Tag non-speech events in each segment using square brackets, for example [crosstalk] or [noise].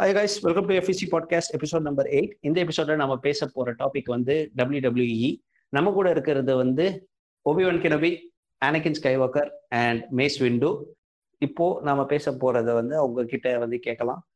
Hi guys welcome to FC podcast episode number eight இந்த எபிசோட நம்ம பேச போற டாபிக் வந்து டபிள்யூ நம்ம கூட இருக்கிறது வந்து Obi Wan Kenobi Anakin Skywalker and Mace Windu இப்போ நாம பேச போறத வந்து அவங்க கிட்ட வந்து கேட்கலாம்.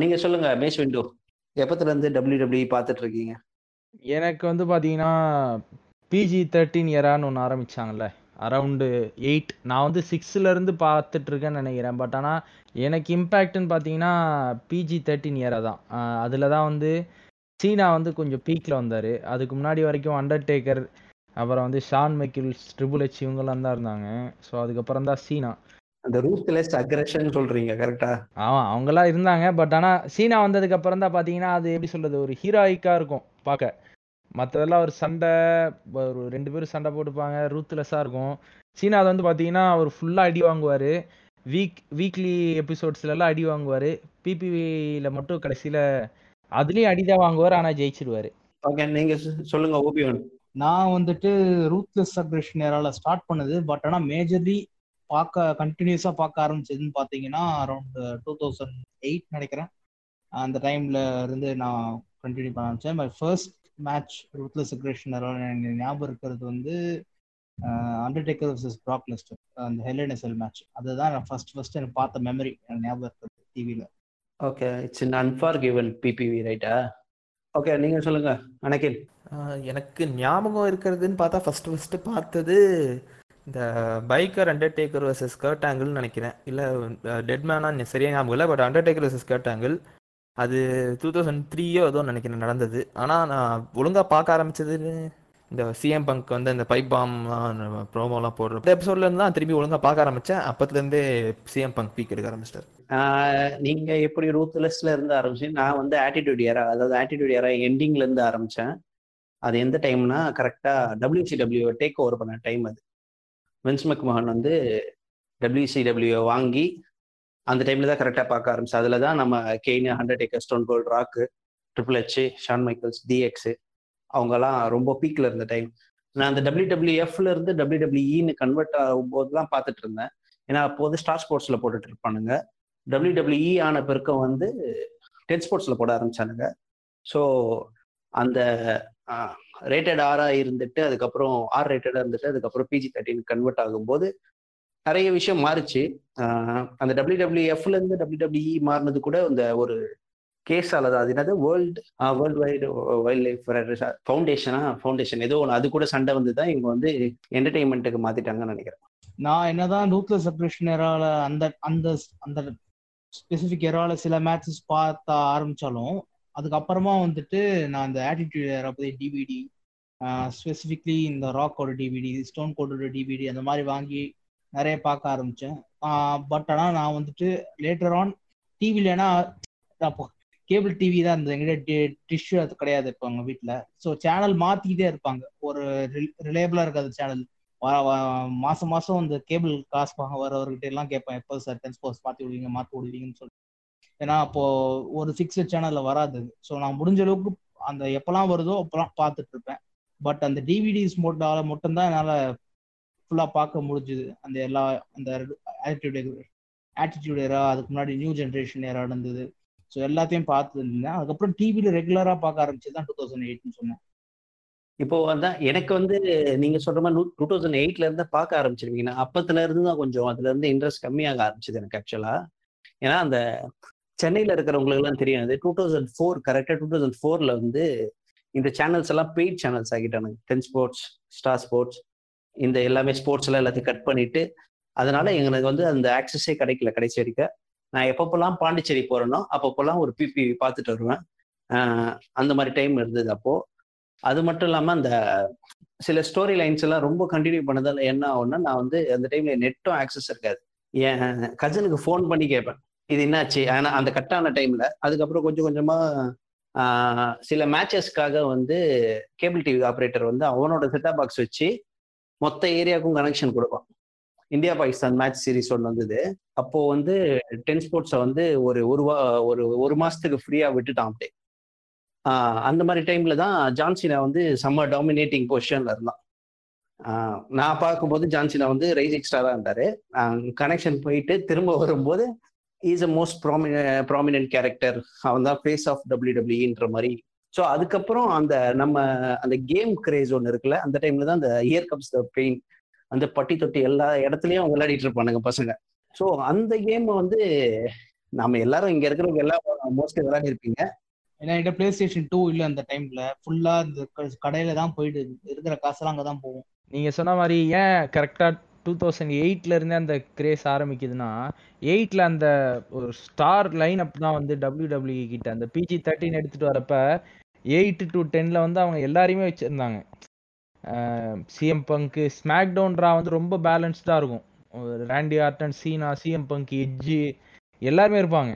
நீங்க சொல்லுங்க மேஷ் விண்டோ. எப்பத்துல இருந்து டபிள்யூ டபிள்யூ பார்த்துட்டு இருக்கீங்க எனக்கு வந்து பாத்தீங்கன்னா பிஜி தேர்ட்டீன் இயரான்னு ஒன்று ஆரம்பிச்சாங்கல்ல அரவுண்டு எயிட் நான் வந்து சிக்ஸ்ல இருந்து பார்த்துட்டு இருக்கேன்னு நினைக்கிறேன் பட் ஆனால் எனக்கு இம்பேக்ட்னு பார்த்தீங்கன்னா பிஜி தேர்ட்டீன் இயரை தான். அதில் தான் வந்து சீனா வந்து கொஞ்சம் பீக்கில் வந்தார். அதுக்கு முன்னாடி வரைக்கும் அண்டர்டேக்கர் அப்புறம் வந்து ஷான் மைக்கிள்ஸ் ட்ரிபிள் ஹெச் இவங்கெல்லாம் தான் இருந்தாங்க. ஸோ அதுக்கப்புறம் தான் சீனா. அந்த ரூத்லெஸ் அக்ரஷன் சொல்றீங்க கரெக்டா ஆமாம் அவங்கெல்லாம் இருந்தாங்க பட் ஆனால் சீனா வந்ததுக்கு அப்புறம் தான் பார்த்தீங்கன்னா அது எப்படி சொல்றது ஒரு ஹீரோயிக்காக இருக்கும் பார்க்க. மற்றதெல்லாம் ஒரு சண்டை ஒரு ரெண்டு பேரும் சண்டை போட்டுப்பாங்க ரூத்லெஸ்ஸாக இருக்கும். சீனா அது வந்து பார்த்தீங்கன்னா அவர் ஃபுல்லாக அடி வாங்குவார். வீக் வீக்லி எபிசோட்ஸ்லலாம் அடி வாங்குவார். பிபிவியில் மட்டும் கடைசியில் அதுலேயும் அடி தான் வாங்குவார் ஆனால் ஜெயிச்சிருவார். ஓகே நீங்க சொ- சொல்லுங்க ஓபிவன் நான் வந்துட்டு ரூத்லெஸ் அக்ரஷன் ஏரால ஸ்டார்ட் பண்ணது பட் ஆனால் மேஜர்லி பார்க்க கண்டினியூஸாக பார்க்க ஆரம்பிச்சதுன்னு பார்த்தீங்கன்னா அரௌண்ட் டூ தௌசண்ட் எயிட் நினைக்கிறேன். அந்த டைம்ல இருந்து நான் கண்டினியூ பண்ண ஆரம்பிச்சேன். My first match ruthless aggression எனக்கு ஞாபகம் இருக்கிறது வந்து அண்டர்டேக்கர் வர்சஸ் ப்ராக் லெஸ்டர் அந்த ஹெல்என்எஸ்எல் மேட்ச் அதுதான் நான் ஃபர்ஸ்ட் ஃபர்ஸ்ட் எனக்கு பார்த்த மெமரி எனக்கு ஞாபகம் இருக்கிறது டிவியில் okay it's in Unforgiven PPV ரைட்டா ஓகே நீங்க சொல்லுங்க அனகில். எனக்கு ஞாபகம் இருக்கிறதுன்னு பார்த்தா ஃபர்ஸ்ட் ஃபர்ஸ்ட் பார்த்தது இந்த பைக்கர் அண்டர்டேக்கர் வர்சஸ் கர்ட் ஆங்கிள்னு நினைக்கிறேன். இல்லை டெட் மேனா சரியாக ஞாபகம் இல்லை but Undertaker versus Kurt angle அது டூ தௌசண்ட் த்ரீயோ ஏதோ நினைக்கிறேன் நடந்தது. ஆனால் நான் ஒழுங்காக பார்க்க ஆரம்பிச்சது இந்த சிஎம் பங்க் வந்து இந்த பைப் பாம் ப்ரோமோலாம் போடுற இந்த எபிசோட்ல இருந்து தான் திரும்பி ஒழுங்காக பார்க்க ஆரம்பித்தேன் அப்பத்துலேருந்தே சிஎம் பங்க் பீக் எடுக்க ஆரம்பிச்சிட்டார். நீங்கள் நீங்க எப்படி ரூத்லெஸ்ல இருந்து ஆரம்பிச்சு நான் வந்து ஆட்டிடியூட் ஏரா அதாவது ஆட்டிடியூட் ஏரா எண்டிங்ல இருந்து ஆரம்பிச்சேன். அது எந்த டைம்னா கரெக்டா டபிள்யூசிடபிள்யூ டேக் ஓவர் பண்ண டைம் அது. வின்ஸ் மக்மஹன் வந்து டபிள்யூசிடபிள்யூ வாங்கி அந்த டைம்ல தான் கரெக்டாக பார்க்க ஆரம்பிச்சு. அதில் தான் நம்ம Kane Undertaker Stone Cold Rock Triple H Shawn Michaels DX அவங்கெல்லாம் ரொம்ப பீக்ல இருந்த டைம் நான் அந்த டபிள்யூடபிள்யூஎஃப்ல இருந்து டபிள்யூடபிள்யூஇன்னு கன்வெர்ட் ஆகும்போதுலாம் பார்த்துட்டு இருந்தேன். ஏன்னா அப்போது ஸ்டார் ஸ்போர்ட்ஸ்ல போட்டுட்டு இருப்பானுங்க. டபிள்யூடபிள்யூஇ ஆன பிறக்கம் வந்து டென் ஸ்போர்ட்ஸ்ல போட ஆரம்பிச்சானுங்க. ஸோ அந்த ரேட்டட் ஆரா இருந்துட்டு அதுக்கப்புறம் ஆர் ரேட்டடா இருந்துட்டு அதுக்கப்புறம் பிஜி தேர்ட்டின் கன்வெர்ட் ஆகும்போது நிறைய விஷயம் மாறுச்சு. ஆஹ் அந்த எஃப்ல இருந்து டபிள்யூடபிள்யூஇ மாறினது கூட இந்த ஒரு கேஸால தான். அது என்னது? World world wide wild life ஃபவுண்டேஷனா foundation ஏதோ ஒன்று அது கூட சண்டை வந்து தான் இவங்க வந்து என்டர்டெயின்மெண்ட்டுக்கு மாத்திட்டாங்கன்னு நினைக்கிறேன். நான் என்னதான் ரூத்லெஸ் செப்பரேஷன் எரால அந்த அந்த அந்த ஸ்பெசிஃபிக் எரால சில மேட்சஸ் பார்த்த ஆரம்பிச்சாலும் அதுக்கப்புறமா வந்துட்டு நான் இந்த ஆட்டிடியூட் ஏரா டிவிடி ஸ்பெசிஃபிக்லி இந்த ராக்கோட டிவிடி ஸ்டோன் கோடோட டிவிடி அந்த மாதிரி வாங்கி நிறைய பார்க்க ஆரம்பித்தேன் பட் ஆனால் நான் வந்துட்டு லேட்டர் ஆன் டிவிலனா அப்போ கேபிள் டிவி தான் இருந்தது. எங்கிட்ட டிஷ்யூ அது கிடையாது இப்போ எங்கள் வீட்டில் ஸோ சேனல் மாற்றிக்கிட்டே இருப்பாங்க. ஒரு ரிலேபிளாக இருக்காது சேனல் மாதம் மாதம் இந்த கேபிள் காசு வாங்க வரவர்கிட்ட எல்லாம் கேட்பேன் எப்போ சார் டென்ஸ் போஸ் மாற்றி விடுவீங்க மாற்றி விடுவீங்கன்னு சொல்லி ஏன்னா அப்போ ஒரு சிக்ஸ் சேனல்ல வராது. ஸோ நான் முடிஞ்ச அளவுக்கு அந்த எப்பெல்லாம் வருதோ அப்பெல்லாம் பார்த்துட்டு இருப்பேன் பட் அந்த டிவிடிஸ் மட்டும் மட்டும்தான் என்னால் ஃபுல்லாக பார்க்க முடிஞ்சுது. அந்த எல்லா அந்த ஆட்டிடியூட் ஆட்டிடியூட் ஏரா அதுக்கு முன்னாடி நியூ ஜென்ரேஷன் ஏரா இருந்தது ஸோ எல்லாத்தையும் பார்த்து இருந்தேன் அதுக்கப்புறம் டிவியில் ரெகுலராக பார்க்க ஆரம்பிச்சது தான் டூ தௌசண்ட் எயிட்னு சொன்னேன். இப்போ அதான் எனக்கு வந்து நீங்க சொல்ற மாதிரி டூ தௌசண்ட் எயிட்ல இருந்து பார்க்க ஆரம்பிச்சிருவீங்கன்னா அப்பத்துல இருந்து தான் கொஞ்சம் அதுல இருந்து இன்ட்ரெஸ்ட் கம்மியாக ஆரம்பிச்சது எனக்கு ஆக்சுவலா ஏன்னா அந்த சென்னையில இருக்கிறவங்களுக்கு எல்லாம் தெரியும் அது டூ தௌசண்ட் ஃபோர் கரெக்டா டூ தௌசண்ட் ஃபோர்ல வந்து இந்த சேனல்ஸ் எல்லாம் பெய்ட் சேனல்ஸ் ஆகிட்டானுங்க டென் ஸ்போர்ட்ஸ் ஸ்டார் ஸ்போர்ட்ஸ் இந்த எல்லாமே ஸ்போர்ட்ஸ் எல்லாம் எல்லாத்தையும் கட் பண்ணிட்டு அதனால எங்களுக்கு வந்து அந்த ஆக்சஸே கிடைக்கல கடைசி வரைக்கும் நான் எப்பப்பெல்லாம் பாண்டிச்சேரி போறேனோ அப்பப்பெல்லாம் ஒரு பிபி பார்த்துட்டு வருவேன். அந்த மாதிரி டைம் இருந்தது அப்போ. அது மட்டும் இல்லாம அந்த சில ஸ்டோரி லைன்ஸ் எல்லாம் ரொம்ப கண்டினியூ பண்ணதால என்ன ஆகும்னா நான் வந்து அந்த டைம்ல நெட்டும் ஆக்சஸ் இருக்காது. என் கசனுக்கு ஃபோன் பண்ணி கேட்பேன். இது என்னாச்சு? ஆனால் அந்த கட்டான டைம்ல அதுக்கப்புறம் கொஞ்சம் கொஞ்சமா சில மேட்சஸ்க்காக வந்து கேபிள் டிவி ஆப்ரேட்டர் வந்து அவனோட செட்டா பாக்ஸ் வச்சு மொத்த ஏரியாவுக்கும் கனெக்ஷன் கொடுப்பான். இந்தியா பாகிஸ்தான் மேட்ச் சீரிஸ் ஒன்று வந்தது. அப்போ வந்து டென் ஸ்போர்ட்ஸை வந்து ஒரு ஒரு வா- ஒரு ஒரு மாசத்துக்கு ஃப்ரீயா விட்டுட்டான் அப்படியே. அந்த மாதிரி டைம்ல தான் ஜான்சினா வந்து செம்ம டாமினேட்டிங் பொசிஷன்ல இருந்தான். நான் பார்க்கும்போது ஜான்சினா வந்து ரைஸ் எக்ஸ்ட்ரா இருந்தாரு. கனெக்ஷன் போயிட்டு திரும்ப வரும்போது is a most prominent prominent character அவன் தான் ஃபேஸ் ஆஃப் டபிள்யூ டபிள்யூன்ற மாதிரி. ஸோ அதுக்கப்புறம் அந்த நம்ம அந்த கேம் கிரேஸ் ஒன்று இருக்குல்ல அந்த டைம்ல தான் அந்த இயர் கப்ஸ் த பெயின் அந்த பட்டி தொட்டி எல்லா இடத்துலயும் அவங்க விளையாடிட்டு இருப்பானுங்க பசங்க. ஸோ அந்த கேம் வந்து நம்ம எல்லாரும் இங்க இருக்கிறவங்க எல்லாம் மோஸ்ட்லி விளையாடி இருப்பீங்க ஏன்னா என்கிட்ட பிளே ஸ்டேஷன் டூ இல்ல அந்த டைம்ல ஃபுல்லா இந்த கடையில தான் போயிட்டு இருக்கிற காசெல்லாம் அங்கதான் போகும். நீங்க சொன்ன மாதிரி ஏன் கரெக்டா டூ தௌசண்ட் எயிட்ல இருந்தே அந்த கிரேஸ் ஆரம்பிக்குதுன்னா எயிட்ல அந்த ஒரு ஸ்டார் லைன் அப் தான் வந்து டபிள்யூ டபிள்யூ கிட்ட அந்த பிஜி தேர்ட்டின் எடுத்துட்டு வரப்ப எயிட் டு டென்ல வந்து அவங்க எல்லாரையுமே வச்சிருந்தாங்க. சிஎம் பங்கு ஸ்மாக் டவுன்ரா வந்து ரொம்ப பேலன்ஸ்டா இருக்கும். Randy Orton Cena CM Punk Edge எல்லாருமே இருப்பாங்க.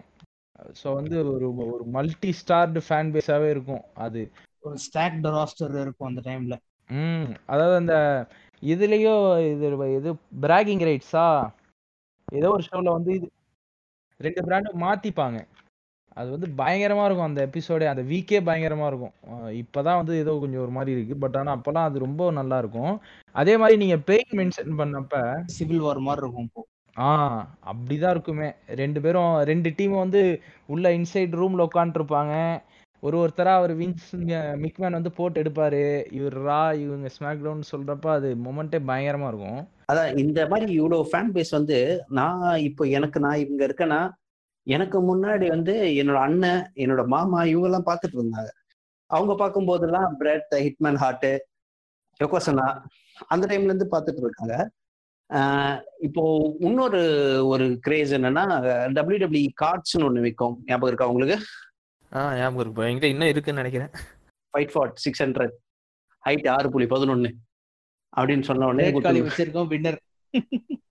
ஸோ வந்து ஒரு ஒரு மல்டி ஸ்டார்டு ஃபேன் பேஸாவே இருக்கும் அது. ஒரு ஸ்டாக் ராஸ்டர் இருக்கும் அந்த டைம்ல ம் அதாவது அந்த இதுலயோ இது இது பிராகிங் ரைட்ஸா ஏதோ ஒரு ஷோல வந்து இது ரெண்டு பிராண்டும் மாத்திப்பாங்க. அது வந்து பயங்கரமா இருக்கும் அந்த எபிசோடே அந்த வீக்கே பயங்கரமா இருக்கும். அஹ் இப்பதான் வந்து ஏதோ கொஞ்சம் ஒரு மாதிரி இருக்கு. பட் ஆனா அப்பெல்லாம் அது ரொம்ப நல்லா இருக்கும். அதே மாதிரி நீங்க பெயின் மென்ஷன் பண்ணப்ப சிவில் வார் மாதிரி இருக்கும் இப்போ. ஆ அப்படிதான் இருக்குமே. ரெண்டு பேரும் ரெண்டு டீம் வந்து உள்ள இன்சைட் ரூம்ல உட்காந்துருப்பாங்க ஒரு ஒருத்தரா அவர் வின்ஸ் மிக்மேன் வந்து போட்டு எடுப்பாரு. இவர் ரா இவங்க ஸ்மாக் டவுன் சொல்றப்ப அது மொமெண்டே பயங்கரமா இருக்கும். அதான் இந்த மாதிரி இவ்வளோ ஃபேன் பேஸ் வந்து நான் இப்போ எனக்கு நான் இங்க இருக்கேன்னா எனக்கு முன்னாடி வந்து என்னோட அண்ணன் என்னோட மாமா இவங்கெல்லாம் பார்த்துட்டு இருந்தாங்க. அவங்க பார்க்கும்போதெல்லாம் பிரெட் ஹிட்மேன் ஹார்ட்டு யோகோசனா அந்த டைம்ல இருந்து பார்த்துட்டு இருக்காங்க. இப்போ இன்னொரு ஒரு கிரேஸ் என்னன்னா டபிள்யூ டபிள்யூ கார்ட்ஸ்னு ஒன்று விற்கும் ஞாபகம் இருக்கா உங்களுக்கு? ஆ ஞாபகம் இருக்கு bro. என்கிட்ட இன்னும் இருக்குன்னு நினைக்கிறேன். Five foot six hundred height ஆறு புள்ளி பதினொன்று அப்படின்னு சொன்ன உடனே ரேட் காலி குத்து- வச்சிருக்கோம் வின்னர்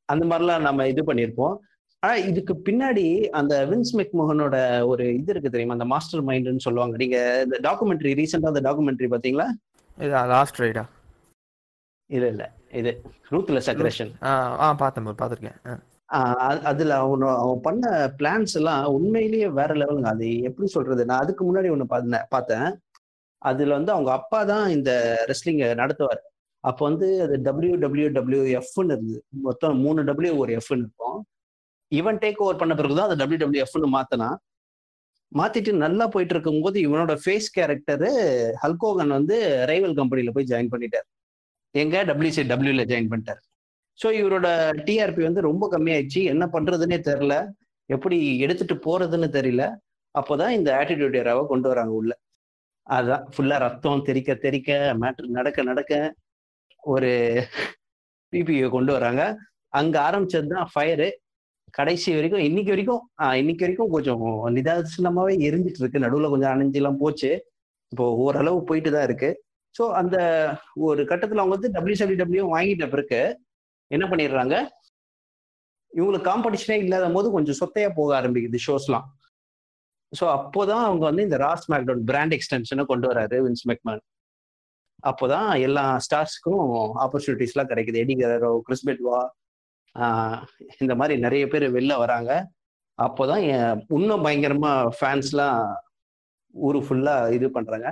அந்த மாதிரிலாம் நம்ம இது பண்ணியிருப்போம். ஆனா இதுக்கு பின்னாடி அந்த வின்ஸ் மெக்மோகனோட ஒரு இது இருக்கு தெரியுமா? அந்த மாஸ்டர் மைண்ட்னு சொல்லுவாங்க. நீங்க இந்த டாக்குமெண்ட்ரி ரீசெண்டா அந்த டாக்குமெண்ட்ரி பாத்தீங்களா இது லாஸ்ட் ரைடா இல்ல இல்ல. இது ரூத்லெஸ் அக்ரஷன் ஆ ஆ பார்த்தேன் bro, பார்த்திருக்கேன். அதுல அவனோ அவன் பண்ண பிளான்ஸ் எல்லாம் உண்மையிலேயே வேற லெவலுங்க அது எப்படி சொல்றது? நான் அதுக்கு முன்னாடி ஒண்ணு பார்த்தேன் பார்த்தேன். அதுல வந்து அவங்க அப்பா தான் இந்த ரெஸ்லிங்க நடத்துவார். அப்போ வந்து அது டபிள்யூ டபிள்யூ டபிள்யூ எஃப்னு இருந்தது. மொத்தம் மூணு டபிள்யூ ஒரு எஃப்னு இருக்கும். இவன் டேக் ஓவர் பண்ண பிறகுதான் அது டபிள்யூ டபிள்யூ எஃப்னு மாத்தினா. மாத்திட்டு நல்லா போயிட்டு இருக்கும்போது இவனோட ஃபேஸ் கேரக்டரு ஹல்கோகன் வந்து ரைவல் கம்பெனில போய் ஜாயின் பண்ணிட்டார். எங்க டபிள்யூசி டபிள்யூல ஜாயின் பண்ணிட்டார். ஸோ இவரோட டிஆர்பி வந்து ரொம்ப கம்மியாயிடுச்சு. என்ன பண்றதுன்னே தெரில எப்படி எடுத்துட்டு போறதுன்னு தெரியல. அப்போதான் இந்த ஆட்டிடியூட் ஏராவை கொண்டு வராங்க உள்ள. அதுதான் ஃபுல்லா ரத்தம் தெறிக்க தெறிக்க மேட்ரு நடக்க நடக்க ஒரு பிபியை கொண்டு வராங்க. அங்க ஆரம்பிச்சது தான் ஃபயரு கடைசி வரைக்கும் இன்னைக்கு வரைக்கும் இன்னைக்கு வரைக்கும் கொஞ்சம் நிதாசனமாவே எரிஞ்சிட்டு இருக்கு. நடுவில் கொஞ்சம் அணைஞ்செல்லாம் போச்சு. இப்போ ஓரளவு போயிட்டு தான் இருக்கு. ஸோ அந்த ஒரு கட்டத்தில் அவங்க வந்து டபிள்யூ டபிள்யூ வாங்கிட்ட பிறகு என்ன பண்ணிடுறாங்க? இவங்களுக்கு காம்படிஷனே இல்லாத போது கொஞ்சம் சொத்தையா போக ஆரம்பிக்குது ஷோஸ்லாம் ஸோ அப்போதான் அவங்க வந்து இந்த ராஸ் மேக்டவுன் பிராண்ட் எக்ஸ்டென்ஷனை கொண்டு வராரு வின்ஸ் மெக்மேன் அப்போதான் எல்லா ஸ்டார்ஸ்க்கும் ஆப்பர்ச்சுனிட்டிஸ்லாம் கிடைக்குது. எடி கரரோ கிறிஸ் பெட்வா இந்த மாதிரி நிறைய பேர் வெளில வராங்க. அப்போதான் என் இன்னும் பயங்கரமா ஃபேன்ஸ்லாம் ஊரு ஃபுல்லா இது பண்றாங்க.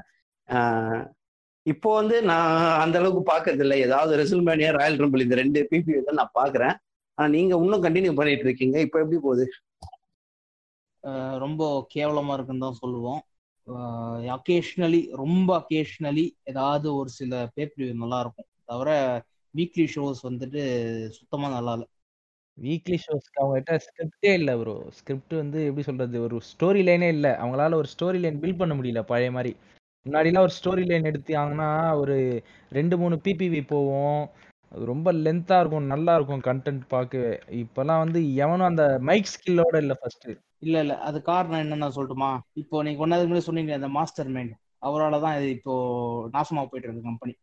இப்போ வந்து நான் அந்த அளவுக்கு பார்க்கறது இல்லை ஏதாவது ரெசல்மேனியா ராயல் ரம்பிள் இந்த ரெண்டு பிபி தான் நான் பார்க்கறேன் ஆனா நீங்க இன்னும் கண்டினியூ பண்ணிட்டு இருக்கீங்க. இப்போ எப்படி போகுது? ரொம்ப கேவலமா இருக்குன்னு தான் சொல்லுவோம். அக்கேஷ்னலி ரொம்ப அக்கேஷ்னலி ஏதாவது ஒரு சில பேப்பர் நல்லா இருக்கும். தவிர வீக்லி ஷோஸ் வந்துட்டு சுத்தமா நல்லா இல்லை. வீக்லி ஷோஸ்க்கு அவங்ககிட்ட ஸ்கிரிப்டே இல்லை ப்ரோ ஸ்கிரிப்ட் வந்து எப்படி சொல்றது? ஒரு ஸ்டோரி லைனே இல்லை. அவங்களால ஒரு ஸ்டோரி லைன் பில்ட் பண்ண முடியல பழைய மாதிரி. முன்னாடிலாம் ஒரு ஸ்டோரி லைன் எடுத்தாங்கன்னா ஒரு ரெண்டு மூணு பிபிவி போவோம். அது ரொம்ப லென்த்தா இருக்கும் நல்லா இருக்கும் கண்டென்ட் பார்க்கவே இப்பெல்லாம் வந்து எவனும் அந்த மைக் ஸ்கில்லோட இல்லை ஃபர்ஸ்ட் இல்ல இல்ல. அது காரணம் என்னன்னு நான் சொல்லட்டுமா? இப்போ நீங்க ஒன்னாவது முன்னாடி சொன்னீங்க அந்த மாஸ்டர் மைண்ட் அவரால தான் இது இப்போ நாசமா போயிட்டு இருக்கு கம்பெனி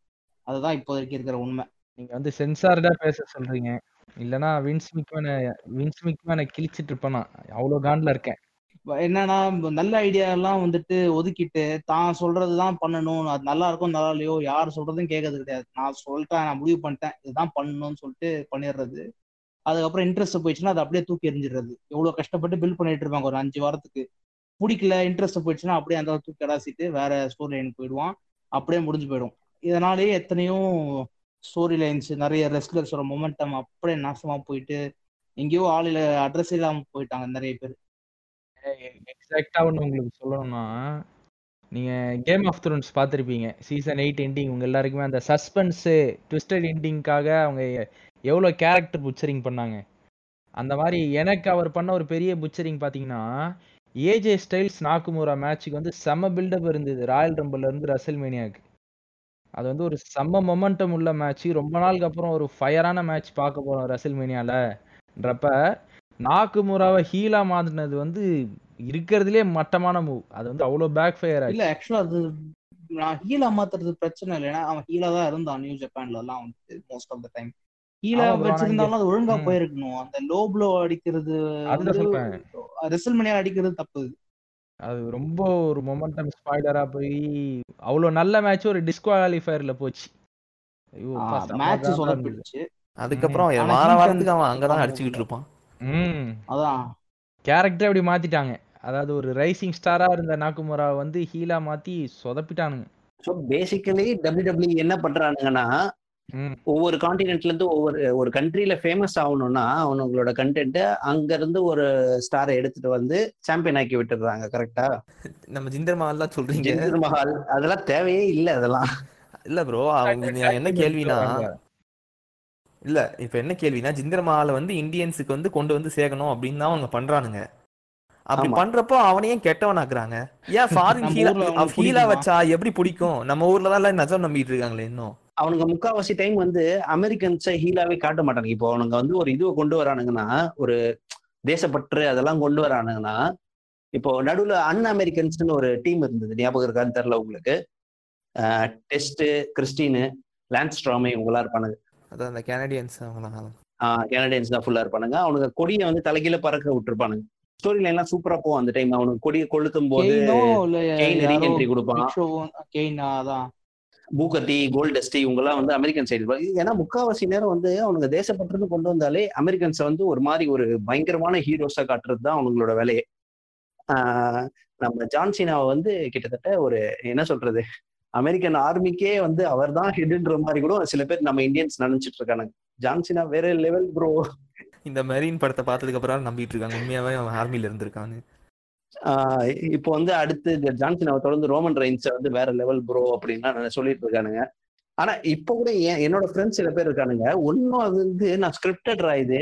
அதுதான் இப்போதைக்கு இருக்கிற உண்மை. நீங்க வந்து சென்சார்டா பேச சொல்றீங்க. இல்லனா வின்ஸ் மிக்மேனை வின்ஸ் மிக்மேனை கிழிச்சிட்டு இருப்பேன் அவ்வளவு காண்ட்ல இருக்கேன். என்னன்னா நல்ல ஐடியா எல்லாம் வந்துட்டு ஒதுக்கிட்டு தான் சொல்றதுதான் பண்ணணும். அது நல்லா இருக்கும் நல்லா இல்லையோ யார் சொல்றதும் கேட்கறது கிடையாது. நான் சொல்லிட்டேன் நான் முடிவு பண்ணிட்டேன். இதுதான் பண்ணணும்னு சொல்லிட்டு பண்ணிடுறது. அதுக்கப்புறம் இன்ட்ரெஸ்ட் போயிடுச்சுன்னா அதை அப்படியே தூக்கி எறிஞ்சிடுறது. எவ்வளவு கஷ்டப்பட்டு பில்ட் பண்ணிட்டு இருப்பாங்க ஒரு அஞ்சு வாரத்துக்கு. பிடிக்கல இன்ட்ரெஸ்ட் போயிடுச்சுன்னா அப்படியே அந்த தூக்கி கடாசிட்டு வேற ஸ்டோரி லைன் போயிடுவான். அப்படியே முடிஞ்சு போயிடும். இதனாலேயே எத்தனையோ ஸ்டோரி லைன்ஸ் நிறைய ரெஸ்லர்ஸோட மொமெண்டம் அப்படியே நாசமா போயிட்டு எங்கேயோ ஆளில அட்ரஸ் இல்லாம போயிட்டாங்க நிறைய பேர். எக்ஸாக்டா ஒண்ணு உங்களுக்கு சொல்லணும்னா நீங்க கேம் ஆஃப் த்ரோன்ஸ் பார்த்துருப்பீங்க. சீசன் எயிட் எண்டிங் உங்க எல்லாருக்குமே அந்த சஸ்பென்ஸு ட்விஸ்டட் எண்டிங்காக அவங்க எவ்வளோ கேரக்டர் புச்சரிங் பண்ணாங்க. அந்த மாதிரி எனக்கு அவர் பண்ண ஒரு பெரிய புச்சரிங் பார்த்தீங்கன்னா ஏஜே ஸ்டைல்ஸ் நாக்குமுரா மேட்ச்சுக்கு வந்து செம்ம பில்டப் இருந்தது. ராயல் ரம்பல்ல இருந்து ரசல் மேனியாக்கு அது வந்து ஒரு செம்ம மொமெண்டம் உள்ள மேட்ச் ரொம்ப நாளுக்கு அப்புறம் ஒரு ஃபயரான மேட்ச் பார்க்க போறோம் ரசல் மேனியாலன்றப்ப நாக்குமுராவை ஹீலா மாத்தினது வந்து இருக்கிறதுலே மட்டமான மூவ் அது வந்து அவ்வளோ பேக் ஃபயர் ஆச்சு. இல்ல ஆக்சுவலா அது நான் ஹீலா மாத்துறது பிரச்சனை இல்லை. ஏன்னா அவன் ஹீலா தான் இருந்தான். நியூ ஜப்பான்ல எல்லாம் வந்து மோஸ்ட் ஆஃப் த டைம் ஹீலா வச்சிருந்தாலும் அது ஒழுங்கா. போயிருக்கணும். அந்த லோ ப்ளோ அடிக்கிறது. ரெசல்மனியா அடிக்கிறது தப்பு. அது ரொம்ப ஒரு மொமெண்டம் ஸ்பாய்லரா போய் அவ்வளோ நல்ல மேட்ச் ஒரு டிஸ்குவாலிஃபயர்ல போச்சு. ஐயோ மேட்ச். சொதப்பிடுச்சு. அதுக்கப்புறம் வார வாரத்துக்கு அவன் அங்கதான் அடிச்சுக்கிட்டு இருப்பான். அதான். கேரக்டர் அப்படி மாத்திட்டாங்க. அதாவது ஒரு ரைசிங் ஸ்டாரா இருந்த நாக்குமுரா வந்து ஹீலா மாத்தி சொதப்பிட்டானுங்க. ஸோ பேசிக்கலி டபிள்யூ என்ன பண்றானுங்கன்னா ஒவ்வொரு காண்டினென்ட்ல இருந்து ஒவ்வொரு ஒரு கண்ட்ரில ஃபேமஸ் ஆகணும்னா அவனுங்களோட கண்டென்ட் அங்க இருந்து ஒரு ஸ்டாரை எடுத்துட்டு வந்து சாம்பியன் ஆக்கி விட்டுடுறாங்க கரெக்டா நம்ம ஜிந்தர் மஹால்லாம் சொல்றீங்க. ஜிந்தர் மஹால் அதெல்லாம் தேவையே இல்லை அதெல்லாம். இல்ல ப்ரோ அவங்க என்ன கேள்வினா இல்ல இப்ப என்ன கேள்வினா ஜிந்தர் மஹாலை வந்து இந்தியன்ஸுக்கு வந்து கொண்டு வந்து சேர்க்கணும் அப்படின்னு தான் அவங்க பண்றானுங்க. அப்படி. பண்றப்போ அவனையும் கெட்டவனாக்குறாங்க. ஏன் [laughs] ஃபாரின் ஹீலா ஹீலா? வச்சா எப்படி பிடிக்கும்? நம்ம ஊர்ல தான் எல்லாம் நஜம் நம்பிட்டு இருக்காங்களே இன்னும். அவனுங்க முக்காவாசி டைம் வந்து அமெரிக்கன்ஸை ஹீலாவே காட்ட மாட்டானுங்க. இப்போ அவனுங்க வந்து ஒரு இதுவை கொண்டு வரானுங்கன்னா ஒரு தேசப்பற்று அதெல்லாம் கொண்டு வரானுங்கன்னா இப்போ நடுவுல அன் அமெரிக்கன்ஸ்னு ஒரு டீம் இருந்தது. ஞாபகம் இருக்கான்னு தெரியல உங்களுக்கு. டெஸ்ட் கிறிஸ்டினு லான்ஸ்ட்ராமே இவங்களாம் இருப்பானுங்க. அதான் அந்த கனடியன்ஸ் அவங்களாம் கனடியன்ஸ் தான் ஃபுல்லா இருப்பானுங்க. அவனுங்க கொடியை வந்து தலைகீழ பறக்க விட்டுருப்பானுங்க. ஸ்டோரி லைன்லாம் சூப்பரா போகும் அந்த டைம் அவனுக்கு கொடியை கொளுத்தும் போது கொடுப்பான். அதான். பூகத்தி கோல்டஸ்டி இவங்கெல்லாம் வந்து அமெரிக்கன் சைடு ஏன்னா முக்காவாசி நேரம் வந்து அவனுங்க தேசப்பற்றுன்னு கொண்டு வந்தாலே அமெரிக்கன்ஸை வந்து ஒரு மாதிரி ஒரு பயங்கரமான ஹீரோஸா காட்டுறது தான் அவங்களோட வேலையே. ஆஹ் நம்ம ஜான்சினாவை வந்து கிட்டத்தட்ட ஒரு என்ன சொல்றது? அமெரிக்கன் ஆர்மிக்கே வந்து அவர் தான் ஹெட்ன்ற மாதிரி கூட சில பேர் நம்ம இந்தியன்ஸ் நினைச்சிட்டு இருக்கானுங்க ஜான்சினா வேற லெவல் ப்ரோ இந்த மெரீன் படத்தை பார்த்ததுக்கு அப்புறம் நம்பிட்டு இருக்காங்க. உண்மையாவே அவன் ஆர்மில இருந்திருக்கான்னு. ஆஹ் இப்போ வந்து அடுத்து ஜான்சன் அவர் தொடர்ந்து ரோமன் ரைன்ஸை வந்து வேற லெவல் ப்ரோ அப்படின்லாம் சொல்லிட்டு இருக்கானுங்க. ஆனா இப்போ கூட என்னோட ஃப்ரெண்ட்ஸ் சில பேர் இருக்கானுங்க. ஒன்னும் அது வந்து நான் ஸ்கிரிப்டட்ரா இது.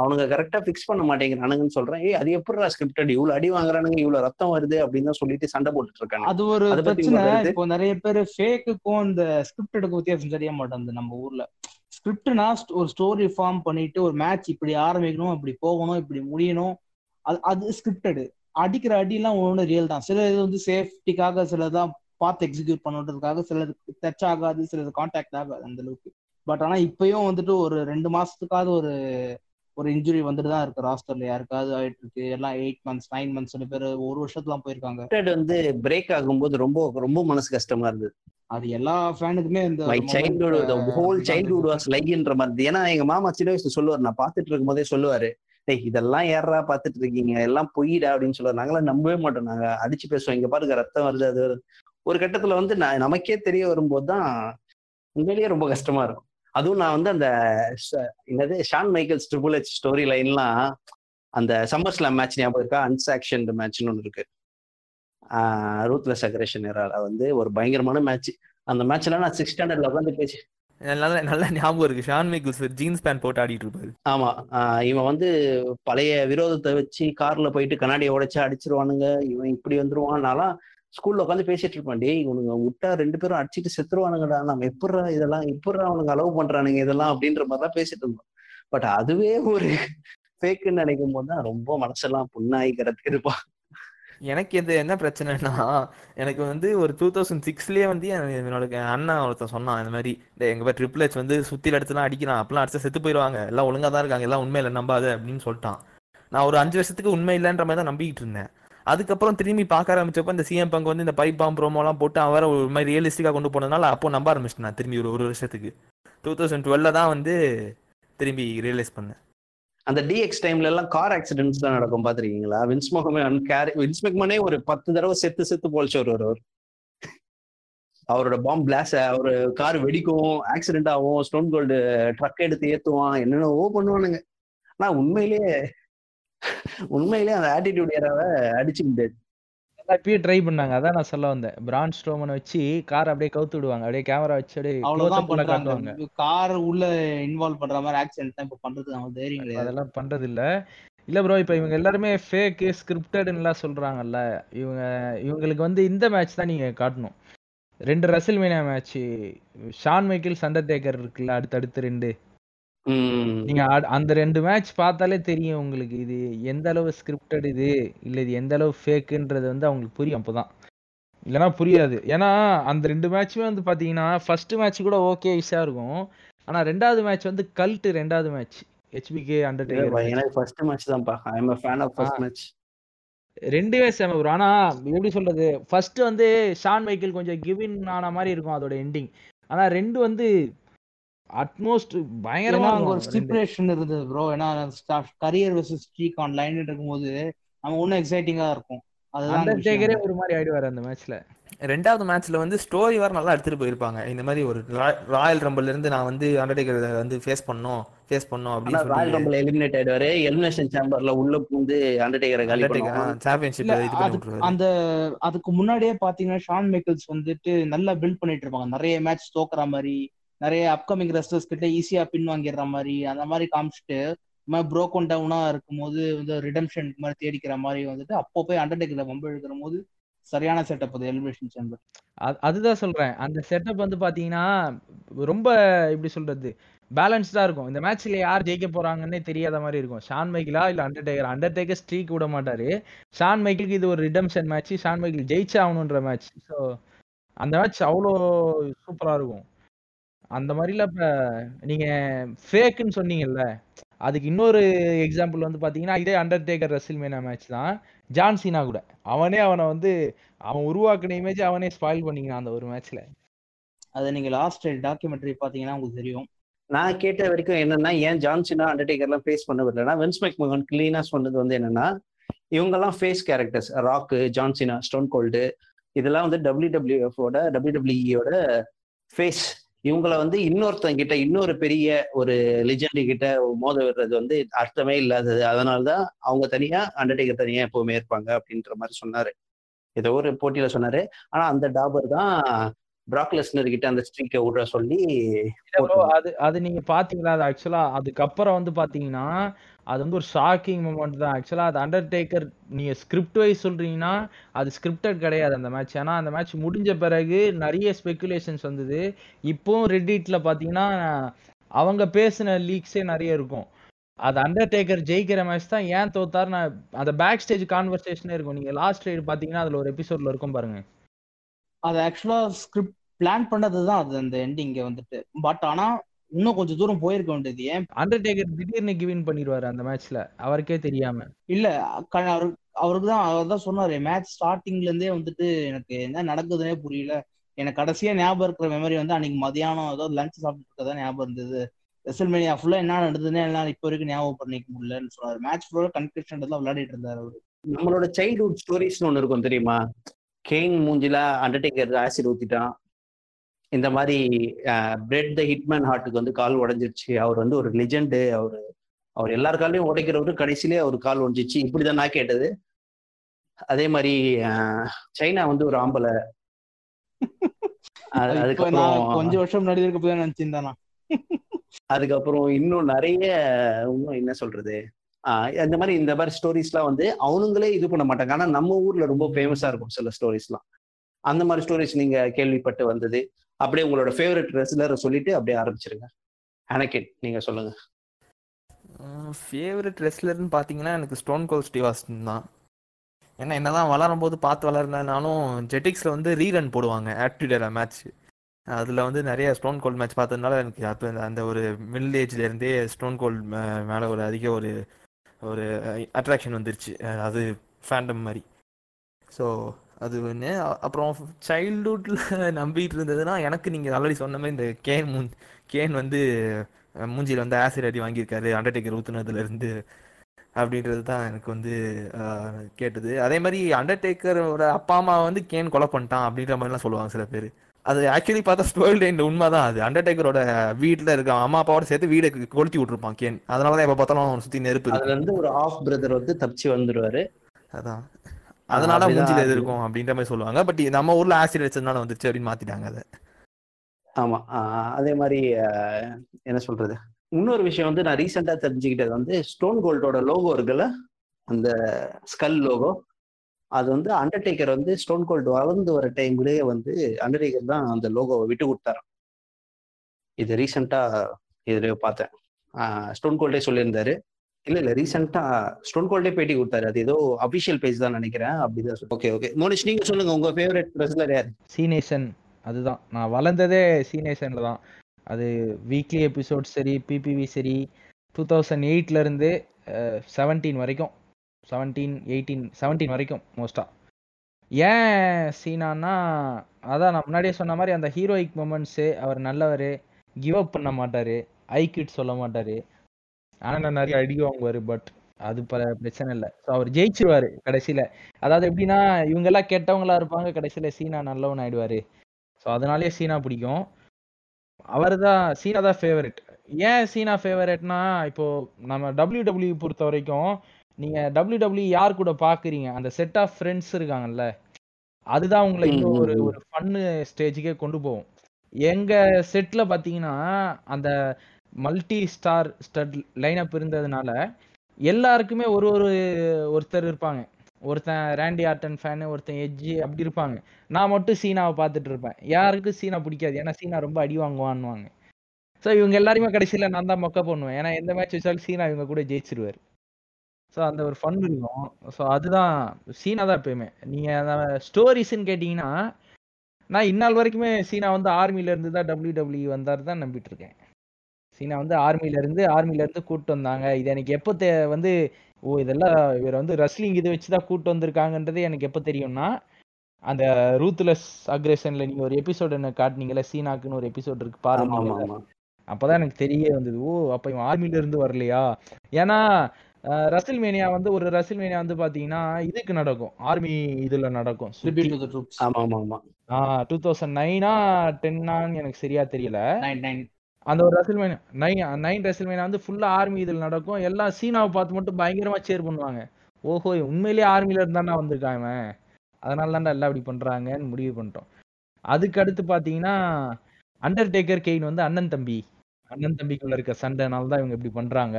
அவனுங்க கரெக்டா ஃபிக்ஸ் பண்ண மாட்டேங்கிறானுங்கன்னு சொல்றேன். ஏய் அது எப்படிடா ஸ்கிரிப்டட் இவ்வளவு அடி வாங்குறானுங்க இவ்வளவு ரத்தம் வருது அப்படின்னு சொல்லிட்டு சண்டை போட்டுட்டு இருக்காங்க. அது ஒரு பிரச்சனை? இப்போ நிறைய பேர் ஃபேக்குக்கும் இந்த ஸ்கிரிப்டடுக்கும் வித்தியாசம் தெரிய மாட்டேங்குது நம்ம ஊர்ல. ஸ்கிரிப்ட்னா ஒரு ஸ்டோரி ஃபார்ம் பண்ணிட்டு ஒரு மேட்ச் இப்படி ஆரம்பிக்கணும் இப்படி போகணும் இப்படி முடியணும். அது அது ஸ்கிரிப்டடு அடிக்கிற அடியெல்லாம் ஒன்று ரியல் தான். சில இது வந்து சேஃப்டிக்காக சிலதான் பார்த்து எக்ஸிக்யூட் பண்ணுறதுக்காக சிலது டச் ஆகாது சிலது கான்டாக்ட் ஆகாது அந்த அளவுக்கு. பட் ஆனா இப்பயும் வந்துட்டு ஒரு ரெண்டு மாசத்துக்காவது ஒரு ஒரு இன்ஜுரி வந்துட்டு தான் இருக்கு ராஸ்டர்ல யாருக்காவது ஆயிட்டு இருக்கு. எல்லாம் எயிட் மந்த்ஸ் நைன் மந்த்ஸ் சில பேர் ஒரு வருஷத்துலாம் போயிருக்காங்க. வந்து பிரேக் ஆகும்போது ரொம்ப ரொம்ப மனசு கஷ்டமா இருந்தது. அது எல்லா ஃபேனுக்குமே இந்த my childhood whole childhood was லைக்ன்ற மாதிரி ஏன்னா எங்க மாமா சின்ன வயசுல சொல்லுவார் நான் பார்த்துட்டு இருக்கும் போதே சொல்லுவாரு டேய் இதெல்லாம் ஏறா பார்த்துட்டு இருக்கீங்க? எல்லாம் பொய்டா? அப்படின்னு சொல்லுவாரு. நாங்களாம் நம்பவே மாட்டோம். நாங்க அடிச்சு பேசுவோம். இங்க பாருங்க ரத்தம் வருது அது வருது. ஒரு கட்டத்துல வந்து நமக்கே தெரிய வரும்போது தான் உண்மையிலேயே ரொம்ப கஷ்டமா இருக்கும். அதுவும் நான் வந்து அந்த என்னது Shawn Michaels Triple H story லைன்லாம் அந்த சம்மர் ஸ்லாம் மேட்ச் ஞாபகம் இருக்கா? அன்சாக்ஷன் மேட்ச்னு ஒன்று இருக்கு. ரூத்லெஸ் அக்ரேஷன் ஏரால வந்து ஒரு பயங்கரமான மேட்ச் அந்த மேட்ச்ல நான் சிக்ஸ் ஸ்டாண்டர்ட்ல உட்காந்து பேசி நல்ல நல்ல ஞாபகம் இருக்கு. ஷான் மைக்கிள்ஸ் ஜீன்ஸ் பேண்ட் போட்டு ஆடிட்டு இருப்பாரு. ஆமா. இவன் வந்து பழைய விரோதத்தை வச்சு கார்ல போயிட்டு கண்ணாடியை உடைச்சு அடிச்சிருவானுங்க. இவன் இப்படி வந்துருவான். நான்லாம் ஸ்கூல்ல உட்காந்து பேசிட்டு இருப்பான். டேய் இவனுங்க விட்டா ரெண்டு பேரும் அடிச்சுட்டு செத்துருவானுங்கடா. நம்ம எப்படா இதெல்லாம் எப்படா அவனுங்க அலோவ் பண்றானுங்க இதெல்லாம்? அப்படின்ற மாதிரிதான் பேசிட்டு இருந்தோம். பட் அதுவே ஒரு ஃபேக்குன்னு நினைக்கும் போது தான் ரொம்ப மனசெல்லாம் புண்ணாகி இருப்பான் எனக்கு இது என்ன பிரச்சனைனா எனக்கு வந்து ஒரு டூ தௌசண்ட் சிக்ஸ்லயே வந்து என்னோட அண்ணன் ஒருத்தன் சொன்னான் இந்த மாதிரி "டேய், எங்க பேர் ட்ரிபிள் ஹெச் வந்து சுத்தில எடுத்துலாம் அடிக்கிறான். அப்பெல்லாம் அடிச்சா செத்து போயிடுவாங்க எல்லாம் ஒழுங்கா தான் இருக்காங்க. எல்லாம் உண்மையில நம்பாத. அப்படின்னு சொல்லிட்டான். நான் ஒரு அஞ்சு வருஷத்துக்கு உண்மை இல்லைன்ற மாதிரி தான் நம்பிக்கிட்டு இருந்தேன். அதுக்கப்புறம் திரும்பி பார்க்க ஆரம்பிச்சப்ப இந்த சிஎம் பங்க் வந்து இந்த பைப் பாம் ப்ரோமோலாம் போட்டு அவரை ஒரு மாதிரி ரியலிஸ்டிக்காக கொண்டு போனதுனால அப்போ நம்ப ஆரம்பிச்சிட்டேன் நான் திரும்பி ஒரு ஒரு வருஷத்துக்கு. டூ தௌசண்ட் டுவெல்ல தான் வந்து திரும்பி ரியலைஸ் பண்ணேன். அந்த டிஎக்ஸ் டைம்ல எல்லாம் கார் ஆக்சிடென்ட்ஸ் தான் நடக்கும் பாத்திருக்கீங்களா வின்ஸ் மொஹமன் கேரி வின்ஸ் மெக்மனே ஒரு பத்து தடவை செத்து செத்து போலிச்சு ஒரு ஒரு அவரோட பாம்பு பிளாஸ் அவரு கார் வெடிக்கும் ஆக்சிடென்ட் ஆகும் ஸ்டோன் கோல்டு ட்ரக் எடுத்து ஏத்துவான் என்னென்னவோ பண்ணுவானுங்க. ஆனா உண்மையிலேயே உண்மையிலேயே அந்த ஆட்டிடியூட் ஏறாவை அடிச்சு முடியாது எல்லாம் இப்பயே ட்ரை பண்ணாங்க. அதான் நான் சொல்ல வந்தேன். பிரான் ஸ்ட்ரோமன் வச்சு கார் அப்படியே கவுத்து விடுவாங்க. அப்படியே கேமரா வச்சு அப்படியே அவ்வளவுதான் பண்றாங்க. கார் உள்ள இன்வால்வ் பண்ற மாதிரி ஆக்சிடென்ட் தான் இப்ப பண்றது அவங்க தைரியம் கிடையாது அதெல்லாம் பண்றது இல்ல இல்ல ப்ரோ இப்ப இவங்க எல்லாருமே ஃபேக் ஸ்கிரிப்டட்லாம் சொல்றாங்கல்ல. இவங்க இவங்களுக்கு வந்து இந்த மேட்ச் தான் நீங்க காட்டணும். ரெண்டு WrestleMania match Shawn Michaels Undertaker இருக்குல்ல அடுத்தடுத்து ரெண்டு. நீங்க அந்த ரெண்டு மேட்ச் பார்த்தாலே தெரியும் உங்களுக்கு. இது எந்த அளவு ஸ்கிரிப்டட் இது? இல்ல இது எந்த அளவு ஃபேக்குன்றது வந்து அவங்களுக்கு புரியும் அப்பதான். இல்லைன்னா புரியாது. ஏன்னா அந்த ரெண்டு மேட்சுமே வந்து பாத்தீங்கன்னா ஃபர்ஸ்ட் மேட்ச் கூட ஓகே ஈஸியா இருக்கும். ஆனா ரெண்டாவது மேட்ச் வந்து கல்ட் ரெண்டாவது மேட்ச் ஹெச்பிகே அண்டர்டேக்கர் எனக்கு ஃபர்ஸ்ட் மேட்ச் தான்ப்பா. I fan of first match ரெண்டுமே செம ப்ரோ ஆனா எப்படி சொல்றது? ஃபர்ஸ்ட் வந்து ஷான் மைக்கேல் கொஞ்சம் கிவின் ஆன மாதிரி இருக்கும் அதோட எண்டிங் ஆனா ரெண்டு வந்து அட்மோஸ்ட் பயங்கரமா அங்க ஒரு. ஸ்டிபுலேஷன் இருந்தது ப்ரோ ஏன்னா career versus streak on line இருக்கும்போது நம்ம இன்னும் எக்ஸைட்டிங்கா இருக்கும். அண்டர்டேக்கரே ஒரு மாதிரி ஆயிடுவாரு அந்த மேட்ச்ல ரெண்டாவது மேட்ச்ல வந்து ஸ்டோரி வேற நல்லா எடுத்துட்டு போயிருப்பாங்க. இந்த மாதிரி ஒரு ராயல் ரம்பிள்ல இருந்து நான் வந்து அண்டர்டேக்கர் வந்து ஃபேஸ் பண்ணோம் ஃபேஸ் பண்ணோம் அப்படின்னு ராயல் ரம்பிள் எலிமினேட் ஆயிடுவாரு. எலிமினேஷன் சேம்பர்ல உள்ள பூந்து அண்டர்டேக்கரை காலி பண்ணுவான் இல்ல சாம்பியன்ஷிப் அந்த அதுக்கு முன்னாடியே பாத்தீங்கன்னா ஷான் மைக்கேல்ஸ் வந்துட்டு நல்லா பில்ட் பண்ணிட்டு இருப்பாங்க. நிறைய மேட்ச் தோக்குற மாதிரி நிறைய அப்கமிங் ரெஸ்டர்ஸ் கிட்ட ஈஸியா பின் வாங்கிடுற மாதிரி அந்த மாதிரி காமிச்சிட்டு மாதிரி ப்ரோக்கன் டவுனா இருக்கும்போது வந்து ரிடம்ஷன் மாதிரி தேடிக்கிற மாதிரி வந்துட்டு அப்போ போய் அண்டர்டேக்கர்ல வம்பு எழுக்கிற போது சரியான செட்டப் அது எலிமினேஷன் சேம்பர் அது- அதுதான் சொல்றேன். அந்த செட்டப் வந்து பாத்தீங்கன்னா ரொம்ப எப்படி சொல்றது பேலன்ஸ்டா இருக்கும். இந்த மேட்ச்ல யார் ஜெயிக்க போறாங்கன்னே தெரியாத மாதிரி இருக்கும். ஷான் மைக்கிளா இல்ல அண்டர்டேக்கர் அண்டர்டேக்கர் ஸ்ட்ரீக் விட மாட்டாரு. ஷான் மைக்கிளுக்கு இது ஒரு ரிடம்ஷன் மேட்ச் ஷான் மைக்கிள் ஜெயிச்சே ஆகணுன்ற மேட்ச் ஸோ அந்த மேட்ச் அவ்வளோ சூப்பரா இருக்கும். அந்த மாதிரில இப்ப நீங்க ஃபேக்குன்னு சொன்னீங்கல்ல அதுக்கு இன்னொரு எக்ஸாம்பிள் வந்து பாத்தீங்கன்னா இதே அண்டர்டேக்கர் ரெசில்மேனா மேட்ச் தான். ஜான் சீனா கூட. அவனே அவனை வந்து அவன் உருவாக்குன இமேஜ் அவனே ஸ்பாயில் பண்ணிக்கிறான் அந்த ஒரு மேட்ச்ல அது நீங்க லாஸ்ட் டாக்குமெண்ட்ரி பாத்தீங்கன்னா உங்களுக்கு தெரியும். நான் கேட்ட வரைக்கும் என்னன்னா ஏன் ஜான்சினா அண்டர்டேக்கர்லாம் ஃபேஸ் பண்ண விடலன்னா வென்ஸ் மெக்மகன் கிளீனா சொன்னது வந்து என்னன்னா இவங்கெல்லாம் face characters Rock John Cena Stone Cold இதெல்லாம் வந்து டபிள்யூ டபிள்யூஎஃபோட டபிள்யூடபிள்யூஇயோட ஃபேஸ் இவங்கள வந்து இன்னொருத்தங்க கிட்ட இன்னொரு பெரிய ஒரு லிஜெண்ட் கிட்ட மோத விடுறது வந்து அர்த்தமே இல்லாதது. அதனாலதான் அவங்க தனியா அண்டர்டேக்கர் தனியா எப்பவுமே இருப்பாங்க அப்படின்ற மாதிரி சொன்னாரு. ஏதோ ஒரு போட்டியில சொன்னாரு. ஆனா அந்த டாபர் தான் பிராக்லெஸ்னர் கிட்ட அந்த ஸ்ட்ரீக்கை விடுற சொல்லி அது அது நீங்க பாத்தீங்களா அது ஆக்சுவலா அதுக்கப்புறம் வந்து பாத்தீங்கன்னா அது வந்து ஒரு ஷாக்கிங் மூமெண்ட் தான். ஆக்சுவலாக அது அண்டர்டேக்கர் நீங்கள் ஸ்கிரிப்ட் வைஸ் சொல்கிறீங்கன்னா அது ஸ்கிரிப்டட் கிடையாது அந்த மேட்ச் ஏன்னா அந்த மேட்ச் முடிஞ்ச பிறகு நிறைய ஸ்பெக்குலேஷன்ஸ் வந்தது. இப்போவும் ரெட்டிட்டில் பார்த்தீங்கன்னா அவங்க பேசின லீக்ஸே நிறைய இருக்கும். அது அண்டர்டேக்கர் ஜெயிக்கிற மேட்ச் தான் ஏன் தோத்தாரு நான் அந்த பேக் ஸ்டேஜ் கான்வர்சேஷனே இருக்கும். நீங்கள் லாஸ்ட் ரைடு பார்த்தீங்கன்னா அதில் ஒரு எபிசோடில் இருக்கும் பாருங்க. அது ஆக்சுவலாக ஸ்கிரிப்ட் பிளான் பண்ணது தான் அது அந்த எண்டிங்கை வந்துட்டு. பட் ஆனால் இன்னும் கொஞ்சம் தூரம் போயிருக்க வேண்டியது. ஏன்? அண்டர்டேக்கர் திடீர்னு கிவின் பண்ணிடுவாரு அந்த மேட்ச்ல அவருக்கே தெரியாம. இல்ல அவருக்கு தான் அவர் தான் சொன்னாரு மேட்ச் ஸ்டார்டிங்ல இருந்தே வந்துட்டு எனக்கு என்ன நடக்குதுன்னே புரியல. எனக்கு கடைசியா ஞாபகம் இருக்கிற மெமரி வந்து அன்னைக்கு மதியானம் ஏதோ லஞ்ச் சாப்பிட்டு இருக்கதான் ஞாபகம் இருந்தது. ரெசல்மேனியா ஃபுல்லா என்ன நடந்ததுன்னு எல்லாம் இப்போ வரைக்கும் ஞாபகம் பண்ணிக்க முடியலன்னு சொன்னாரு. மேட்ச் ஃபுல்லா கன்க்ளூஷன் தான் விளையாடிட்டு இருந்தாரு அவரு. நம்மளோட சைல்ட்ஹுட் ஸ்டோரிஸ்னு ஒன்று இருக்கும் தெரியுமா? கெயின் மூஞ்சில அண்டர்டேக்கர் ஆசிட் ஊத்திட்டான். இந்த மாதிரி பிரெட் த ஹிட்மேன் ஹார்ட்டுக்கு வந்து கால் உடைஞ்சிருச்சு. அவர் வந்து ஒரு லெஜெண்டு அவர் அவர் எல்லார் காலையும் உடைக்கிறவரு கடைசியிலே அவர் கால் உடைஞ்சிச்சு இப்படிதான் நான் கேட்டது. அதே மாதிரி சைனா வந்து ஒரு ஆம்பளை. அதுக்கப்புறம் கொஞ்சம் வருஷம் முன்னாடி இருக்க நினைச்சிருந்தேன் நான். அதுக்கப்புறம் இன்னும் நிறைய இன்னும் என்ன சொல்றது? இந்த மாதிரி இந்த மாதிரி ஸ்டோரிஸ்லாம் வந்து அவனுங்களே இது பண்ண மாட்டாங்க. ஆனா நம்ம ஊர்ல ரொம்ப ஃபேமஸா இருக்கும் சில ஸ்டோரிஸ்லாம் அந்த மாதிரி ஸ்டோரிஸ் நீங்க கேள்விப்பட்டு வந்தது. அப்படியே உங்களோட ஃபேவரட் ரெஸ்லர் சொல்லிட்டு அப்படியே ஆரம்பிச்சிருங்க. அனகின் நீங்க சொல்லுங்க. ஃபேவரட் ரெஸ்லர்னு பார்த்தீங்கன்னா எனக்கு ஸ்டோன் கோல் ஸ்டீவ் ஆஸ்டின் தான். ஏன்னா என்னதான் வளரும் போது பார்த்து வளர்ந்தனாலும் ஜெட்டிக்ஸில் வந்து ரீரன் போடுவாங்க ஆக்டிடேரா மேட்ச் அதில் வந்து நிறைய ஸ்டோன் கோல்ட் மேட்ச் பார்த்ததுனால எனக்கு அப்போ அந்த ஒரு மிடில் ஏஜ்லேருந்தே ஸ்டோன் கோல்ட் மேலே ஒரு அதிக ஒரு ஒரு அட்ராக்ஷன் வந்துருச்சு. அது ஃபேண்டம் மாதிரி. ஸோ அது ஒன்று அப்புறம் சைல்ட்ஹுட்டில் நம்பிட்டு இருந்ததுன்னா எனக்கு நீங்கள் ஆல்ரெடி சொன்ன மாதிரி இந்த கேன் முன் கேன் வந்து அஹ் மூஞ்சில வந்து ஆசிட் அடி வாங்கியிருக்காரு அண்டர்டேக்கர் ஊத்துனதுல இருந்து அப்படின்றது தான் எனக்கு வந்து கேட்டது. அதே மாதிரி அண்டர்டேக்கரோட அப்பா அம்மா வந்து கேன் கொலை பண்ணிட்டான் அப்படின்ற மாதிரிலாம் சொல்லுவாங்க சில பேர். அது ஆக்சுவலி பார்த்தா ஸ்டோரி லைன் உண்மை தான் அது. அண்டர்டேக்கரோட வீட்டில் இருக்க அம்மா அப்பாவோட சேர்த்து வீடை கொளுத்தி விட்டுருப்பான் கேன் அதனால தான் எப்போ பார்த்தாலும் அவனை சுற்றி நெருப்பு அதுல இருந்து ஒரு ஆஃப் பிரதர் வந்து தப்பிச்சு வந்துருவாரு. அதான். அதனால மூஞ்சில. இது இருக்கும் அப்படின்ற மாதிரி சொல்லுவாங்க. பட் நம்ம ஊர்ல ஆசிட் அடிச்சதுனால வந்துருச்சு அப்படின்னு மாத்திட்டாங்க அதை. ஆமா. அதே மாதிரி என்ன சொல்றது? இன்னொரு விஷயம் வந்து நான் ரீசெண்டா தெரிஞ்சுக்கிட்டது வந்து ஸ்டோன் கோல்டோட லோகோ இருக்குல்ல? அந்த ஸ்கல் லோகோ அது வந்து அண்டர்டேக்கர் வந்து ஸ்டோன் கோல்டு வளர்ந்து வர டைம்லயே வந்து அண்டர்டேக்கர் தான் அந்த லோகோவை விட்டு கொடுத்தாரு இது ரீசெண்டா இதுல பார்த்தேன். ஸ்டோன் கோல்டே சொல்லியிருந்தாரு. இல்ல இல்ல. ரீசெண்டா ஸ்டோன் கோல்டே பேட்டி கொடுத்தாரு. அது ஏதோ அபிஷியல் பேஜ் தான் நினைக்கிறேன் அப்படிதான் ஓகே ஓகே மோனிஷ் நீங்க சொல்லுங்க. உங்க ஃபேவரட் ரெஸ்லர் யார்? சீனேஷன் அதுதான். நான் வளர்ந்ததே சீனேஷன்ல தான். அது வீக்லி எபிசோட் சரி பிபிவி சரி டூ தௌசண்ட் எயிட்லேருந்து செவன்டீன் வரைக்கும். செவன்டீன் எயிட்டீன் செவன்டீன் வரைக்கும் மோஸ்ட்டாக ஏன் சீனான்னா அதான் நான் முன்னாடியே சொன்ன மாதிரி அந்த ஹீரோயிக் மூமெண்ட்ஸு அவர் நல்லவர் கிவ் அப் பண்ண மாட்டார் ஐக்கிட் சொல்ல மாட்டார். நான் நிறைய அடி வாங்குவார் பட் அது பல பிரச்சனை இல்லை. ஸோ அவர் ஜெயிச்சிருவாரு கடைசியில். அதாவது எப்படின்னா இவங்கெல்லாம் கெட்டவங்களா இருப்பாங்க கடைசியில் சீனா நல்லவன் ஆயிடுவாரு. ஸோ அதனாலே சீனா பிடிக்கும். அவர் தான் சீனா தான் ஃபேவரட் ஏன் சீனா ஃபேவரட்னா இப்போ நம்ம டபிள்யூ டபிள்யூ பொறுத்த வரைக்கும் நீங்க டபிள்யூ டபிள்யூ யார் கூட பாக்குறீங்க? அந்த செட் ஆஃப் ஃப்ரெண்ட்ஸ் இருக்காங்கல்ல. அதுதான் உங்களை இன்னும் ஒரு. ஒரு ஃபன்னு ஸ்டேஜுக்கே கொண்டு போகும். எங்க செட்ல பாத்தீங்கன்னா அந்த மல்டி ஸ்டார் ஸ்டட் அப் இருந்ததுனால எல்லாருக்குமே ஒரு ஒரு ஒருத்தர் இருப்பாங்க. ஒருத்தன் ரேண்டி ஆர்டன் ஃபேனு ஒருத்தன் எஜ்ஜி அப்படி இருப்பாங்க. நான் மட்டும் சீனாவை பார்த்துட்டு இருப்பேன். யாருக்கும் சீனா பிடிக்காது. ஏன்னா சீனா ரொம்ப அடி வாங்குவான்னுவாங்க. ஸோ இவங்க எல்லாருமே கடைசியில் நான் தான் மொக்க பண்ணுவேன் ஏன்னா எந்த மேட்ச் வச்சாலும் சீனா இவங்க கூட ஜெயிச்சிருவார். ஸோ அந்த ஒரு ஃபன் இருக்கும். ஸோ அதுதான். சீனா தான் எப்பயுமே. நீங்கள் ஸ்டோரிஸ்ன்னு கேட்டிங்கன்னா நான் இந்நாள் வரைக்குமே சீனா வந்து ஆர்மியிலேருந்து தான் டபிள்யூ டபிள்யூ வந்தார் தான் நம்பிட்டு இருக்கேன். சீனா வந்து ஆர்மில இருந்து ஆர்மில இருந்து கூட்டு வந்தாங்க. இது எனக்கு எப்போ தே வந்து ஓ இதெல்லாம் இவர் வந்து ரெஸ்லிங் இது வச்சு தான் கூட்டு வந்திருக்காங்கன்றது எனக்கு எப்போ தெரியும்னா அந்த ரூத்லெஸ் அக்ரேஷன்ல நீங்க ஒரு எபிசோட் என்ன காட்டுனீங்கல்ல சீனாக்குன்னு ஒரு எபிசோட் இருக்கு பாருங்க. அப்பதான் எனக்கு தெரிய வந்தது. ஓ அப்ப இவன் ஆர்மில இருந்து வரலையா? ஏன்னா ரசில் மேனியா வந்து ஒரு ரசில் மேனியா வந்து பாத்தீங்கன்னா இதுக்கு நடக்கும். ஆர்மி இதுல நடக்கும். Tribute to the troops. ஆமா ஆமா ஆமா. டூ தௌசண்ட் நைனா டென்னான்னு எனக்கு சரியா தெரியல. அந்த ஒரு ரெசல்மேனியா நைன் நைன் ரெசல்மேனியா வந்து ஃபுல்லா ஆர்மி இதில் நடக்கும். எல்லாம் சீனாவை பார்த்து மட்டும் பயங்கரமா சேர் பண்ணுவாங்க. ஓஹோ உண்மையிலேயே ஆர்மில இருந்தானா வந்திருக்கான் இவன்? அதனால தான்டா எல்லாம் இப்படி பண்றாங்கன்னு முடிவு பண்ணிட்டோம். அதுக்கு அடுத்து பாத்தீங்கன்னா அண்டர்டேக்கர் கெயின் வந்து அண்ணன் தம்பி. அண்ணன் தம்பிக்குள்ள இருக்க சண்டைனால தான் இவங்க இப்படி பண்றாங்க.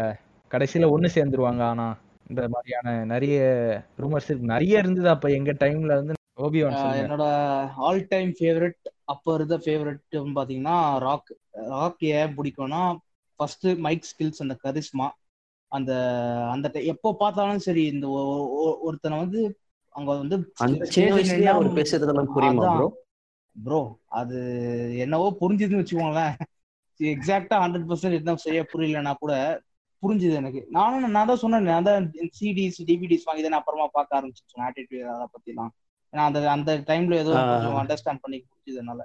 கடைசியில ஒண்ணு சேர்ந்துருவாங்க. ஆனா இந்த மாதிரியான நிறைய ரூமர்ஸ் இருக்கு. நிறைய இருந்தது அப்ப எங்க டைம்ல வந்து சொல்லுங்க என்னோட ஆல் டைம் ஃபேவரட் அப்போ இருந்த ஃபேவரட் பாத்தீங்கன்னா ராக் ராக் ஏன் பிடிக்கும்னா ஃபர்ஸ்ட் மைக் ஸ்கில்ஸ் அந்த கரிஸ்மா அந்த அந்த எப்போ பார்த்தாலும் சரி இந்த ஒருத்தனை வந்து அங்க வந்து ப்ரோ அது என்னவோ புரிஞ்சுதுன்னு வச்சுக்கோங்களேன். எக்ஸாக்டா ஹண்ட்ரட் பர்சன்ட் என்ன சரியா புரியலன்னா கூட புரிஞ்சுது எனக்கு. நானும் நான் தான் சொன்னேன் நான் தான் சிடிஸ் டிவிடிஸ் வாங்கி தான் அப்புறமா பார்க்க ஆரம்பிச்சிருச்சேன் ஆட்டிடியூட் அதை பத்திலாம். ஏன்னா அந்த அந்த டைம்ல ஏதோ. கொஞ்சம் அண்டர்ஸ்டாண்ட் பண்ணி புரிஞ்சதுனால.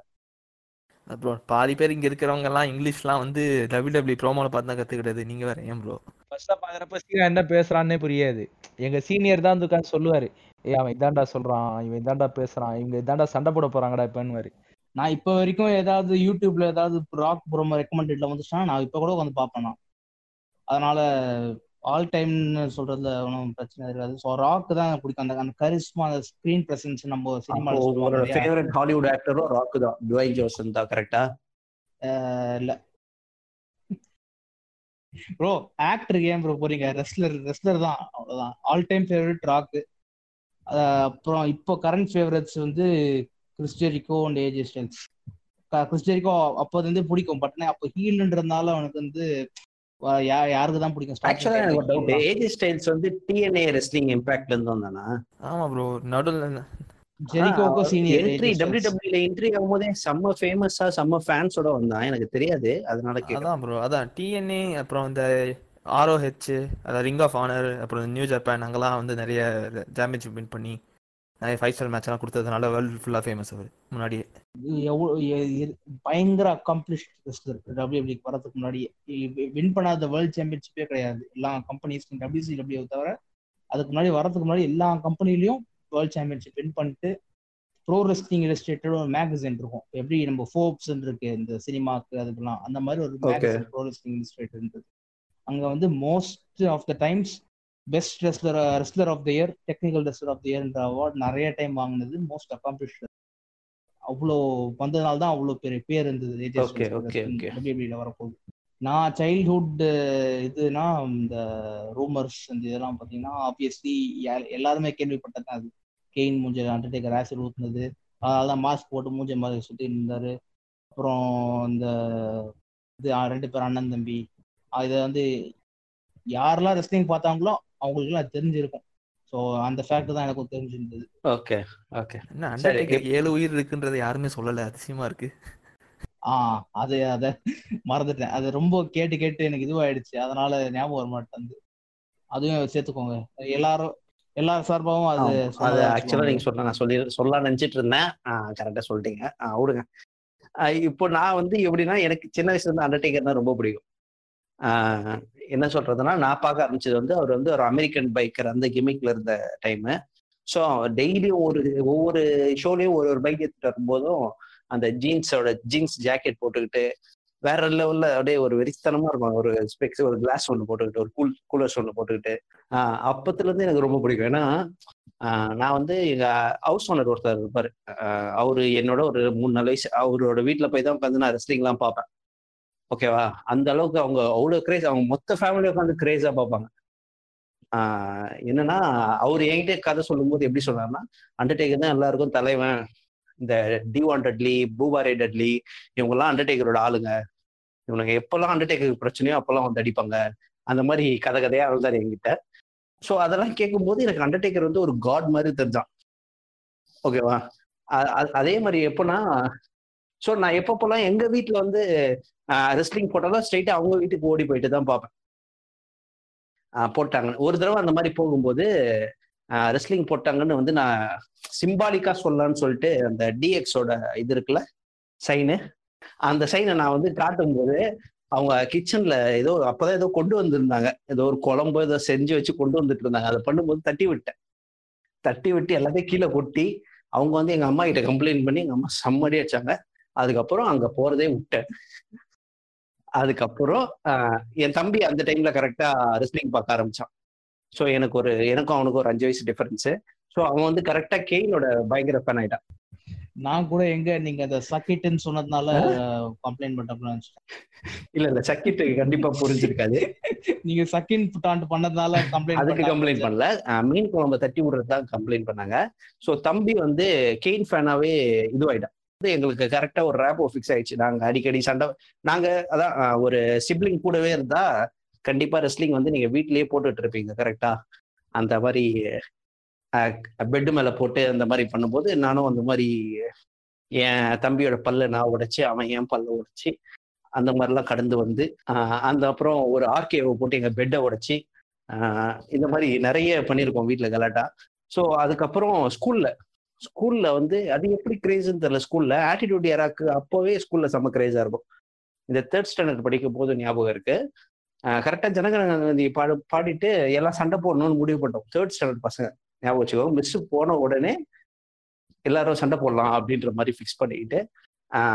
அப்புறம் பாதி பேர் இங்க இருக்கிறவங்க எல்லாம் இங்கிலீஷ்லாம் வந்து டபிள்யூ டபிள்யூ ப்ரோமோல பார்த்து தான் கத்துக்கிட்டது. நீங்க வேற ஏன் ப்ரோ ஃபர்ஸ்டா பாக்குறப்ப சீனா என்ன பேசுறான்னே புரியாது. எங்க சீனியர் தான் வந்து உட்காந்து சொல்லுவாரு. ஏய் அவன் இதாண்டா சொல்றான். இவன் இதாண்டா பேசுறான். இவங்க இதாண்டா சண்டை போட போறாங்கடா இப்பன்னுவாரு. நான் இப்போ வரைக்கும் ஏதாவது யூடியூப்ல ஏதாவது ராக் ப்ரோமோ ரெக்கமெண்டட்ல வந்துச்சுன்னா நான் இப்போ கூட வந்து பார்ப்பேன் நான். அதனால ஆல் டைம்னு சொல்றதுல ஒன்றும் பிரச்சனை இருக்காது. ஸோ ராக் தான் பிடிக்கும். அந்த அந்த கரிஸ்மா அந்த ஸ்கிரீன் பிரசன்ஸ் நம்ம சினிமாவில் உங்களோட ஃபேவரட் ஹாலிவுட் ஆக்டரும் ராக்கு தான். டுவை ஜோசன் தான் கரெக்டா இல்ல. ப்ரோ ஆக்டர் ஏன் ப்ரோ போறீங்க? ரெஸ்லர் ரெஸ்லர் தான் அவ்வளவுதான். ஆல் டைம் ஃபேவரட் ராக் அப்புறம் இப்போ கரண்ட் ஃபேவரட்ஸ் வந்து Chris Jericho and AJ Styles Chris Jericho அப்போது வந்து பிடிக்கும். பட் அப்போ ஹீல்ன்றதுனால அவனுக்கு வந்து யாருக்கு தான் பிடிக்கும்? ஆக்சுவலா எனக்கு ஒரு டவுட் ஏஜ் ஸ்டைல்ஸ் வந்து டிஎன்ஏ ரெஸ்லிங் இம்பாக்ட்ல இருந்து வந்தானா ஆமா ப்ரோ நடுவில் ஜெரிகோக்கும் சீனியர் என்ட்ரி டபிள்யூ டபிள்யூல என்ட்ரி ஆகும்போதே செம்ம ஃபேமஸா செம்ம ஃபேன்ஸோட வந்தான். எனக்கு தெரியாது. அதனால அதான் ப்ரோ அதான். டிஎன்ஏ அப்புறம் இந்த ஆர்ஓஹெச் அதாவது ரிங் ஆஃப் ஆனர் அப்புறம் நியூ ஜப்பான் அங்கெல்லாம் வந்து நிறைய சாம்பியன்ஷிப் வின் பண்ணி நிறைய ஃபைவ் ஸ்டார் மேட்ச்லாம் கொடுத்ததுனால வேர்ல்டு ஃபுல்லாக ஃபேமஸ் அவர். முன்னாடியே. பயங்கர அக்காம்ப்ளிஷ் ரெஸ்லர் டபிள்யூபிள்யூக்கு வரதுக்கு முன்னாடி வின் பண்ணாத வேர்ல்ட் சாம்பியன்ஷிப்பே கிடையாது. எல்லா கம்பெனிஸ்க்கும் டபிள்யூசிடபிள்யூ தவிர அதுக்கு முன்னாடி வரதுக்கு முன்னாடி எல்லா கம்பெனிலையும் வேர்ல்ட் சாம்பியன்ஷிப் வின் பண்ணிட்டு ப்ரோ ரெஸ்லிங் இல்லஸ்ட்ரேட்டட் ஒரு மேகசின் இருக்கும். எப்படி நம்ம ஃபோர்ப்ஸ் இருக்கு இந்த சினிமாக்கு அதுக்கெல்லாம். அந்த மாதிரி ஒரு. மேகசின் ப்ரோ ரெஸ்லிங் இல்லஸ்ட்ரேட்டட் இருந்தது அங்க வந்து most of the times best wrestler wrestler of the year technical wrestler of the இயர்ன்ற award நிறைய டைம் வாங்கினது. மோஸ்ட் அக்காம்ப்ளிஷ் அவ்வளோ வந்ததுனால தான் அவ்வளோ பெரிய பேர் இருந்தது. டபிள்யூபிள்யூல வரப்போகுது. நான் சைல்ட்ஹுட் இதுனா இந்த ரூமர்ஸ் இந்த இதெல்லாம் பார்த்தீங்கன்னா ஆப்வியஸ்லி எல்லாருமே கேள்விப்பட்டது தான் அது. கெயின் மூஞ்ச அண்டர்டேக்கர் ஆசிட் ஊத்துனது. அதனால தான் மாஸ்க் போட்டு மூஞ்ச மாதிரி சுற்றி இருந்தாரு. அப்புறம் இந்த இது ரெண்டு பேர் அண்ணன் தம்பி. அஹ் இதை வந்து யாரெல்லாம் ரெஸ்லிங் பார்த்தாங்களோ அவங்களுக்குலாம் அது தெரிஞ்சிருக்கும். ஸோ அந்த ஃபேக்ட் தான் எனக்கும் தெரிஞ்சிருந்தது. ஓகே ஓகே என்ன சரி, அண்டர்டேக்கர் ஏழு உயிர் இருக்குன்றதை யாருமே சொல்லல அதிசயமா இருக்கு. ஆ அது அத மறந்துட்டேன். அது ரொம்ப கேட்டு கேட்டு எனக்கு இதுவாயிடுச்சு. அதனால ஞாபகம் வர மாட்டேங்குது. அதுவும் சேர்த்துக்கோங்க. எல்லாரும் எல்லார் சார்பாகவும் அது. அது ஆக்சுவலா. நீங்க சொன்ன நான் சொல்லி சொல்லலாம் நினைச்சிட்டு இருந்தேன். கரெக்டா சொல்லிட்டீங்க. ஆ, விடுங்க. இப்போ நான் வந்து எப்படின்னா எனக்கு சின்ன வயசுல இருந்து அண்டர்டேக்கர் ரொம்ப பிடிக்கும். என்ன சொல்றதுன்னா நான் பார்க்க ஆரம்பிச்சது வந்து அவர் வந்து ஒரு அமெரிக்கன் பைக்கர் அந்த கிமிக்ல இருந்த டைமு ஸோ டெய்லியும் ஒரு ஒவ்வொரு ஷோலையும் ஒரு ஒரு பைக் எடுத்துட்டு வரும்போதும் அந்த ஜீன்ஸோட ஜீன்ஸ் ஜாக்கெட் போட்டுக்கிட்டு வேற லெவல்ல அப்படியே ஒரு வெறித்தனமா இருக்கும். ஒரு ஸ்பெக்ஸ் ஒரு கிளாஸ் ஒன்று போட்டுக்கிட்டு ஒரு கூல் கூலர்ஸ் ஒன்று போட்டுக்கிட்டு. அப்பத்துல இருந்து எனக்கு ரொம்ப பிடிக்கும். ஏன்னா நான் வந்து எங்க ஹவுஸ் ஓனர் ஒருத்தர் இருப்பாரு. அவரு என்னோட ஒரு மூணு நாலு வயசு அவரோட வீட்டுல போய் தான் உட்காந்து நான் ரெஸ்லிங்லாம் பார்ப்பேன். ஓகேவா அந்த அளவுக்கு அவங்க அவ்வளோ கிரேஸ் அவங்க மொத்த ஃபேமிலி உட்காந்து கிரேஸாக பார்ப்பாங்க. ஆஹ் என்னன்னா அவர் என்கிட்ட கதை சொல்லும்போது எப்படி சொன்னார்னா அண்டர்டேக்கர் தான் எல்லாருக்கும் தலைவன். இந்த டிவான் டட்லி பூபாரே டட்லி இவங்கெல்லாம் அண்டர்டேக்கரோட ஆளுங்க. இவனுங்க எப்பெல்லாம் அண்டர்டேக்கர் பிரச்சனையோ அப்பெல்லாம் வந்து அடிப்பாங்க. அந்த மாதிரி கதை கதையா இருந்தார் என்கிட்ட. ஸோ அதெல்லாம் கேட்கும்போது எனக்கு அண்டர்டேக்கர் வந்து ஒரு காட் மாதிரி தெரிஞ்சான். ஓகேவா அ- அதே மாதிரி எப்போனா ஸோ நான் எப்பப்போலாம் எங்க வீட்டில் வந்து ரெஸ்லிங் போட்டாலும் ஸ்ட்ரைட்டா அவங்க வீட்டுக்கு ஓடி போயிட்டு தான் பார்ப்பேன். போட்டாங்க. ஒரு தடவை அந்த மாதிரி போகும்போது ரெஸ்லிங் போட்டாங்கன்னு வந்து நான் சிம்பாலிக்கா சொல்லலாம்னு சொல்லிட்டு அந்த டிஎக்ஸோட இது இருக்குல்ல சைனு அந்த சைனை நான் வந்து காட்டும்போது அவங்க கிச்சன்ல ஏதோ அப்பதான் ஏதோ கொண்டு வந்திருந்தாங்க. ஏதோ ஒரு குழம்பு ஏதோ செஞ்சு வச்சு கொண்டு வந்துட்டு இருந்தாங்க. அதை பண்ணும்போது தட்டி விட்டேன். தட்டி விட்டு எல்லாத்தையும் கீழே கொட்டி அவங்க வந்து எங்க அம்மா கிட்ட கம்ப்ளைண்ட் பண்ணி எங்க அம்மா செம்மடி வச்சாங்க. அதுக்கப்புறம் அங்க போறதே விட்டேன். அதுக்கப்புறம் என் தம்பி அந்த டைம்ல கரெக்டா ரெஸ்லிங் பார்க்க ஆரம்பிச்சான். ஸோ எனக்கு ஒரு எனக்கும் அவனுக்கும் ஒரு அஞ்சு வயசு டிஃபரன்ஸ் ஸோ அவன் வந்து கரெக்டா கெயினோட பயங்கர ஃபேன் ஆயிட்டான். நான் கூட எங்க நீங்க அந்த சக்கிட்டுன்னு சொன்னதுனால கம்ப்ளைண்ட் பண்ண இல்ல இல்ல சக்கிட்டு கண்டிப்பா புரிஞ்சிருக்காது. நீங்க சக்கின் புட்டாண்டு பண்ணதுனால கம்ப்ளைண்ட் அதுக்கு கம்ப்ளைண்ட் பண்ணல. மீன் குழம்பு தட்டி விடுறது தான் கம்ப்ளைண்ட் பண்ணாங்க. ஸோ தம்பி வந்து கெயின் ஃபேனாவே இதுவாயிட்டான். வந்து எங்களுக்கு கரெக்டா ஒரு ரேப்போ ஃபிக்ஸ் ஆயிடுச்சு. நாங்க அடிக்கடி சண்டை நாங்க அதான் ஒரு சிப்ளிங் கூடவே இருந்தா கண்டிப்பா ரெஸ்லிங் வந்து நீங்க வீட்லயே போட்டுட்டு இருப்பீங்க கரெக்டா அந்த மாதிரி பெட் மேல போட்டு அந்த மாதிரி பண்ணும்போது நானும் அந்த மாதிரி என் தம்பியோட பல்லு நான் உடைச்சு அவன் என் பல்ல உடைச்சு அந்த மாதிரிலாம் கடந்து வந்து அந்த அப்புறம் ஒரு ஆர்கேவை போட்டு எங்க பெட்டை உடைச்சி இந்த மாதிரி நிறைய பண்ணியிருக்கோம் வீட்டில் கலாட்டா. ஸோ அதுக்கப்புறம் ஸ்கூல்ல ஸ்கூல்ல வந்து அது எப்படி கிரேஸ்ன்னு தெரியல ஸ்கூல்ல. ஆட்டிடியூட் யாராக்கு அப்போவே ஸ்கூல்ல செம்ம கிரேஸா இருக்கும். இந்த தேர்ட் ஸ்டாண்டர்ட் படிக்கும் போது ஞாபகம் இருக்கு. கரெக்டா ஜனகணதி பாடு பாடிட்டு எல்லாம் சண்டை போடணும்னு முடிவு பண்ணோம் தேர்ட் ஸ்டாண்டர்ட் பசங்க. ஞாபகம் வச்சுக்கோ மிஸ் போன உடனே எல்லாரும் சண்டை போடலாம் அப்படின்ற மாதிரி ஃபிக்ஸ் பண்ணிக்கிட்டு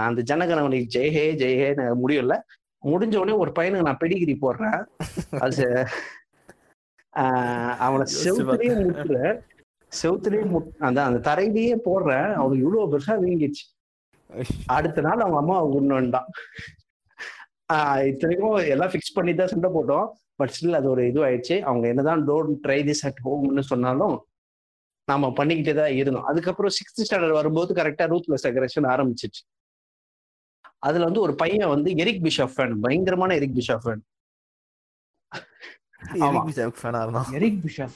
அந்த ஜனகணவனுக்கு ஜெய்ஹே ஜெய்ஹேன்னு முடியல முடிஞ்ச உடனே ஒரு பையனுக்கு நான் பெடிகிரி போடுறேன். அது அவனை செவுத்துலயே முட்டுறேன். செவுத்துலயே அந்த அந்த தரையிலேயே போடுறேன் அவனுக்கு இவ்வளவு பெருசா வீங்கிடுச்சு. அடுத்த நாள் அவங்க அம்மா உண்ணுண்டான் ஆஹ் இத்தனைக்கும் எல்லாம் ஃபிக்ஸ் பண்ணி தான் சண்டை போட்டோம். பட் ஸ்டில் அது ஒரு இது ஆயிடுச்சு அவங்க என்னதான் டோன்ட் ட்ரை திஸ் அட் ஹோம்னு சொன்னாலும் நாம பண்ணிக்கிட்டே தான் இருந்தோம். அதுக்கப்புறம் சிக்ஸ்த் ஸ்டாண்டர்ட் வரும்போது கரெக்டா ரூத்லெஸ் அக்ரஷன் ஆரம்பிச்சிச்சு. அதுல வந்து ஒரு பையன் வந்து எரிக் பிஷாப் ஃபேன் பயங்கரமான எரிக் பிஷாப் ஃபேன் ஆமா. ஃபேனா இருந்தான் எரிக் பிஷப்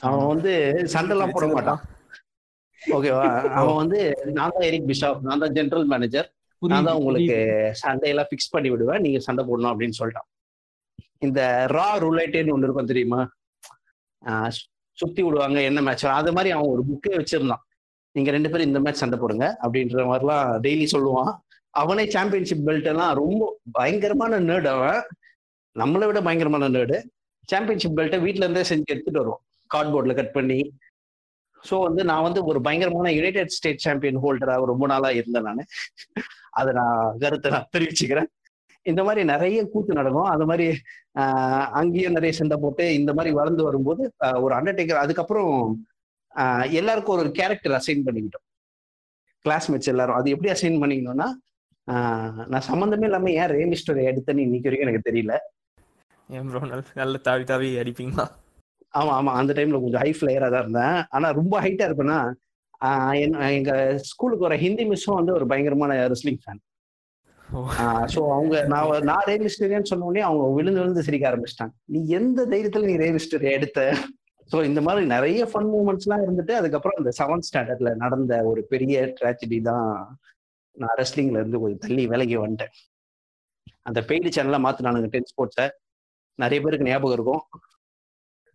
அவன் வந்து சண்டைலாம் போட மாட்டான். ஓகேவா [laughs] அவன் வந்து நான் தான் எரிக் பிஷாப் நான் தான் ஜெனரல் மேனேஜர் நான் தான் உங்களுக்கு சண்டையெல்லாம் ஃபிக்ஸ் பண்ணி விடுவேன். நீங்க சண்டை போடணும் அப்படின்னு சொல்லிட்டான். இந்த ரா ரூலைட்டேன்னு ஒன்று இருக்கும் தெரியுமா? சுத்தி விடுவாங்க என்ன மேட்ச் அது மாதிரி அவன் ஒரு புக்கே வச்சிருந்தான். நீங்க ரெண்டு பேரும் இந்த மேட்ச் சண்டை போடுங்க அப்படின்ற மாதிரிலாம் டெய்லி சொல்லுவான். அவனே சாம்பியன்ஷிப் பெல்ட் எல்லாம் ரொம்ப பயங்கரமான நேர்டு அவன். நம்மளை விட பயங்கரமான நேர்டு சாம்பியன்ஷிப் பெல்ட்டை வீட்ல இருந்தே செஞ்சு எடுத்துட்டு வருவோம். கார்ட்போர்டில் கட் பண்ணி. ஸோ வந்து நான் வந்து ஒரு பயங்கரமான யுனைடெட் ஸ்டேட் சாம்பியன் ஹோல்டராக ரொம்ப நாளா இருந்தேன் நான். அதை நான் கருத்தை நான் தெரிவிச்சுக்கிறேன். இந்த மாதிரி நிறைய கூத்து நடக்கும். அது மாதிரி ஆஹ் அங்கேயும் நிறைய சண்டை போட்டு இந்த மாதிரி வளர்ந்து வரும்போது ஒரு அண்டர்டேக்கர் அதுக்கப்புறம் ஆஹ் எல்லாருக்கும் ஒரு கேரக்டர் அசைன் பண்ணிக்கிட்டோம். கிளாஸ்மேட்ஸ் எல்லாரும். அது எப்படி அசைன் பண்ணிக்கணும்னா ஆஹ் நான் சம்மந்தமே இல்லாம ஏன் ரேமிஸ்டரை எடுத்தேன்னு இன்னைக்கு வரைக்கும் எனக்கு தெரியல. ஏன் ப்ரோ நல்ல நல்ல தாவி தாவி அடிப்பீங்களா? ஆமா ஆமா. அந்த டைம்ல கொஞ்சம் ஹை ஃபிளையரா தான் இருந்தேன். ஆனா ரொம்ப ஹைட்டா இருப்பேன்னா என்- எங்க ஸ்கூலுக்கு வர ஹிந்தி மிஸ்ஸும் வந்து ஒரு பயங்கரமான ரெஸ்லிங் ஃபேன். ஸோ அவங்க நான் நான் ரே மிஸ்டரியன்னு சொன்ன உடனே அவங்க விழுந்து விழுந்து சிரிக்க ஆரம்பிச்சிட்டாங்க. நீ எந்த தைரியத்துல நீ ரே மிஸ்டரி எடுத்த? ஸோ இந்த மாதிரி நிறைய ஃபன் மூமெண்ட்ஸ்லாம் இருந்துட்டு அதுக்கப்புறம் இந்த செவன்த் ஸ்டாண்டர்ட்ல நடந்த ஒரு பெரிய ட்ராஜடி தான் நான் ரெஸ்லிங்ல இருந்து கொஞ்சம் தள்ளி விலகி வந்துட்டேன். அந்த பெய்டு சேனலை மாத்தினானுங்க டென் ஸ்போர்ட்ஸை நிறைய பேருக்கு ஞாபகம் இருக்கும்.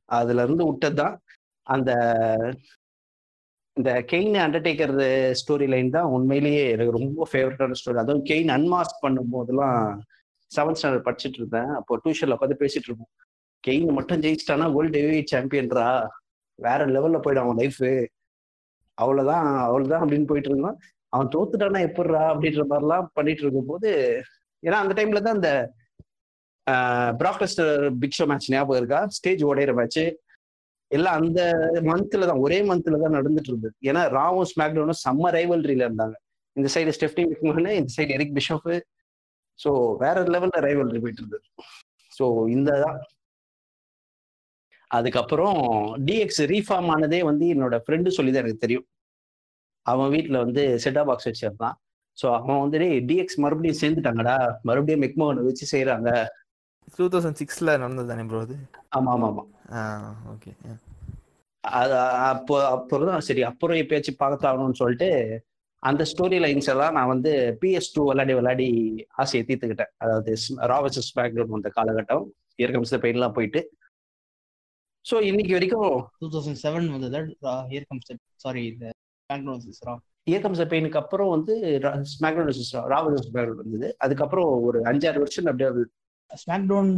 அதுல இருந்து விட்டது தான் அந்த இந்த கெயின் அண்டர்டேக்கர் ஸ்டோரி லைன் தான் உண்மையிலேயே எனக்கு ரொம்ப ஃபேவரட்டான ஸ்டோரி அதுவும் கெயின் அன்மாஸ்க் பண்ணும் போதெல்லாம் செவன்த் ஸ்டாண்டர்ட் படிச்சுட்டு இருந்தேன். அப்போ டியூஷன்ல உட்காந்து பேசிட்டு இருப்போம் கெயின் மட்டும் ஜெயிச்சிட்டானா வேர்ல்டு ஹெவி சாம்பியன்ரா வேற லெவல்ல போயிடும் அவன் லைஃப் அவ்வளவுதான் அவ்வளவுதான் அப்படின்னு போயிட்டு இருந்தான். அவன் தோத்துட்டானா எப்படிரா அப்படின்ற மாதிரிலாம் பண்ணிட்டு இருக்கும்போது ஏன்னா அந்த டைம்ல தான் இந்த ப்ராக்லஸ்டர் பிக் ஷோ மேட்ச் ஞாபகம் இருக்கா? ஸ்டேஜ் உடையிற மேட்ச் எல்லாம் அந்த மந்த்ல தான் ஒரே மந்த்ல தான் நடந்துட்டு இருந்தது. ஏன்னா ராவும் ஸ்மாக்டவுனும் செம்ம ரைவல்ரியில இருந்தாங்க. இந்த சைடு ஸ்டெஃப்டி மிக்மேனு இந்த சைடு எரிக் பிஷப் ஸோ வேற லெவல்ல ரைவல்ரி போயிட்டு இருந்தது. ஸோ இந்த தான். அதுக்கப்புறம் டிஎக்ஸ் ரீஃபார்ம் ஆனதே வந்து என்னோட ஃப்ரெண்டு சொல்லி தான் எனக்கு தெரியும். அவன் வீட்டில் வந்து செட்டா பாக்ஸ் வச்சிருந்தான். ஸோ அவன் வந்து டிஎக்ஸ் மறுபடியும் சேர்ந்துட்டாங்கடா. மறுபடியும் மெக்மோகனை வச்சு செய்யறாங்க டூ தௌசண்ட் சிக்ஸ்ல நடந்தது தானே ப்ரோ அது? ஆமா ஆமா ஆமா ஆ ஓகே அது அப்போ அப்புறம் தான் சரி அப்புறம் எப்பயாச்சும் பார்த்தாகணும்னு சொல்லிட்டு அந்த ஸ்டோரி லைன்ஸ் எல்லாம் நான் வந்து பிஎஸ் டூ விளையாடி விளையாடி ஆசையை தீர்த்துக்கிட்டேன். அதாவது ராவர்சஸ் பேக்ரவுண்ட் வந்த காலகட்டம் இயற்கம்ஸ் பெயின்லாம் போயிட்டு. ஸோ இன்னைக்கு வரைக்கும் டூ தௌசண்ட் செவன் வந்தது ஹியர் கம்ஸ் சாரி இந்த பேங்க்லோசிஸ் ரா இயற்கம்ஸ் பெயினுக்கு அப்புறம் வந்து ஸ்மாக்டவுன் ராவர்சஸ் பேக்ரவுண்ட் வந்தது. அதுக்கப்புறம் ஒரு அஞ்சாறு வருஷம் அப்படியே SmackDown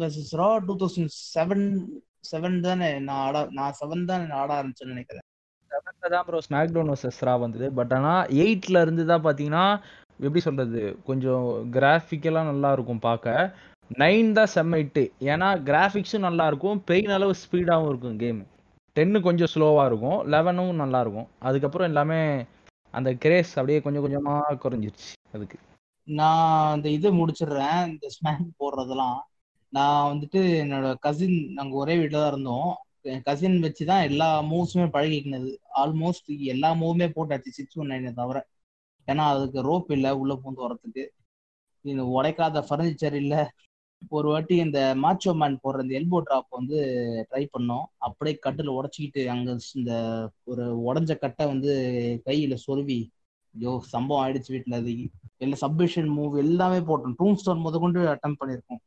versus Raw two thousand seven seven தானே நான் ஆட நான் செவன் தான் ஆட ஆரம்பிச்சேன்னு நினைக்கிறேன். செவன்ல தான் ப்ரோ ஸ்மாக்டவுன் வர்சஸ் ரா வந்தது. பட் ஆனால் எயிட்ல இருந்து தான் பார்த்தீங்கன்னா எப்படி சொல்றது கொஞ்சம் கிராஃபிக்கெல்லாம் நல்லா இருக்கும் பார்க்க நைன் தான் செம்ம ஹிட்டு ஏன்னா கிராஃபிக்ஸும் நல்லா இருக்கும் பெயின் அளவு ஸ்பீடாகவும் இருக்கும் கேம் டென்னு கொஞ்சம் ஸ்லோவாக இருக்கும் லெவனும் நல்லா இருக்கும். அதுக்கப்புறம் எல்லாமே அந்த கிரேஸ் அப்படியே கொஞ்சம் கொஞ்சமாக குறைஞ்சிருச்சு அதுக்கு. நான் அந்த இது முடிச்சிடுறேன் இந்த ஸ்மாக் போடுறதெல்லாம். நான் வந்துட்டு என்னோட கசின் நாங்கள் ஒரே வீட்டில் தான் இருந்தோம். என் கசின் வச்சு தான் எல்லா மூவ்ஸுமே பழகிக்கினது. ஆல்மோஸ்ட் எல்லா மூவுமே போட்டாச்சு சிக்ஸ் ஒன் நைனை தவிர. ஏன்னா அதுக்கு ரோப் இல்லை உள்ளே பூந்து வரத்துக்கு இந்த உடைக்காத ஃபர்னிச்சர் இல்லை. ஒரு வாட்டி இந்த மாச்சோ மேன் போடுற இந்த எல்போ ட்ராப் வந்து ட்ரை பண்ணோம். அப்படியே கட்டில் உடச்சிக்கிட்டு அங்கே இந்த ஒரு உடஞ்ச கட்டை வந்து கையில் சொருவி ஐயோ சம்பவம் ஆயிடுச்சு வீட்டில் அது எல்லா சப்மிஷன் மூவ் எல்லாமே போட்டோம். டூம் ஸ்டோன் முத கொண்டு அட்டம் பண்ணியிருக்கோம்.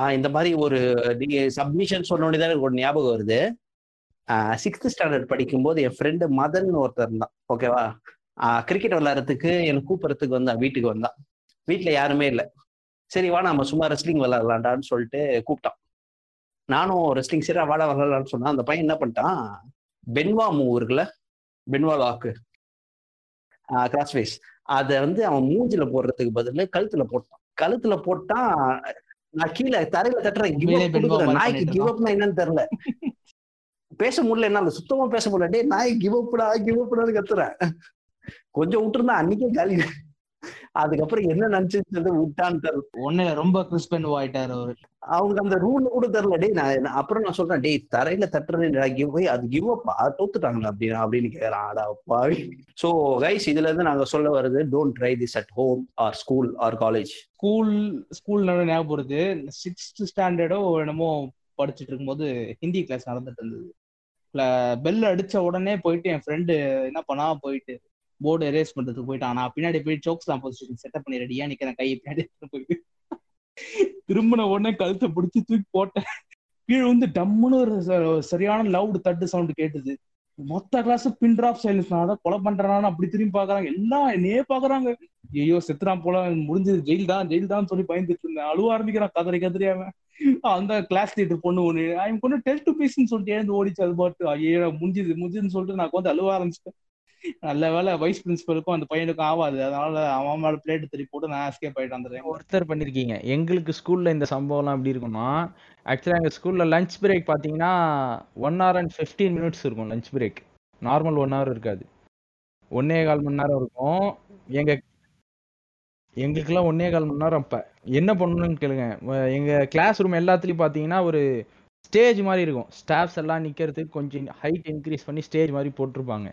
ஆஹ் இந்த மாதிரி ஒரு நீங்க சப்மிஷன் சொன்ன உடனே தான் எனக்கு ஒரு ஞாபகம் வருது. சிக்ஸ்த் ஸ்டாண்டர்ட் படிக்கும்போது என் ஃப்ரெண்டு மதன் ஒருத்தர் இருந்தான். ஓகேவா கிரிக்கெட் விளையாடுறதுக்கு என்னை கூப்பிட்றதுக்கு வந்தான் வீட்டுக்கு வந்தான். வீட்டில் யாருமே இல்லை. சரி வா நம்ம சும்மா ரெஸ்லிங் விளையாடலாம்டான்னு சொல்லிட்டு கூப்பிட்டான். நானும் ரெஸ்லிங் சரி வாடா விளையாடலான்னு சொன்னா அந்த பையன் என்ன பண்ணிட்டான்? பென்வா மூவ் இருக்குல்ல? பென்வா லாக்கு கிராஸ்வேஸ் அதை வந்து அவன் மூஞ்சில போடுறதுக்கு பதில் கழுத்துல போட்டான். கழுத்துல போட்டா நான் கீழே தரையில தட்டுறேன். நாய்க்கு கிவ் அப்னா என்னன்னு தெரியல. பேச முடியல என்னால சுத்தமா பேச முடியல. டேய் நாய் கிவ் அப்டா கிவ் அப்டான்னு கத்துறேன். கொஞ்சம் விட்டுருந்தா அன்னைக்கே காலி. அதுக்கப்புறம் என்ன நினைச்சிட்டு விட்டான்னு தெரியல ஒன்னு ரொம்ப கிறிஸ்பன் ஆயிட்டாரு அவரு. அவங்க அந்த ரூல் கூட தெரியல. டேய் நான் அப்புறம் நான் சொல்றேன் டேய் தரையில தட்டுறது கிவ் அது கிவ் அப் தோத்துட்டாங்களா அப்படின்னு அப்படின்னு கேட்கறான் ஆடா பாவி சோ கைஸ் இதுல இருந்து நாங்க சொல்ல வருது don't try this at home or school or college school school ஞாபகம் வருது. சிக்ஸ்த் ஸ்டாண்டர்டோ என்னமோ படிச்சுட்டு இருக்கும்போது ஹிந்தி கிளாஸ் நடந்துட்டு இருந்தது. பெல் அடிச்ச உடனே போயிட்டு என் ஃப்ரெண்டு என்ன பண்ணா போயிட்டு போர்டு எரேஸ் பண்றதுக்கு போயிட்டான். நான் பின்னாடி போய் சோக்ஸ் தான் பொசிஷன் செட்டப் பண்ணி ரெடியா நிக்கிறேன்? கையை பின்னாடி போயிட்டு. திரும்பின உடனே கழுத்தை பிடிச்சி தூக்கி போட்டேன். கீழே வந்து டம்முன்னு ஒரு சரியான லவுட் தட்டு சவுண்ட் கேட்டுது. மொத்த கிளாஸ் பின் டிராப் சைலன்ஸ் நான் தான் கொலை பண்றேனான்னு அப்படி திரும்பி பாக்குறாங்க எல்லாம் என்னையே பாக்குறாங்க ஐயோ செத்துறான் போல. முடிஞ்சது. ஜெயில் தான் ஜெயில் தான் சொல்லி பயந்துட்டு இருந்தேன். அழுவ ஆரம்பிக்கிறான். கதறி கதறி அந்த கிளாஸ் டீட்டர் பொண்ணு ஒண்ணு. அவன் கொண்டு டெல் டு பீஸ்ன்னு சொல்லிட்டு எழுந்து ஓடிச்சு அது பாட்டு. ஐயோ முடிஞ்சது முடிஞ்சதுன்னு சொல்லிட்டு நான் வந்து அழுவ ஆரம்பிச்சிட்டேன். நல்ல வேலை வைஸ் பிரின்சிபலுக்கும் அந்த பையனுக்கும் ஆகாது அதனால அவன் மேல பிளேட் திருப்பி போட்டு நான் எஸ்கேப் ஆயிட்டு வந்துடுறேன். ஒருத்தர் பண்ணிருக்கீங்க. எங்களுக்கு ஸ்கூல்ல இந்த சம்பவம்லாம் எப்படி இருக்கும்னா ஆக்சுவலா எங்க ஸ்கூல்ல லஞ்ச் பிரேக் பாத்தீங்கன்னா one hour and fifteen minutes இருக்கும் lunch break normal one hour இருக்காது. ஒன்னே கால் மணி நேரம் இருக்கும். எங்க எங்களுக்குலாம் ஒன்னே கால் மணி நேரம் அப்ப. என்ன பண்ணணும்னு கேளுங்க. எங்க கிளாஸ் ரூம் எல்லாத்துலயும் பாத்தீங்கன்னா ஒரு ஸ்டேஜ் மாதிரி இருக்கும். ஸ்டாஃப்ஸ் எல்லாம் நிக்கிறதுக்கு கொஞ்சம் ஹைட் இன்க்ரீஸ் பண்ணி ஸ்டேஜ் மாதிரி போட்டிருப்பாங்க.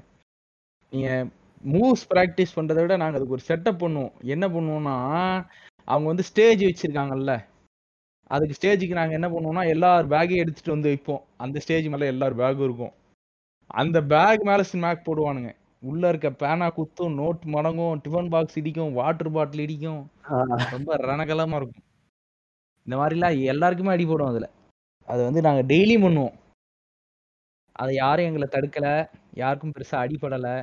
நீங்க மூவ்ஸ் ப்ராக்டிஸ் பண்றதை விட நாங்க அதுக்கு ஒரு செட்டப் பண்ணுவோம். என்ன பண்ணுவோம்னா அவங்க வந்து ஸ்டேஜ் வச்சிருக்காங்கல்ல. அதுக்கு ஸ்டேஜுக்கு நாங்க என்ன பண்ணுவோம்னா எல்லார் பேக்கையும் எடுத்துட்டு வந்து வைப்போம். அந்த ஸ்டேஜ் மேல எல்லார் பேக்கும் இருக்கும். அந்த பேக் மேல ஸ்மாக் போடுவானுங்க. உள்ள இருக்க பேனா குத்தும் நோட் மடங்கும் டிஃபன் பாக்ஸ் இடிக்கும் வாட்டர் பாட்டில் இடிக்கும். ரொம்ப ரணகலமா இருக்கும். இந்த மாதிரிலாம் எல்லாருக்குமே அடி போடும் அதுல. அது வந்து நாங்க டெய்லியும் பண்ணுவோம். அதை யாரும் எங்களை தடுக்கல. யாருக்கும் பெருசா அடிபடலை.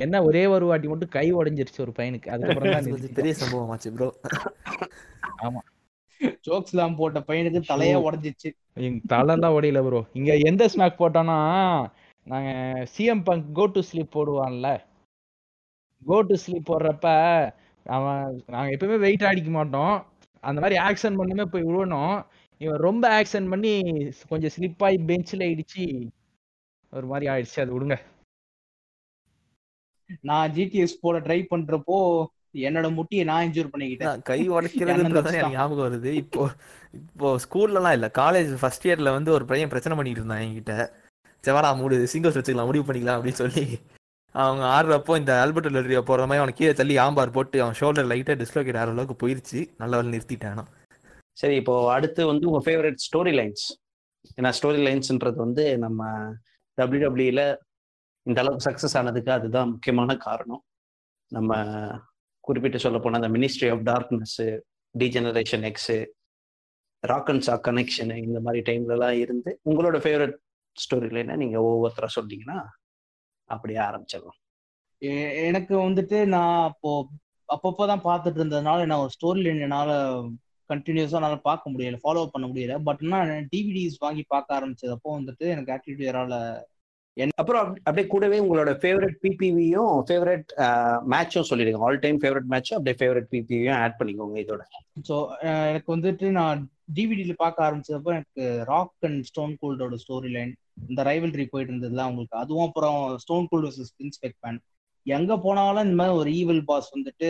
என்ன ஒரே ஒரு வாட்டி மட்டும் கை உடைஞ்சிருச்சு ஒரு பையனுக்கு. அதுக்கப்புறம் தான் [laughs] பெரிய சம்பவம் ஆச்சு ப்ரோ ஜோக்ஸ் எல்லாம் போட்ட பையனுக்கு தலையே. உடஞ்சிச்சு. எங்க தலைலாம் உடையல ப்ரோ இங்க எந்த ஸ்மாக் போட்டோம்னா நாங்க CM Punk go to sleep போடுவான்ல. Go to sleep போடுறப்ப அவன் நாங்க எப்பவுமே வெயிட் அடிக்க மாட்டோம். அந்த மாதிரி ஆக்ஷன் பண்ணுமே போய் விழணும் இவன் ரொம்ப ஆக்ஷன் பண்ணி கொஞ்சம் ஸ்லிப் ஆகி பெஞ்சில் இடிச்சு ஒரு மாதிரி ஆயிடுச்சு. அது விடுங்க. நான் ஜிடிஎஸ் போட ட்ரை பண்றப்போ என்னோட முட்டியை நான் இன்ஜூர் பண்ணிக்கிட்டேன். கை உடைக்கிறதுன்றது தான் எனக்கு ஞாபகம் வருது. இப்போ இப்போ ஸ்கூல்லலாம் இல்ல காலேஜ் ஃபர்ஸ்ட் இயர்ல வந்து ஒரு பையன் பிரச்சனை பண்ணிட்டு இருந்தான் என்கிட்ட. செவரா மூடு சிங்கிள்ஸ் வச்சுக்கலாம் முடிவு பண்ணிக்கலாம் அப்படின்னு சொல்லி. அவங்க ஆடுறப்போ இந்த ஆல்பர்ட் லெட்ரியா போற மாதிரி அவனை கீழே தள்ளி ஆம்பார் போட்டு அவன் ஷோல்டர் லைட்டா டிஸ்லோகேட் ஆகிற அளவுக்கு போயிருச்சு. நல்ல வேலை நிறுத்திட்டான். சரி இப்போ அடுத்து வந்து உங்க ஃபேவரட் ஸ்டோரி லைன்ஸ் ஏன்னா ஸ்டோரி லைன்ஸ்ன்றது வந்து நம்ம டபிள்யூடபிள்யூல இந்த அளவுக்கு சக்சஸ் ஆனதுக்கு அதுதான் முக்கியமான காரணம். நம்ம குறிப்பிட்டு சொல்ல போனால் அந்த Ministry of Darkness Degeneration X Rock and Sock Connection இந்த மாதிரி டைம்லலாம் இருந்து உங்களோட ஃபேவரட் ஸ்டோரி என்ன? நீங்க ஒவ்வொருத்தரா சொன்னீங்கன்னா அப்படியே ஆரம்பிச்சிடலாம். எனக்கு வந்துட்டு நான் அப்போ அப்பப்போதான் பார்த்துட்டு இருந்ததுனால நான் ஒரு ஸ்டோரி லைன் என்னால கண்டினியூஸாக என்னால் பார்க்க முடியல ஃபாலோ பண்ண முடியல. பட் நான் டிவிடிஸ் வாங்கி பார்க்க ஆரம்பிச்சதப்போ வந்துட்டு எனக்கு ஆக்டிவிட்டியரால அப்புறம் அப்படியே கூடவே உங்களோட ஃபேவரட் பிபிவியும் ஃபேவரட் மேட்சும் சொல்லிடுங்க. ஆல் டைம் ஃபேவரட் மேட்சும் அப்படியே ஃபேவரட் பிபிவியும் ஆட் பண்ணிக்கோங்க இதோட. ஸோ எனக்கு வந்துட்டு நான் டிவிடியில பார்க்க ஆரம்பிச்சதப்போ எனக்கு ராக் அண்ட் ஸ்டோன் கோல்டோட ஸ்டோரி லைன் இந்த ரைவல்ரி போயிட்டு இருந்ததுலாம் உங்களுக்கு. அதுவும் அப்புறம் ஸ்டோன் கோல்ட் வர்சஸ் பிரின்ஸ்பெக்ட் மேன் எங்க போனாலும் இந்த மாதிரி ஒரு ஈவல் பாஸ் வந்துட்டு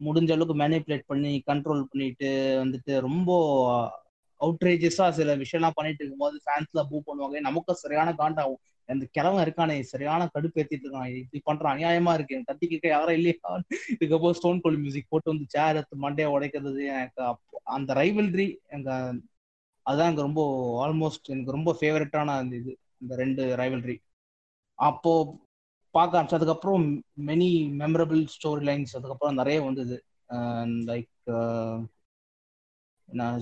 முடிஞ்ச அளவுக்கு மேனிப்புலேட் பண்ணி கண்ட்ரோல் பண்ணிட்டு வந்துட்டு ரொம்ப அவுட்ரேஜஸா சில விஷயம்லாம் பண்ணிட்டு இருக்கும்போது ஃபேன்ஸ்ல பூ பண்ணுவாங்க. நமக்கு சரியான காண்டாகும் அந்த கிழவன் இருக்கானே சரியான கடுப்பு ஏற்றிட்டு இருக்கான். இப்படி பண்றான். அநியாயமா இருக்கு. எனக்கு தட்டி கேட்க யாரும் இல்லையா? இதுக்கப்புறம் ஸ்டோன் கோல் மியூசிக் போட்டு வந்து சேர் எடுத்து மண்டையை உடைக்கிறது எனக்கு அந்த ரைவல்ரி எங்க அதுதான் எனக்கு ரொம்ப ஆல்மோஸ்ட் எனக்கு ரொம்ப ஃபேவரட்டான அந்த இது. இந்த ரெண்டு ரைவல்ரி அப்போ பார்க்க ஆரம்பிச்சு அதுக்கப்புறம் மெனி மெமரபிள் ஸ்டோரி லைன்ஸ் அதுக்கப்புறம் நிறைய வந்தது. லைக் நான்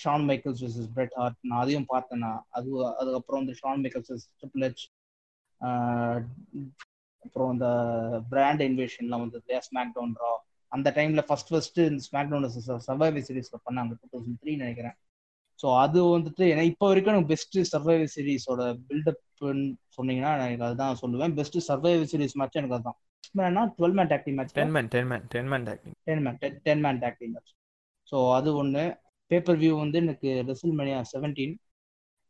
Shawn Michaels vs Bret Hart நான் அதையும் பார்த்தேன். நான் அது அதுக்கப்புறம் இந்த ஷான் மைக்கேல்ஸ் ட்ரிபிள் ஹெச் அப்புறம் இந்த பிராண்ட் இன்வேஷன்லாம் வந்தது இல்லையா ஸ்மாக் டவுன் ரா அந்த டைம்ல ஃபர்ஸ்ட் ஃபர்ஸ்ட் இந்த ஸ்மாக் டவுன் சர்வைவர் சீரிஸ்ல பண்ணாங்க டூ தௌசண்ட் த்ரீ நினைக்கிறேன். ஸோ அது வந்துட்டு ஏன்னா இப்போ வரைக்கும் எனக்கு பெஸ்ட் சர்வைவர் சீரிஸோட பில்டப்னு சொன்னீங்கன்னா நான் எனக்கு அதுதான் சொல்லுவேன். பெஸ்ட் சர்வைவர் சீரிஸ் மேட்ச் எனக்கு அதுதான். Twelve man tagging match ten man ten man ten man acting ten man ten man tag team match so அது ஒன்று பேப்பர் வியூ வந்து எனக்கு WrestleMania seventeen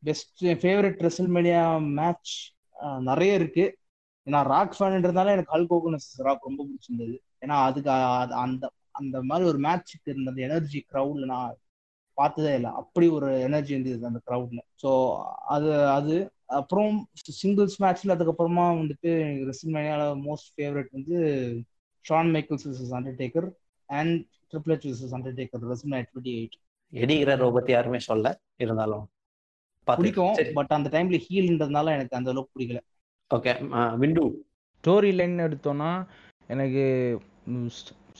best favourite WrestleMania match நிறைய இருக்கு. நான் rock ஃபேன்ன்றதுனால எனக்கு ஹல்க் கோகோனஸ் ராக் ரொம்ப பிடிச்சிருந்தது. ஏன்னா அதுக்கு அது- அந்த அந்த மாதிரி ஒரு மேட்ச்சுக்கு இருந்த அந்த எனர்ஜி க்ரௌட்ல நான் பார்த்ததே இல்லை. அப்படி ஒரு எனர்ஜி இருந்தது அந்த க்ரௌட்ல ஸோ அது அது அப்புறம் சிங்கிள்ஸ் மேட்ச்ல அதுக்கப்புறமா வந்துட்டு எனக்கு மேனியால மோஸ்ட் ஃபேவரட் வந்து Shawn Michaels versus Undertaker and Triple H versus Undertaker wrestle twenty eight எடிகிற ரோபத்தி யாருமே சொல்ல இருந்தாலும் பிடிக்கும் பட் அந்த டைம்ல ஹீல்ன்றதுனால எனக்கு அந்த அளவுக்கு பிடிக்கல. ஓகே விண்டு. ஸ்டோரி லைன் எடுத்தோம்னா எனக்கு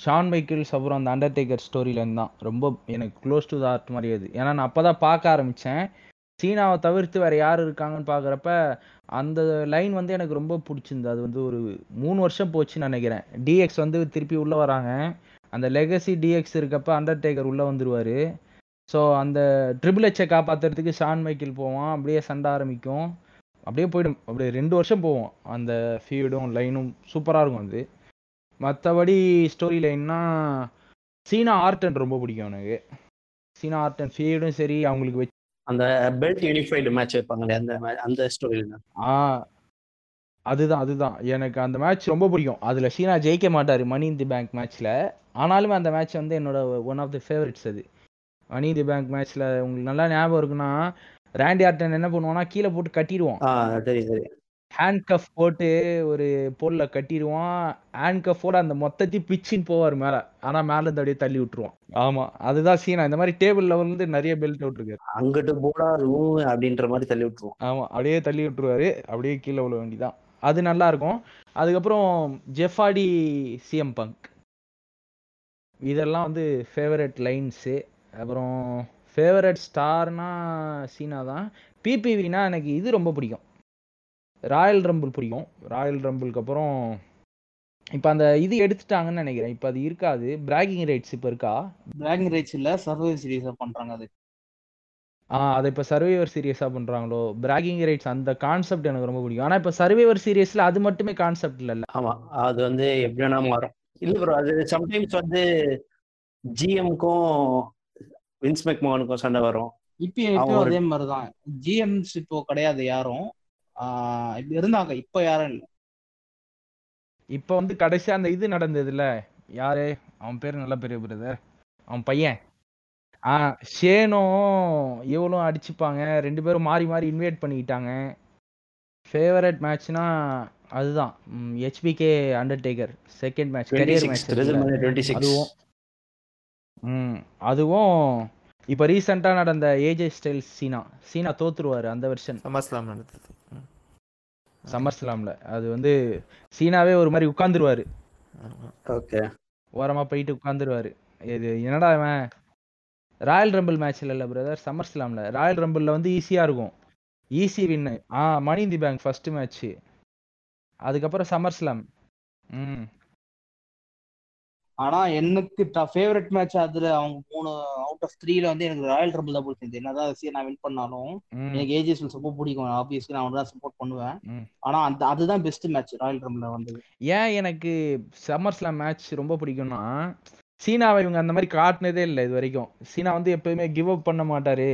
ஷான் மைக்கேல்ஸ் அப்புறம் அந்த அண்டர்டேக்கர் ஸ்டோரி லைன் தான். ரொம்ப எனக்கு க்ளோஸ் டு த ஹார்ட் மாதிரி அது. ஏன்னா நான் அப்பதான் பார்க்க ஆரம்பிச்சேன். சீனாவை தவிர்த்து வேற யார் இருக்காங்கன்னு பார்க்குறப்ப அந்த லைன் வந்து எனக்கு ரொம்ப பிடிச்சிருந்து அது வந்து ஒரு மூணு வருஷம் போச்சுன்னு நினைக்கிறேன். டிஎக்ஸ் வந்து திருப்பி உள்ள வராங்க. அந்த லெகசி டிஎக்ஸ் இருக்கப்ப அண்டர்டேக்கர் உள்ள வந்துருவாரு. ஸோ அந்த ட்ரிபிள் ஹெச்சை காப்பாத்துறதுக்கு ஷான் மைக்கேல் போவான் அப்படியே சண்டை ஆரம்பிக்கும். அப்படியே போயிடும். அப்படியே ரெண்டு வருஷம் போவோம். அந்த ஃபீடும் லைனும் சூப்பராக இருக்கும் அது. மற்றபடி ஸ்டோரி லைன்னா சீனா ஆர்டன் ரொம்ப பிடிக்கும் எனக்கு. சீனா ஆர்டன் ஃபீடும் சரி அவங்களுக்கு வச்சு அந்த பெல்ட் யூனிஃபைடு மேட்ச் வைப்பாங்களே அந்த அந்த ஸ்டோரியில் ஆ அதுதான் அதுதான். எனக்கு அந்த மேட்ச் ரொம்ப பிடிக்கும். அதில் சீனா ஜெயிக்க மாட்டார் மணி இன் தி பேங்க் மேட்ச்சில் ஆனாலுமே அந்த மேட்ச் வந்து என்னோட ஒன் ஆஃப் தி ஃபேவரட்ஸ் அது. மணி இன் தி பேங்க் மேட்ச்சில் உங்களுக்கு நல்லா ஞாபகம் இருக்குன்னா ரேண்டி ஆர்டன் என்ன பண்ணுவான்னா கீழே போட்டு கட்டிடுவான். தெரியும் தெரியும் ஹேண்ட் கஃப் போட்டு ஒரு போலில் கட்டிடுவான். ஹேண்ட் கஃபோட அந்த மொத்தத்தையும் பிச்சின்னு போவார் மேலே. ஆனால் மேலே இருந்து அப்படியே தள்ளி விட்டுருவான். ஆமாம் அதுதான் சீனா இந்த மாதிரி டேபிள் லெவல்லேருந்து நிறைய பெல்ட் விட்டுருக்காரு. அங்கிட்டு போடா ரூம் அப்படின்ற மாதிரி தள்ளி விட்டுருவோம் ஆமாம் அப்படியே தள்ளி விட்டுருவாரு. அப்படியே கீழே விழ வேண்டிதான். அது நல்லா இருக்கும். அதுக்கப்புறம் ஜெஃபாடி சிஎம் பங்க் இதெல்லாம் வந்து ஃபேவரட் லைன்ஸு அப்புறம் ஃபேவரட் ஸ்டார்னா சீனா தான். பிபிவினா எனக்கு இது ரொம்ப பிடிக்கும். ராயல் ரம்பிள் பிடிக்கும். ராயல் ரம்பிளுக்கு அப்புறம் இப்போ அந்த இது எடுத்துட்டாங்கன்னு நினைக்கிறேன். இப்போ அது இருக்காது. பிராகிங் ரைட்ஸ் இப்போ இருக்கா? டிராகன் ரைட்ஸ் இல்ல சர்வைவ் சீரிஸா பண்றாங்க அது. ஆ அதை இப்போ சர்வைவர் சீரியஸாக பண்ணுறாங்களோ பிராகிங் ரைட்ஸ் அந்த கான்செப்ட் எனக்கு ரொம்ப பிடிக்கும். ஆனால் இப்போ சர்வைவர் சீரியஸில் அது மட்டுமே கான்செப்ட் இல்லைல்ல ஆமா அது வந்து எப்படி வேணா மாறும். இல்ல ப்ரோ அது சம்டைம்ஸ் வந்து ஜிஎம்க்கும் வின்ஸ் மெக்மோகனுக்கும் சண்டை வரும். இப்போ அதே மாதிரிதான். ஜிஎம்ஸ் இப்போ கிடையாது யாரும். ஆஹ் இப்ப இருந்தாங்க இப்போ யாரும் இல்ல. இப்போ வந்து கடைசியாக அந்த இது நடந்ததுல யாரு? அவன் பேர் நல்ல பெரிய பிரதர் அவன் பையன். ஆ ஷேனும் இவளும் அடிச்சுப்பாங்க. ரெண்டு பேரும் மாறி மாறி இன்வைட் பண்ணிக்கிட்டாங்க. ஃபேவரட் மேட்ச்னா அதுதான். HBK Undertaker second match career match அதுவும் ம் அதுவும் இப்போ ரீசெண்டாக நடந்த ஏஜே ஸ்டைல்ஸ் சீனா. சீனா தோத்துருவாரு அந்த வெர்ஷன் சம்மர்ஸ்லாம் நடந்தது. ம். சம்மர் ஸ்லாம்ல அது வந்து சீனாவே ஒரு மாதிரி உட்காந்துருவாரு. ஓகே. ஓரமா போயிட்டு உட்காந்துருவாரு இது என்னடா இவன்? ராயல் ரம்பிள் மேட்ச்ல இல்ல பிரதர் சம்மர் ஸ்லாம்ல ராயல் ரம்பிள்ல வந்து ஈஸியா இருக்கும். Easy win ah Money in the Bank first match அதுக்கப்புறம் சம்மர் ஸ்லாம் ம். ஆனா எனக்கு ஃபேவரட் மேட்ச் அதுல அவங்க மூணு அவுட் ஆஃப் த்ரீல வந்து எனக்கு ராயல் ரம்பிள் தான் பிடிச்சிருந்து என்னதான் சரி நான் வின் பண்ணாலும் எனக்கு ஏஜிஎஸ் ரொம்ப பிடிக்கும். ஆப்வியஸ்லி நான் தான் சப்போர்ட் பண்ணுவேன். ஆனா அந்த அதுதான் பெஸ்ட் மேட்ச் ராயல் ரம்பிள்ல வந்தது. ஏன் எனக்கு சம்மர் ஸ்லாம் மேட்ச் ரொம்ப பிடிக்கும்னா சீனாவை இவங்க அந்த மாதிரி காட்டினதே இல்லை இது வரைக்கும். சீனா வந்து எப்பயுமே கிவ் அப் பண்ண மாட்டாரு.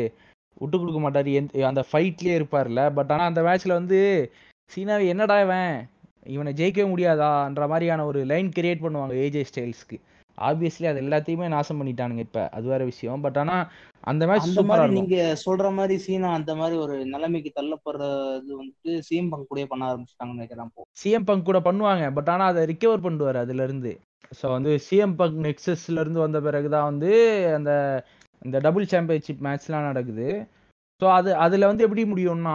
விட்டு கொடுக்க மாட்டாரு. அந்த ஃபைட்லயே இருப்பார்ல பட் ஆனா அந்த மேட்ச்ல வந்து சீனாவை என்னடா இவன்? இவனை ஜெயிக்கவே முடியாதான்ற மாதிரியான ஒரு லைன் கிரியேட் பண்ணுவாங்க ஏஜே ஸ்டைல்ஸ்க்கு ஆப்வியஸ்லி அது எல்லாத்தையுமே நாசம் பண்ணிட்டானுங்க இப்ப. அது வேற விஷயம். பட் ஆனா அந்த மேட்ச் சூப்பரா நீங்க சொல்ற மாதிரி சீனா அந்த மாதிரி ஒரு நிலைமைக்கு தள்ளப்படுறது வந்துட்டு சிஎம் பங்க் கூட பண்ண ஆரம்பிச்சிட்டாங்கன்னு நினைக்கிறேன் சிஎம் பங்க் கூட பண்ணுவாங்க. பட் ஆனா அதை ரிகவர் பண்ணுவார் அதுல இருந்து ஸோ வந்து சிஎம் பங்க் நெக்ஸஸ்ல இருந்து வந்த பிறகுதான் வந்து அந்த இந்த டபுள் சாம்பியன்ஷிப் மேட்ச்லாம் நடக்குது. ஸோ அது அதில் வந்து எப்படி முடியும்னா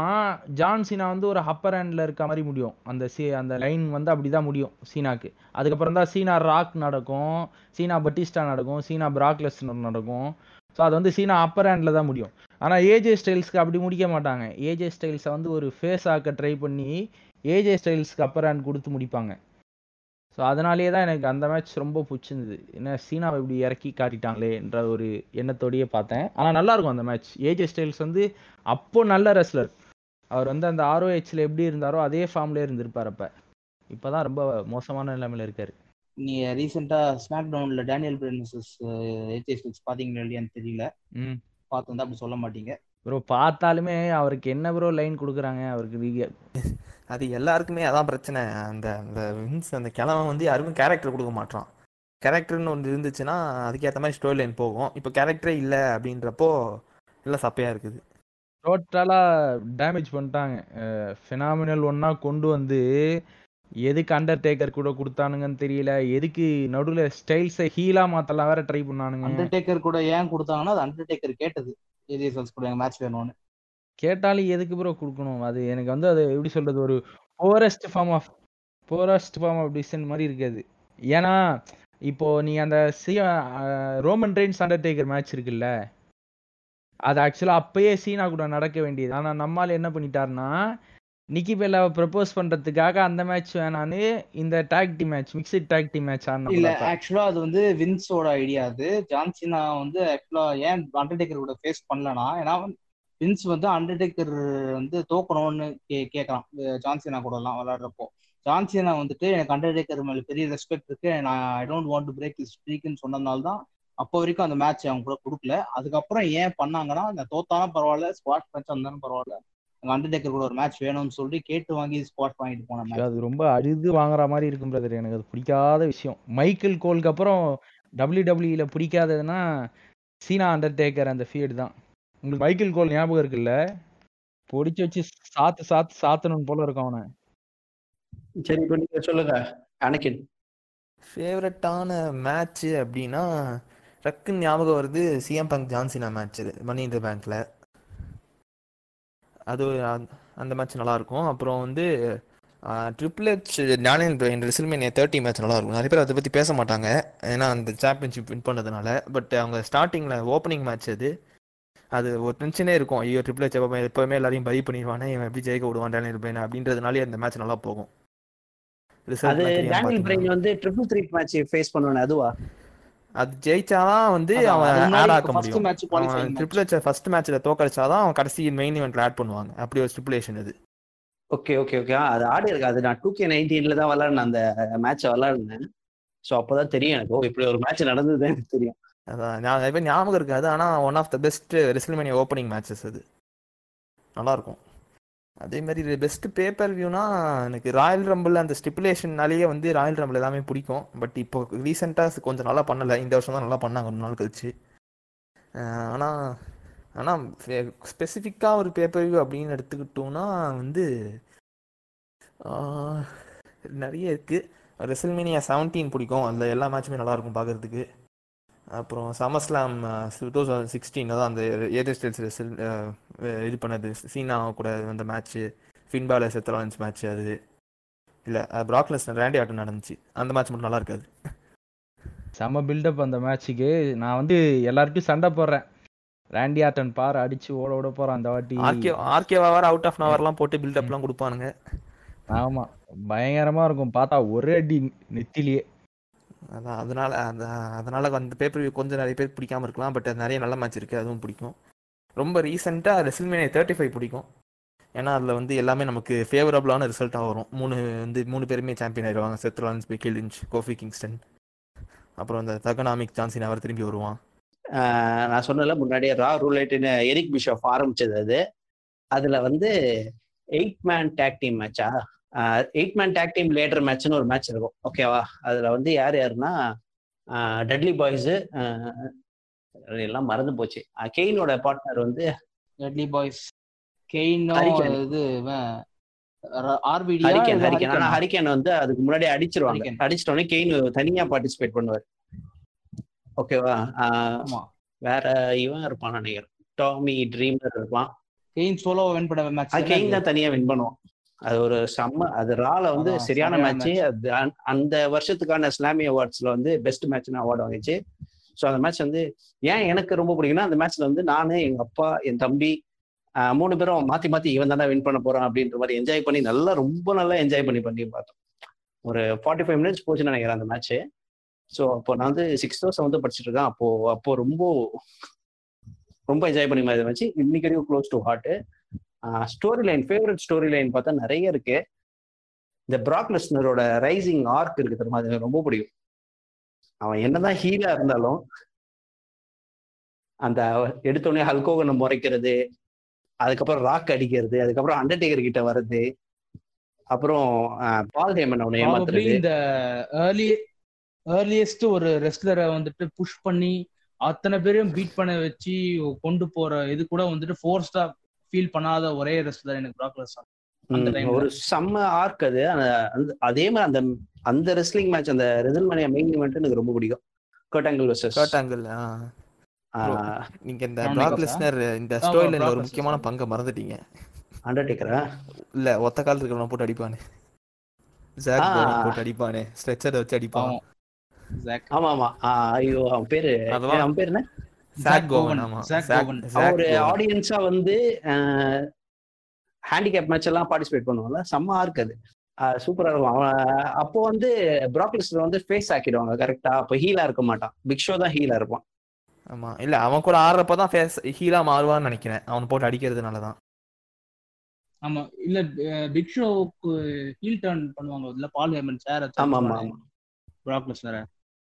ஜான் சீனா வந்து ஒரு அப்பர் ஹேண்டில் இருக்க மாதிரி முடியும். அந்த சி அந்த லைன் வந்து அப்படி தான் முடியும் சீனாக்கு. அதுக்கப்புறம் தான் சீனா ராக் நடக்கும் சீனா பட்டிஸ்டா நடக்கும் சீனா பிராக்லெஸ்னர் நடக்கும். ஸோ அது வந்து சீனா அப்பர் ஹேண்டில் தான் முடியும். ஆனால் ஏஜே ஸ்டைல்ஸ்க்கு அப்படி முடிக்க மாட்டாங்க. ஏஜே ஸ்டைல்ஸை வந்து ஒரு ஃபேஸ் ஆக்க ட்ரை பண்ணி ஏஜே ஸ்டைல்ஸ்க்கு அப்பர் ஹேண்ட் கொடுத்து முடிப்பாங்க. ஸோ அதனாலேயே தான் எனக்கு அந்த மேட்ச் ரொம்ப பிடிச்சிருந்தது. என்ன சீனாவை இப்படி இறக்கி காட்டிட்டாங்களேன்ற ஒரு எண்ணத்தோடயே பார்த்தேன். ஆனால் நல்லா இருக்கும் அந்த மேட்ச் ஏஜே ஸ்டைல்ஸ் வந்து அப்போ நல்ல ரெஸ்லர் அவர் வந்து அந்த ஆர்ஓஹெச்ல எப்படி இருந்தாரோ அதே ஃபார்ம்லேயே இருந்திருப்பார் அப்போ. இப்போ தான் ரொம்ப மோசமான நிலைமையில இருக்காரு. நீ ரீசெண்டா ஸ்மாக் டவுன்ல டேனியல் பிரென்சஸ் ஏஜிஎஸ் பாத்தீங்களா இல்லையான்னு தெரியல. ம். பார்த்து அப்படி சொல்ல மாட்டீங்க. ப்ரோ பார்த்தாலுமே அவருக்கு என்ன ப்ரோ லைன் கொடுக்குறாங்க? அவருக்கு ரீ- அது எல்லாருக்குமே அதான் பிரச்சனை. அந்த அந்த வின்ஸ் அந்த கிழவன் வந்து யாருக்கும் கேரக்டர் கொடுக்க மாட்டான் கேரக்டர்னு ஒன்று இருந்துச்சுன்னா அதுக்கேற்ற மாதிரி ஸ்டோரி லைன் போகும். இப்போ கேரக்டரே இல்லை அப்படின்றப்போ எல்லாம் சப்பையாக இருக்குது. டோட்டலாக டேமேஜ் பண்ணிட்டாங்க. ஃபினாமினல் ஒன்றா கொண்டு வந்து எதுக்கு அண்டர்டேக்கர் கூட கொடுத்தானுங்கன்னு தெரியல. எதுக்கு நடுவில் ஸ்டைல்ஸை ஹீலாக மாற்றலாம் வேற ட்ரை பண்ணானுங்க. அண்டர்டேக்கர் கூட ஏன் கொடுத்தாங்கன்னா அது அண்டர்டேக்கர் கேட்டது. ஏஜிஎஸ் கூட மேட்ச் வேணும்னு. கேட்டாலும் எதுக்கு ப்ரோ கொடுக்கணும்? அது எனக்கு வந்து அது எப்படி சொல்றது ஒரு purest form of purest form of design மாதிரி இருக்காது ஏன்னா இப்போ நீ அந்த சி ரோமன் ரெயின்ஸ் அண்டர்டேக்கர் மேட்ச் இருக்குல்ல அது ஆக்சுவலா அப்பயே சீனா கூட நடக்க வேண்டியது. ஆனா நம்மால் என்ன பண்ணிட்டாருன்னா நிக்கி பெல்லாவை ப்ரப்போஸ் பண்றதுக்காக அந்த மேட்ச் வேணான்னு இந்த tag team match mixed tag team match இல்ல ஆடினா ஆக்சுவலா அது வந்து வின்ஸோட ஐடியா அது. ஜான்சினா வந்து ஆக்சுவலா ஏன் அண்டர்டேக்கர் கூட ஃபேஸ் பண்ணலனா ஏன்னா வின்ஸ் வந்து அண்டர்டேக்கர் வந்து தோக்கணும்னு கே கேட்கறான் ஜான்சினா கூட எல்லாம் விளையாடுறப்போ. ஜான்சினா வந்துட்டு எனக்கு அண்டர்டேக்கர் மேல பெரிய ரெஸ்பெக்ட் இருக்கு. நான் I don't want to break is ஸ்ட்ரீக்னு சொன்னதுனால தான் அப்போ வரைக்கும் அந்த மேட்ச் அவங்க கூட கொடுக்கல. அதுக்கப்புறம் ஏன் பண்ணாங்கன்னா இந்த தோத்தாலும் பரவாயில்ல ஸ்குவாட் மேட்ச் இருந்தாலும் பரவாயில்ல. அண்டர்டேக்கர் கூட ஒரு மேட்ச் வேணும்னு சொல்லி கேட்டு வாங்கி ஸ்குவாட் வாங்கிட்டு போன மேட்ச் அது ரொம்ப அழுது வாங்குற மாதிரி இருக்கும் பிரதர் எனக்கு அது பிடிக்காத விஷயம். மைக்கேல் கோலுக்கு அப்புறம் டபிள்யூ பிடிக்காததுன்னா சீனா அண்டர்டேக்கர் அந்த ஃபீல்டு தான். உங்களுக்கு மைக்கேல் கோல் ஞாபகம் இருக்குல்ல? பொடிச்சு வச்சு சாத்து சாத்து சாத்தணும் போல இருக்கும் அவனை. சரி இப்போ நீங்க சொல்லுங்க. அனக்கின் ஃபேவரட்டான மேட்ச் அப்படின்னா டக்குன்னு ஞாபகம் வருது CM Punk John Cena match money இந்த பேங்க்ல அது அந்த- மேட்ச் நல்லா இருக்கும் அப்புறம் வந்து ட்ரிபிள் ஹெச் ஞானேந்திர பிரைன் ரெசில்மேனியா தேர்ட்டி மேட்ச் நல்லா இருக்கும் நிறைய பேர் அதை பற்றி பேச மாட்டாங்க. ஏன்னா அந்த சாம்பியன்ஷிப் வின் பண்ணதுனால. பட் அவங்க ஸ்டார்டிங்கில் ஓப்பனிங் மேட்ச் அது. அது ஒரு டென்ஷனே இருக்கும். ஐயோ ட்ரிபிள் ஹெச் எப்பவுமே எப்பவுமே எல்லாரையும் பை பண்ணிடுவானே இவன் எப்படி ஜெயிக்க விடுவான் டேனியல் பிரைன் அப்படின்றதுனாலே அந்த மேட்ச் நல்லா போகும். அது டேனியல். பிரைன் வந்து ட்ரிபிள் த்ரீ மேட்ச் ஃபேஸ் பண்ணுவானே அதுவா? அது ஜெயிச்சாதான் வந்து அவன் ஆட் ஆக்க முடியும். ட்ரிபிள் ஹெச் ஃபர்ஸ்ட் மேட்ச்ல தோக்கடிச்சாதான் அவன் கடைசி மெயின் இவெண்ட்ல ஆட் பண்ணுவாங்க. அப்படி ஒரு ஸ்டிப்புலேஷன் இது. ஓகே ஓகே ஓகே அது ஆடி இருக்கு அது நான் டூ கே நைன்டீன்ல தான் விளாட்னேன். அந்த மேட்சை விளாடுனேன். ஸோ அப்போதான் தெரியும் எனக்கு. ஓ இப்படி ஒரு மேட்ச் நடந்தது எனக்கு தெரியும். அதான் ஞாபகம் இருக்காது. ஆனா one of the best WrestleMania opening matches அது. நல்லா இருக்கும். அதே மாதிரி பெஸ்ட் பேப்பர் வியூனா எனக்கு ராயல் ரம்பிள் அந்த ஸ்டிப்புலேஷன்னாலேயே வந்து ராயல் ரம்பிள் எல்லாமே பிடிக்கும். பட் இப்போ ரீசெண்டாக கொஞ்சம் நல்லா பண்ணலை. இந்த வருஷம் தான் நல்லா பண்ணாங்க. ஒரு நாள் கழிச்சு. ஆனால் ஆனால் ஸ்பெசிஃபிக்காக ஒரு பேப்பர் வியூ அப்படின்னு எடுத்துக்கிட்டோம்னா வந்து நிறைய இருக்குது ரெசில்மேனியா செவன்டீன் பிடிக்கும். அதில் எல்லா மேட்சுமே நல்லாயிருக்கும் பார்க்குறதுக்கு பார்க்கறதுக்கு அப்புறம் சமஸ்லாம் டூ தௌசண்ட் சிக்ஸ்டீன் தான் அந்த ஏதோ ஸ்டேட்ஸ் ரெசில் இது பண்ணது. சீனா கூட அந்த மேட்ச்சு ஃபின்பால செத்தலான்ஸ் மேட்ச் அது. இல்லை ப்ராக்லஸ் ரேண்டி ஆட்டம் நடந்துச்சு. அந்த மேட்ச் மட்டும் நல்லா இருக்காது. செம பில்டப் அந்த மேட்ச்சுக்கு நான் வந்து எல்லார்ட்டையும் சண்டை போடுறேன். ராண்டி ஆட்டன் பார் அடிச்சு ஓட ஓட போறான் அந்த வாட்டி. ஆர்கே ஆர்கேவா வேறு அவுட் ஆஃப் நவர்லாம் போட்டு பில்டப்லாம் கொடுப்பானுங்க. ஆமா பயங்கரமா இருக்கும். பார்த்தா ஒரே அடி நெத்திலேயே. அதான் அதனால அந்த அதனால அந்த பேப்பர் வியூ கொஞ்சம் நிறைய பேர் பிடிக்காம இருக்கலாம். பட் நிறைய நல்ல மேட்ச் இருக்குது அதுவும் பிடிக்கும். ரொம்ப ரீசெண்டாக ரெசில்மேனியா தேர்ட்டி ஃபைவ் பிடிக்கும். ஏன்னா அதில் வந்து எல்லாமே நமக்கு ஃபேவரபுளான ரிசல்ட்டாக வரும். மூணு வந்து மூணு பேருமே சாம்பியன் ஆயிடுவாங்க. Seth Rollins Becky Lynch Kofi Kingston அப்புறம் இந்த தகனாமிக் ஜான்சின் அவர் திரும்பி வருவான். நான் சொன்னல முன்னாடியே ரா ரூலைட்னு எரிக் பிஷப் ஆரம்பிச்சது அது. அதில் வந்து எயிட் மேன் டேக் டீம் மேட்சா eight man tag team later மேட்ச்னு ஒரு மேட்ச் இருக்கும். ஓகேவா அதில் வந்து யார் யாருன்னா டட்லி பாய்ஸு எல்லாம் மறந்து போச்சு. கெயினோட பார்ட்னர் வந்து டெட்லி பாய்ஸ் கெயினோ. இது ஆர்பிடி ஹரிக்கேன் ஹரிக்கேன் ஆனா ஹரிக்கேன் வந்து அதுக்கு முன்னாடி அடிச்சிருவாங்க. அடிச்சிட்டோடனே கெயின் தனியா பார்ட்டிசிபேட் பண்ணுவார். ஓகேவா வேற இவன் இருப்பான் நினைக்கிறேன். டாமி ட்ரீமர் இருப்பான். கெயின் சோலோ வின் பண்ண மேட்ச் கெயின் தான் தனியா வின் பண்ணுவான். அது ஒரு செம்ம அது ரால வந்து சரியான மேட்ச் அந்த வருஷத்துக்கான ஸ்லாமி அவார்ட்ஸ்ல வந்து பெஸ்ட் மேட்ச்னு அவார்டு வாங்கிச்சு. ஸோ அந்த மேட்ச் வந்து ஏன் எனக்கு ரொம்ப பிடிக்கும்னா அந்த மேட்ச்ல வந்து நான் எங்க அப்பா என் தம்பி மூணு பேரும் மாத்தி மாத்தி இவன் தானே வின் பண்ண போறான் அப்படின்ற மாதிரி என்ஜாய் பண்ணி நல்லா ரொம்ப நல்லா என்ஜாய் பண்ணி பண்ணி பார்த்தோம். ஒரு ஃபார்ட்டி ஃபைவ் மினிட்ஸ் போச்சுன்னு நினைக்கிறேன் அந்த மேட்ச்சு ஸோ அப்போ நான் வந்து சிக்ஸ்த்தோ செவன்த்தோ படிச்சுட்டு இருக்கேன். அப்போ அப்போ ரொம்ப ரொம்ப என்ஜாய் பண்ணி மாதிரி மேட்ச் இன்னைக்கு வரைக்கும் close to heart story line favourite story line பார்த்தா நிறைய இருக்கு. இந்த பிராக் லெஸ்னரோட ரைசிங் ஆர்க் இருக்கு தெரியுமா? அது எனக்கு ரொம்ப பிடிக்கும். அவன் என்னதான் ஹீலா இருந்தாலும் அந்த எடுத்தோடனே ஹல்கோகனை முறைக்கிறது அதுக்கப்புறம் ராக் அடிக்கிறது அதுக்கப்புறம் அண்டர்டேக்கர் கிட்ட வர்றது அப்புறம் பால் ஹேமன் அவனை ஏமாத்துறது. இந்த ஏர்லி ஏர்லியஸ்ட் ஒரு ரெஸ்லரை வந்துட்டு புஷ் பண்ணி அத்தனை பேரையும் பீட் பண்ண வச்சு கொண்டு போற இது கூட வந்துட்டு ஃபோர்ஸ்டா ஃபீல் பண்ணாத ஒரே ரெஸ்லர் எனக்கு பிராக் அந்த. ஒரு செம்ம ஆர்க் அது. அதே மாதிரி அந்த அந்த ரெஸ்லிங் மேட்ச் அந்த ரெசல்மேனியா மெயின் இவெண்ட் எனக்கு ரொம்ப பிடிக்கும். கர்டாங்கிள் வர்சஸ் கர்டாங்கிள் நீங்க இந்த Nichols-ஆ? லெஸ்னர் இந்த ஸ்டோரியில ஒரு. முக்கியமான பங்கை மறந்துட்டீங்க. அண்டர்டேக்கரா இல்ல ஒத்த காலத்துல இருக்கிறவன போட்டு அடிப்பானே. ஜாக் போட்டு அடிப்பானே. ஸ்ட்ரெச்சரை வச்சு அடிப்பான். ஆமா. ஆமா ஆஹ் ஐயோ அவன் பேரு அவன் பேர் என்ன? சாக் கோவன் ஆமா. Zach Gowen. கோவன். ஆடியன்ஸா வந்து ஹேண்டிகேப் மேட்ச் எல்லாம் பார்ட்டிசிபேட் பண்ணுவாங்கல்ல செம்ம ஆர்க் அது. சூப்பரா இருக்கும். அவன் அப்போ வந்து ப்ராக்லிஸ்டர் வந்து ஃபேஸ் ஆக்கிடுவாங்க கரெக்டா அப்போ ஹீலா இருக்க மாட்டான். பிக் ஷோ தான் ஹீலா இருப்பான். ஆமா. இல்ல அவன் கூட ஆடுறப்ப தான் ஃபேஸ் ஹீலா மாறுவான்னு நினைக்கிறேன். அவன் போட்டு அடிக்கிறதுனால தான். ஆமா. இல்ல பிக் ஷோக்கு ஹீல் டர்ன் பண்ணுவாங்க. இல்ல பால் ஹேமன் சேர் ஆமா ஆமா ஆமா. பிராக் லெஸ்னர்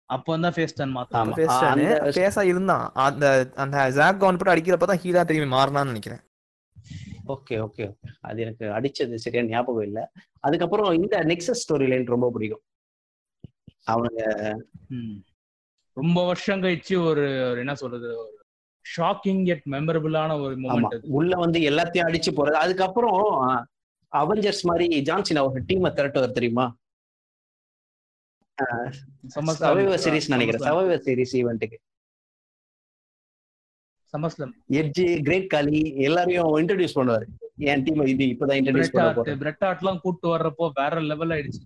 அப்போ தான் ஃபேஸ் டர்ன் மாத்தாங்க ஆமா. ஃபேஸ் அந்த- ஃபேஸா இருந்தான். அந்த அந்த ஜாக் கவுன் போட்டு அடிக்கிறப்ப தான் ஹீலா திரும்பி மாறினான்னு நினைக்கிறேன். ஓகே ஓகே அது எனக்கு அடிச்சது சரியா ஞாபகம் இல்ல. அதுக்கப்புறம் இந்த நெக்ஸஸ் ஸ்டோரி லைன் ரொம்ப பிடிக்கும். அவனுங்க ம். ரொம்ப வருஷம் கழிச்சு ஒரு ஒரு என்ன சொல்றது ஷாக்கிங் எட் மெமரபிளான ஒரு மூமெண்ட் உள்ள வந்து எல்லாத்தையும் அடிச்சு போறது. அதுக்கப்புறம் அவெஞ்சர்ஸ் மாதிரி ஜான்சின் அவர் டீமை திரட்டுவார் தெரியுமா? சர்வைவர் சீரிஸ் நினைக்கிறேன். சர்வைவர் சீரிஸ் ஈவெண்ட்டுக்கு சமஸ்லம். எட்ஜி கிரேட் காலி எல்லாரையும் இன்ட்ரடியூஸ் பண்ணுவாரு. என் டீம் இது இப்பதான் இன்ட்ரடியூஸ் பிரெட் பண்ண பிரெட் ஆர்ட்லாம் கூட்டு வர்றப்போ வேற லெவல் ஆயிடுச்சு.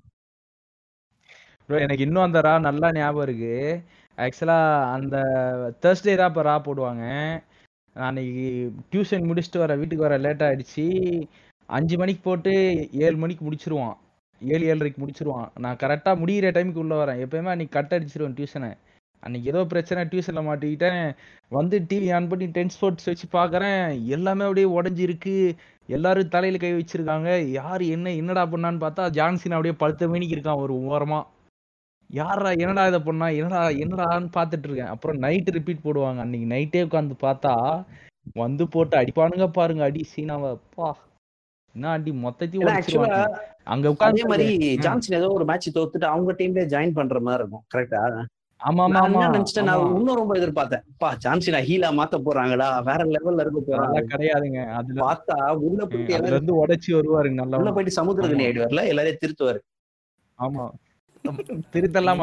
ப்ரோ எனக்கு இன்னும் அந்த ரா நல்லா ஞாபகம் இருக்கு. ஆக்சுவலா அந்த தேர்ஸ்டே தான் இப்போ ரா போடுவாங்க. நான் அன்னைக்கு டியூஷன் முடிச்சுட்டு வர வீட்டுக்கு வர லேட் ஆயிடுச்சு. அஞ்சு மணிக்கு போட்டு ஏழு மணிக்கு முடிச்சிருவான். ஏழு ஏழரைக்கு முடிச்சிருவான். நான் கரெக்டாக முடிகிற டைமுக்கு உள்ள வரேன். எப்பயுமே அன்னைக்கு கட் அடிச்சிருவேன் டியூஷனை அன்னைக்கு ஏதோ பிரச்சனை டியூஷன்ல மாட்டிக்கிட்டேன். வந்து டிவி ஆன் பண்ணி டென் ஸ்போர்ட்ஸ் வச்சு பார்க்கறேன் எல்லாமே அப்படியே உடஞ்சி இருக்கு எல்லாரும் தலையில கை வச்சிருக்காங்க. யார் என்ன என்னடா பண்ணான்னு பார்த்தா ஜான்சின் அப்படியே பழுத்த மணிக்கு இருக்கான் ஒரு ஓரமா. யாரா என்னடா இதை பண்ணா? என்னடா என்னடான்னு பார்த்துட்டு இருக்கேன். அப்புறம் நைட்டு ரிப்பீட் போடுவாங்க. அன்னைக்கு நைட்டே உட்காந்து பார்த்தா வந்து போட்டு அடிப்பானுங்க பாருங்க அடி சீனாவை. அப்பா என்ன அடி மொத்தத்தையும் அங்க உட்காந்து மாதிரி ஜான்சன் ஏதோ ஒரு மேட்ச் தோத்துட்டு அவங்க டீம்ல ஜாயின் பண்ற மாதிரி இருக்கும். கரெக்டா ஆமா ஆமா நினைச்சிட்டேன்? நான். இன்னும் ரொம்ப எதிர்பார்த்தேன். பா ஜான்சினா ஹீலா மாத்த போறாங்கடா. வேற லெவல்ல இருக்க போறாங்க. அதெல்லாம் கிடையாதுங்க. அதுல பார்த்தா உள்ள போயிட்டு அதுல எல்லாரும் இருந்து உடைச்சு வருவாருங்க உள்ள நல்லா போயிட்டு சமுத்திரக்கணி ஆமா. ஆயிடுவார்ல? எல்லாரையும் திருத்துவாரு. ஆமா. திருத்தெல்லாம்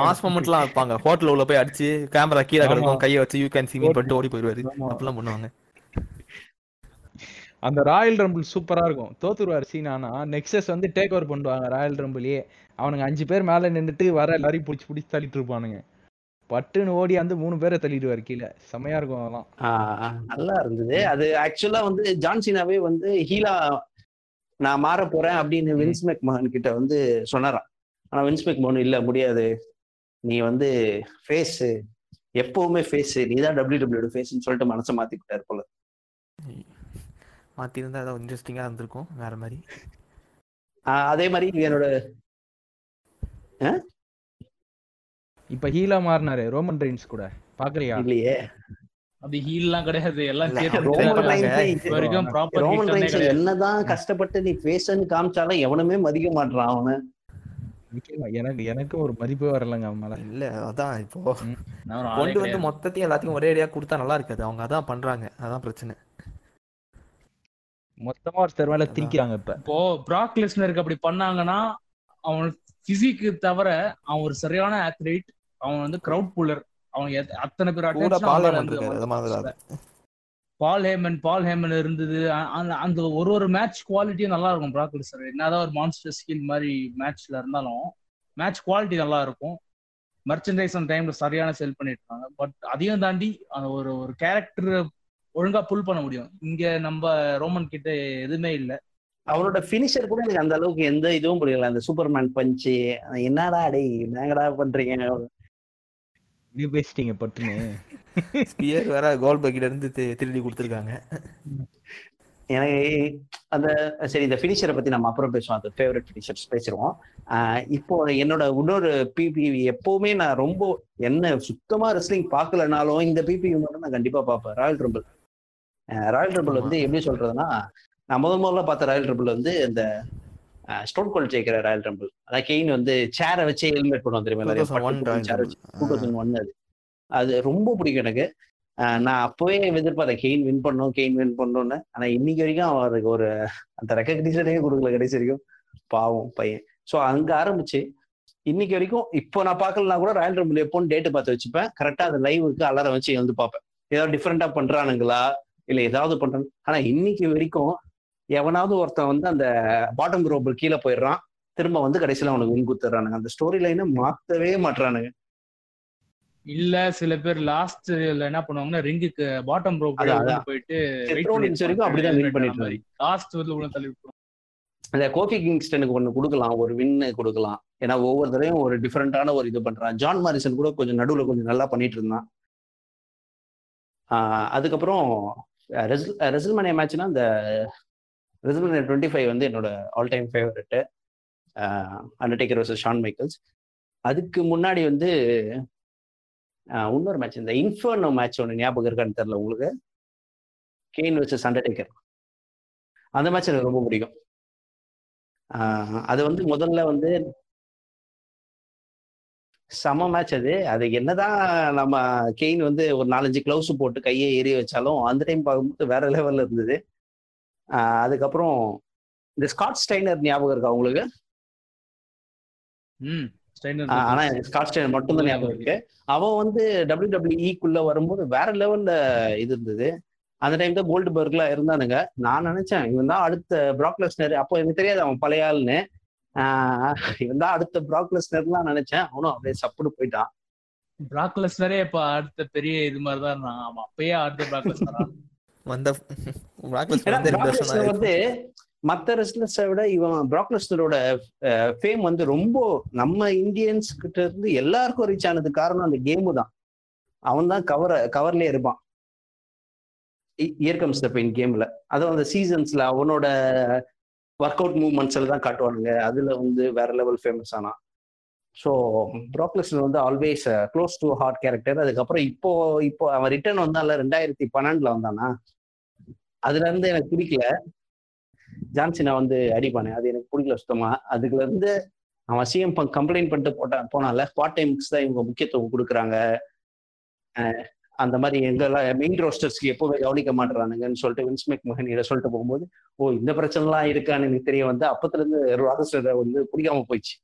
மாஸ் மொமெண்ட்லாம் வைப்பாங்க. ஹோட்டல் உள்ள போய் அடிச்சு கேமரா கீழே. கிடக்கும் கையை வச்சு யூ கேன் சி மீ பண்ணிட்டு ஓடி போயிடுவாரு. அப்படிலாம் பண்ணுவாங்க. அந்த ராயல் ரம்பிள் சூப்பரா இருக்கும். தோத்துருவார் சீனானா? நெக்ஸஸ் வந்து டேக் ஓவர் பண்ணுவாங்க ராயல் ரம்பிளே அவனுங்க அஞ்சு பேர் மேல நின்னுட்டு வர எல்லாரையும் பிடிச்சி பிடிச்சி தள்ளிட்டு இருப்பானுங்க. பட்டுன்னு ஓடி வந்து மூணு பேரை தள்ளிடுவார் கீழே. செமையா இருக்கும் அதெல்லாம். நல்லா இருந்தது. அது ஆக்சுவலா வந்து ஜான்சினாவே வந்து ஹீலா நான் மாற போறேன் அப்படின்னு வின்ஸ் மெக்மோகன் கிட்ட வந்து சொன்னாராம். ஆனா வின்ஸ் மெக்மோகன் இல்ல முடியாது. நீ வந்து ஃபேஸ் எப்பவுமே ஃபேஸ் நீ தான் டபிள்யூ டபிள்யூ ஃபேஸ்னு சொல்லிட்டு மனசை மாத்திக்கிட்டாரு போல. மாத்திருந்தா ஏதாவது இன்ட்ரெஸ்டிங்கா இருந்திருக்கும் வேற மாதிரி. ஆஹ் அதே மாதிரி என்னோட இப்ப ஹீலா மாறினாரு. ரோமன் ரெயின்ஸ் கூட. பாக்குறியா இல்லையே. அது ஹீல்லாம் கிடையாது. எல்லாம் ரோமன் ரைன்ஸ் என்னதான் கஷ்டப்பட்டு நீ ஃபேஸ்ன்னு காமிச்சாலும் எவனுமே மதிக்க மாட்டான் அவனை. எனக்கு எனக்கு ஒரு மதிப்பே வரலங்க அவன் மேல. இல்ல அதான் இப்போ கொண்டு வந்து. மொத்தத்தையும் எல்லாத்தையும் ஒரே அடியா கொடுத்தா நல்லா இருக்காது. அவங்க அதான் பண்றாங்க. அதான் பிரச்சனை. மொத்தமா ஒருத்தர் மேல திணிக்கிறாங்க இப்ப. இப்போ பிராக் லெஸ்னருக்கு அப்படி பண்ணாங்கன்னா அவன் பிசிக்கு தவிர அவன் ஒரு சரியான ஆத்லீட் அவன் வந்து கிரவுட் புல்லர் அவன் அத்தனை பேர் பால் ஹேமன் பால் ஹேமன் இருந்தது. அந்த ஒரு ஒரு மேட்ச் குவாலிட்டியும் நல்லா இருக்கும் பிராக் லெஸ்னர் என்னதான் ஒரு மான்ஸ்டர் ஸ்கில் மாதிரி மேட்ச்ல இருந்தாலும் மேட்ச் குவாலிட்டி நல்லா இருக்கும் மெர்ச்சன்டைஸ் அந்த டைம்ல சரியான செல் பண்ணிட்டு இருக்காங்க பட் அதையும் தாண்டி அந்த ஒரு ஒரு கேரக்டர் ஒழுங்கா புல் பண்ண முடியும். இங்க நம்ம ரோமன் கிட்ட எதுவுமே இல்ல. அவனோட ஃபினிஷர் கூட எனக்கு அந்த அளவுக்கு எந்த இதுவும் புரியல. அந்த சூப்பர்மேன் பஞ்சு என்னடா டேய் என்னங்கடா பண்றீங்க? நீ பேசிட்டீங்க பட்டுன்னு ஸ்பியர் வேற கோல் பக்கில இருந்து திருடி கொடுத்துருக்காங்க. எனக்கு அந்த சரி இந்த ஃபினிஷரை பத்தி நம்ம அப்புறம் பேசுவோம். அந்த ஃபேவரட் ஃபினிஷர்ஸ் பேசிடுவோம் ஆஹ் இப்போ என்னோட இன்னொரு பிபிவி எப்பவுமே நான் ரொம்ப என்ன சுத்தமா ரெஸ்லிங் பார்க்கலனாலும் இந்த பிபிவி மட்டும் நான் கண்டிப்பா பார்ப்பேன். ராயல் ட்ரிபிள் ராயல் ட்ரிபிள் வந்து எப்படி சொல்றதுன்னா நான் முதல் முதல்ல பார்த்த ராயல் ட்ரிபிள் வந்து இந்த ஸ்டோன் கோல் ஜெயிக்கிற ராயல் ட்ரிபிள் அதான் கெயின் வந்து சேரை வச்சு ஹெல்மெட் பண்ணுவோம் தெரியுமா? நிறைய 2001 பட்டு Royal சேர் Rumble. வச்சு டூ தௌசண்ட் ஒன் அது. அது ரொம்ப பிடிக்கும் எனக்கு. நான் அப்பவே எதிர்பார்த்தேன் கெயின் வின் பண்ணும் கெயின் வின் பண்ணணும்னு. ஆனா இன்னைக்கு வரைக்கும் அவருக்கு ஒரு அந்த ரெக்கக்னிஷனே கொடுக்கல கடைசி வரைக்கும். பாவம் பையன். ஸோ அங்க ஆரம்பிச்சு இன்னைக்கு வரைக்கும் இப்போ நான் பார்க்கலனா கூட ராயல் ரம்பிள் எப்போன்னு டேட்டு பார்த்து வச்சுப்பேன். கரெக்டா அது லைவுக்கு அலாரம் வச்சு வந்து பார்ப்பேன். ஏதாவது டிஃப்ரெண்டா பண்றானுங்களா? இல்ல ஏதாவது பண்றாங்க ஆனா இன்னைக்கு வரைக்கும் எவனாவது ஒருத்தன் வந்து அந்த பாட்டம் குரோபிள் கீழே போயிடுறான் திரும்ப வந்து கடைசியில அவனுக்கு வின் குத்துறானுங்க அந்த ஸ்டோரி லைனை மாத்தவே மாட்டுறானுங்க இல்ல சில பேர் லாஸ்ட்ல என்ன பண்ணுவாங்கன்னா ரிங்குக்கு பாட்டம் ரோப். போயிட்டு அப்படிதான் win பண்ணிட்டு. லாஸ்ட் வந்து உள்ள தள்ளி விட்டுருவாங்க. அந்த கோபி கிங்ஸ்டனுக்கு ஒன்று கொடுக்கலாம் ஒரு வின்னு கொடுக்கலாம் ஏன்னா ஒவ்வொரு தடவையும் ஒரு டிஃப்ரெண்டான ஒரு இது பண்றான் ஜான் மாரிசன் கூட கொஞ்சம் நடுவில் கொஞ்சம் நல்லா பண்ணிட்டு இருந்தான் அதுக்கப்புறம் ரெசல்மனியா மேட்ச்னா இந்த ரெசல்மனியா டுவெண்ட்டி ஃபைவ் வந்து என்னோட all time favourite Undertaker versus Shawn Michaels அதுக்கு முன்னாடி வந்து இன்னொரு மேட்ச் இந்த இன்ஃபர்னோ மேட்ச் ஒன்று ஞாபகம் இருக்கான்னு தெரில உங்களுக்கு? கெயின் வர்சஸ் அண்டர்டேக்கர் அந்த மேட்ச் எனக்கு ரொம்ப பிடிக்கும். அது வந்து முதல்ல வந்து செம மேட்ச் அது. அது என்னதான் நம்ம கெயின் வந்து ஒரு நாலஞ்சு க்ளவுஸ் போட்டு கையை ஏறி வச்சாலும் அந்த டைம் பார்க்கும்போது வேற லெவல்ல இருந்தது. அதுக்கப்புறம் இந்த ஸ்காட் ஸ்டைனர் ஞாபகம் இருக்கா உங்களுக்கு? ஆனா ஸ்காட் ஸ்டைனர் மட்டும்தான் ஞாபகம் இருக்கு. அவன் வந்து டபிள்யூ டபிள்யூஇக்குள்ள வரும்போது வேற லெவல்ல இது இருந்தது. அந்த டைம் தான் கோல்டு பர்க்லாம் இருந்தானுங்க. நான் நினைச்சேன் இவன் தான் அடுத்த ப்ராக் லெஸ்னர் அப்போ எனக்கு தெரியாது அவன் பழைய ஆளுன்னு ஆஹ் இவன் தான் அடுத்த ப்ராக் லெஸ்னர்லாம் நினைச்சேன். அவனும் அப்படியே சப்புடு போயிட்டான். பிராக் லெஸ்னரே இப்ப அடுத்த பெரிய இது மாதிரி தான் இருந்தான். ஆமா அப்பயே அடுத்த பிராக் லெஸ்னரா வந்த வந்து மத்த ரெஸ்லர்ஸை விட இவன் ப்ராக் லெஸ்னரோட ஃபேம் வந்து ரொம்ப நம்ம இந்தியன்ஸ் கிட்ட இருந்து எல்லாருக்கும் ரீச் ஆனது காரணம் அந்த கேமு தான். அவன் தான் கவர் கவர்லயே இருப்பான். இயர் கம்ஸ் த பெயின் கேம்ல அதுவும் அந்த சீசன்ஸ்ல அவனோட ஒர்க் அவுட் மூவ்மெண்ட்ஸ்ல தான் காட்டுவானுங்க. அதுல வந்து வேற லெவல் ஃபேமஸ் ஆனான் ஸோ ப்ராக்லெஸ்டன் வந்து always close to heart character அதுக்கப்புறம் இப்போ இப்போ அவன் ரிட்டர்ன் வந்தான்ல ரெண்டாயிரத்தி பன்னெண்டுல வந்தானா? அதுல இருந்து எனக்கு பிடிக்கல. ஜான்சினா வந்து அடிப்பானே அது எனக்கு பிடிக்கல சுத்தமா. அதுல இருந்து அவன் சிஎம் கம்ப்ளைண்ட் பண்ணிட்டு போட்டான் போனால பார்ட் டைம்ஸ் தான் இவங்க முக்கியத்துவம் கொடுக்குறாங்க. அந்த மாதிரி எங்கெல்லாம் மெயின் ரோஸ்டர்ஸ்க்கு எப்போவே கவனிக்க மாட்டுறானுங்கன்னு சொல்லிட்டு வின்ஸ்மெக் மகனிட சொல்லிட்டு போகும்போது ஓ இந்த பிரச்சனைலாம் இருக்கான்னு எனக்கு தெரிய வந்து அப்பத்துல இருந்து ராகஸ்டரை வந்து பிடிக்காம போயிடுச்சு.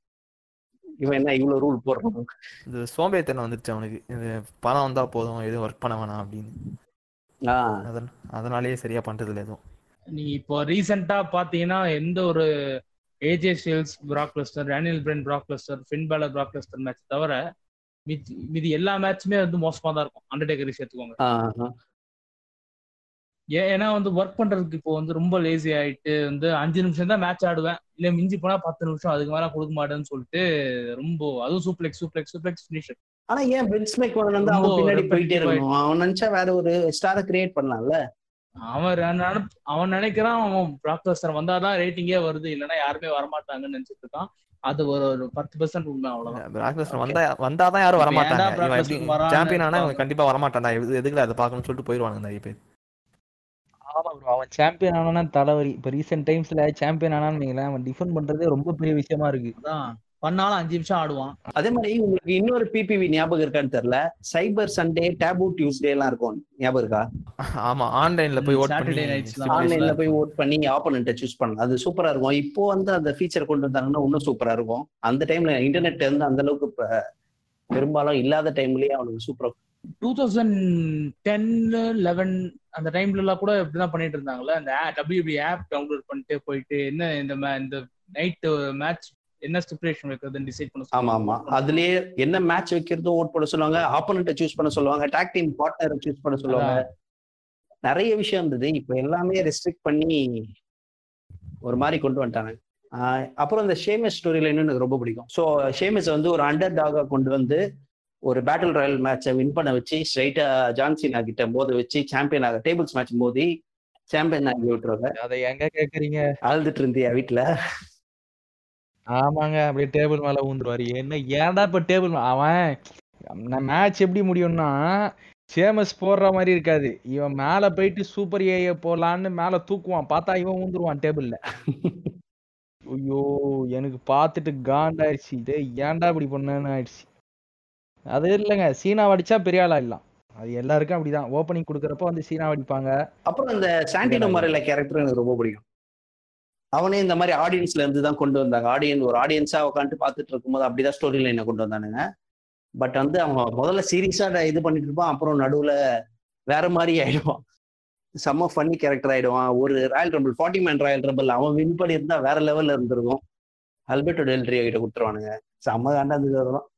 இவன் என்ன இவ்வளவு ரூல் போடுறான்? இது சோம்பேறித்தனம் வந்துருச்சு அவனுக்கு. இது பணம் வந்தா போதும் எதுவும் ஒர்க் பண்ண வேணாம் அப்படின்னு. அதனாலேயே சரியா பண்றது இல்லை எதுவும். நீங்க இப்போ ரீசெண்டா பாத்தீங்கன்னா எந்த ஒரு AJ Styles Brock Lesnar Daniel Bryan Brock Lesnar Finn Balor Brock Lesnar match தவிர மிதி மிதி எல்லா மேட்சுமே வந்து மோசமா தான் இருக்கும். அண்டர்டேக்கர் சேர்த்துக்கோங்க. ஏன்னா வந்து ஒர்க் பண்றதுக்கு இப்போ வந்து ரொம்ப லேசி ஆயிட்டு வந்து அஞ்சு நிமிஷம் தான் மேட்ச் ஆடுவேன். இல்ல மிஞ்சி போனா பத்து நிமிஷம் அதுக்கு மேல கொடுக்க மாட்டேன்னு சொல்லிட்டு ரொம்ப அதுவும் சூப்ளெக்ஸ் சூப்ளெக்ஸ் சூப்ளெக்ஸ் ஃபினிஷர் ஆனா ஏன் வின்ஸ்மெக் வந்து அவன் ரொம்ப பின்னாடி போயிட்டே இருக்கணும்? அவன் நினைச்சா வேற ஒரு ஸ்டாரை கிரியேட் பண்ணலாம்ல? அவன் அவன் நினைக்கிறான் அவன் பிராக் லெஸ்டர் வந்தாதான் ரேட்டிங்கே வருது இல்லைன்னா யாருமே வரமாட்டாங்கன்னு நினைச்சிட்டு இருக்கான். அது ஒரு ஒரு பத்து பெர்சன்ட் உண்மை அவ்வளவுதான். Okay. வந்தா வந்தாதான் யாரும் இப்ப வரமாட்டாங்க. சாம்பியன் ஆனா. கண்டிப்பா வரமாட்டான்டா எது- எதுக்குல அதை பார்க்கணும்னு சொல்லிட்டு போயிடுவாங்க நிறைய பேர். ஆமா ப்ரோ அவன் சாம்பியன் ஆனானா தலைவலி. இப்ப ரீசெண்ட் டைம்ஸ்ல சாம்பியன் ஆனான்னு வைங்களேன் அவன் டிஃபெண்ட் பண்றதே ரொம்ப பெரிய விஷயமா இருக்கு. பண்ணாலும் அஞ்சு நிமிஷம் ஆடுவான். அதே மாதிரி உங்களுக்கு இன்னொரு பிபிவி ஞாபகம் இருக்கான்னு தெரியல. சைபர் சண்டே டேபு டியூஸ்டே எல்லாம் இருக்கும். ஞாபகம் இருக்கா? ஆமா ஆன்லைன்ல போய் ஓட் பண்ணி ஆன்லைன்ல போய் ஓட் பண்ணி ஆப்போனண்ட்டை சூஸ் பண்ணலாம். அது சூப்பரா இருக்கும். இப்போ வந்து அந்த ஃபீச்சர் கொண்டு வந்தாங்கன்னா இன்னும் சூப்பரா இருக்கும். அந்த டைம்ல இன்டர்நெட் வந்து அந்த அளவுக்கு இப்ப பெரும்பாலும் இல்லாத டைம்லயே அவனுக்கு சூப்பரா டூ தௌசண்ட் டென் லெவன் அந்த டைம்ல எல்லாம் கூட இப்படிதான் பண்ணிட்டு இருந்தாங்கல்ல அந்த டபிள்யூபி ஆப் டவுன்லோட் பண்ணிட்டு போயிட்டு என்ன இந்த இந்த நைட் மேட்ச் என்ன ஸ்டிபுலேஷன் வைக்கிறதுன்னு டிசைட் பண்ண ஆமா ஆமா அதுலயே என்ன மேட்ச் வைக்கிறதோ ஓட் பண்ண சொல்லுவாங்க ஆப்போனண்ட்டை சூஸ் பண்ண சொல்லுவாங்க டாக் டீம் பார்ட்னரை சூஸ் பண்ண சொல்லுவாங்க. நிறைய விஷயம் இருந்தது. இப்போ எல்லாமே ரெஸ்ட்ரிக்ட் பண்ணி ஒரு மாதிரி கொண்டு வந்துட்டாங்க. அப்புறம் இந்த ஷேமஸ் ஸ்டோரியில இன்னும் எனக்கு ரொம்ப பிடிக்கும். ஸோ ஷேமஸ் வந்து ஒரு அண்டர் டாகா கொண்டு வந்து ஒரு பேட்டில் ராயல் மேட்சை வின் பண்ண வச்சு ஸ்ட்ரைட்டா ஜான்சினா கிட்ட மோத வச்சு சாம்பியன் ஆக டேபிள்ஸ் மேட்ச் மோதி சாம்பியன் ஆகி விட்டுருவாங்க அதை எங்க கேக்குறீங்க? அழுதுட்டு இருந்தியா வீட்டுல ஆமாங்க அப்படியே டேபிள் மேல ஊந்துருவாரு. என்ன ஏன்டா இப்ப டேபிள் அவன் மேட்ச் எப்படி முடியும்னா சேமஸ் போடுற மாதிரி இருக்காது. இவன் மேல போயிட்டு சூப்பர் ஏஐ போலான்னு மேல தூக்குவான். பார்த்தா இவன் ஊந்துருவான் டேபிள்ல [laughs] ஐயோ எனக்கு பார்த்துட்டு காண்டாயிடுச்சு டேய் ஏன்டா இப்படி பண்ணேன்னு ஆயிடுச்சு. அது இல்லைங்க. சீனா அடிச்சா பெரிய ஆளா இல்லாம் அது எல்லாருக்கும் அப்படிதான். ஓப்பனிங் கொடுக்குறப்ப வந்து சீனா அடிப்பாங்க அப்புறம் இந்த சாண்டினோ மறையில கேரக்டர் எனக்கு ரொம்ப பிடிக்கும். அவனே இந்த மாதிரி ஆடியன்ஸ்ல இருந்து தான் கொண்டு வந்தாங்க. ஆடியன்ஸ் ஒரு ஆடியன்ஸா உட்காந்துட்டு பார்த்துட்டு இருக்கும்போது அப்படிதான் ஸ்டோரி லைனை கொண்டு வந்தானுங்க. பட் வந்து அவன் முதல்ல சீரியஸா இது பண்ணிட்டு இருப்பான். அப்புறம் நடுவுல வேற மாதிரி ஆயிடுவான். செம்ம ஃபன்னி கேரக்டர் ஆயிடுவான். ஒரு royal rumble forty man royal rumble அவன் வின் பண்ணியிருந்தா வேற லெவல்ல இருந்திருக்கும். அல்பர்டோ டெல்ட்ரியோ கிட்ட கொடுத்துருவானுங்க. செம்ம காண்டா இருந்தது அதெல்லாம்.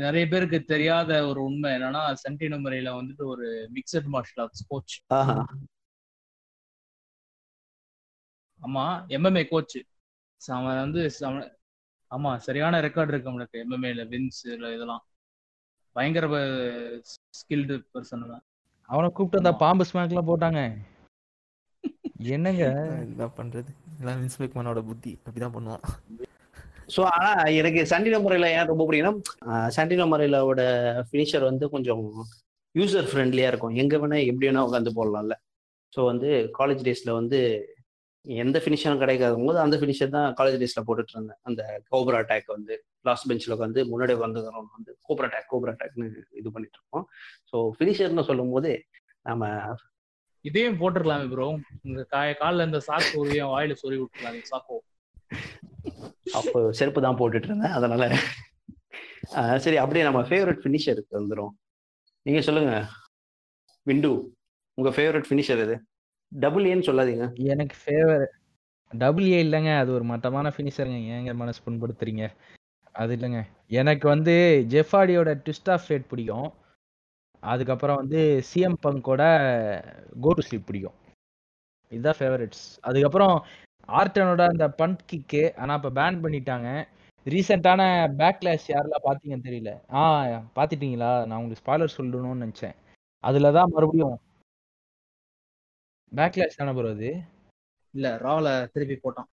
நிறைய பேருக்கு தெரியாத ஒரு உண்மை என்னன்னா சென்டினோ முறையில வந்துட்டு ஒரு மிக்சட் மார்ஷல் ஆர்ட்ஸ் கோச் ஆமா எம்எம்ஏ கோச் அவன் வந்து அவன் ஆமா சரியான ரெக்கார்ட் இருக்கு அவனுக்கு எம்எம்ஏல வின்ஸ் இதெல்லாம். பயங்கர ஸ்கில்டு பர்சன் தான் அவனை. கூப்பிட்டு அந்த. பாம்பு ஸ்மாக்லாம் போட்டாங்க. [laughs] என்னங்க? என்ன பண்றது? எல்லாம் வின்ஸ் மேக்மேனோட புத்தி அப்படிதான் பண்ணுவான். ஸோ ஆனா எனக்கு சண்டின முறையில ஏன் ரொம்ப பிடிக்கும்னா சண்டின முறையிலோட ஃபினிஷர் வந்து கொஞ்சம் யூசர் ஃப்ரெண்ட்லியா இருக்கும். எங்க வேணா எப்படி வேணா உட்காந்து போடலாம்ல. ஸோ வந்து காலேஜ் டேஸ்ல வந்து எந்த ஃபினிஷரும் கிடைக்காத போது அந்த ஃபினிஷர் தான் காலேஜ் டேஸ்ல போட்டுட்டு இருந்தேன். அந்த கோப்ரா அட்டாக் வந்து லாஸ்ட் பெஞ்சில் உட்காந்து முன்னாடி வந்துக்கிறோம் வந்து கோப்ரா அட்டாக் கோப்ரா அட்டாக்னு இது பண்ணிட்டு இருக்கோம் ஸோ ஃபினிஷர்னு சொல்லும் போது நம்ம இதையும் போட்டுருக்கலாமே ப்ரோ உங்க காய கால்ல இந்த சாக்கு உருவியும் வாயில சொல்லி விட்டுருக்கலாம் சாக்கோ அப்போ செருப்பு தான் போட்டுட்டு இருந்தேன் அதனால. ஆஹ் சரி அப்படியே நம்ம ஃபேவரட் ஃபினிஷருக்கு வந்துடும் நீங்க சொல்லுங்க. விண்டு உங்க ஃபேவரட் ஃபினிஷர் எது? டபுள் ஏன்னு சொல்லாதீங்க. எனக்கு ஃபேவர் டபுள் ஏ இல்லைங்க அது ஒரு மட்டமான ஃபினிஷருங்க ஏங்க மனசு புண்படுத்துறீங்க? அது இல்லைங்க. எனக்கு வந்து ஜெஃபாடியோட ட்விஸ்ட் ஆஃப் ஃபேட் பிடிக்கும். அதுக்கப்புறம் வந்து சிஎம் பங்கோட கோ டு ஸ்லீப் பிடிக்கும். இதுதான் ஃபேவரட்ஸ் அதுக்கப்புறம் ஆர்டனோட அந்த பண்ட் கிக்கு ஆனால் இப்போ பேன் பண்ணிட்டாங்க. ரீசெண்டான பேக்லாஷ் யாரெல்லாம் பார்த்தீங்கன்னு தெரியல. ஆ பார்த்துட்டீங்களா? நான் உங்களுக்கு ஸ்பாய்லர் சொல்லணும்னு நினச்சேன். அதில் தான் மறுபடியும் பேக்லாஷ் தானே ப்ரோ அது? இல்ல ரால திருப்பி போட்டான்.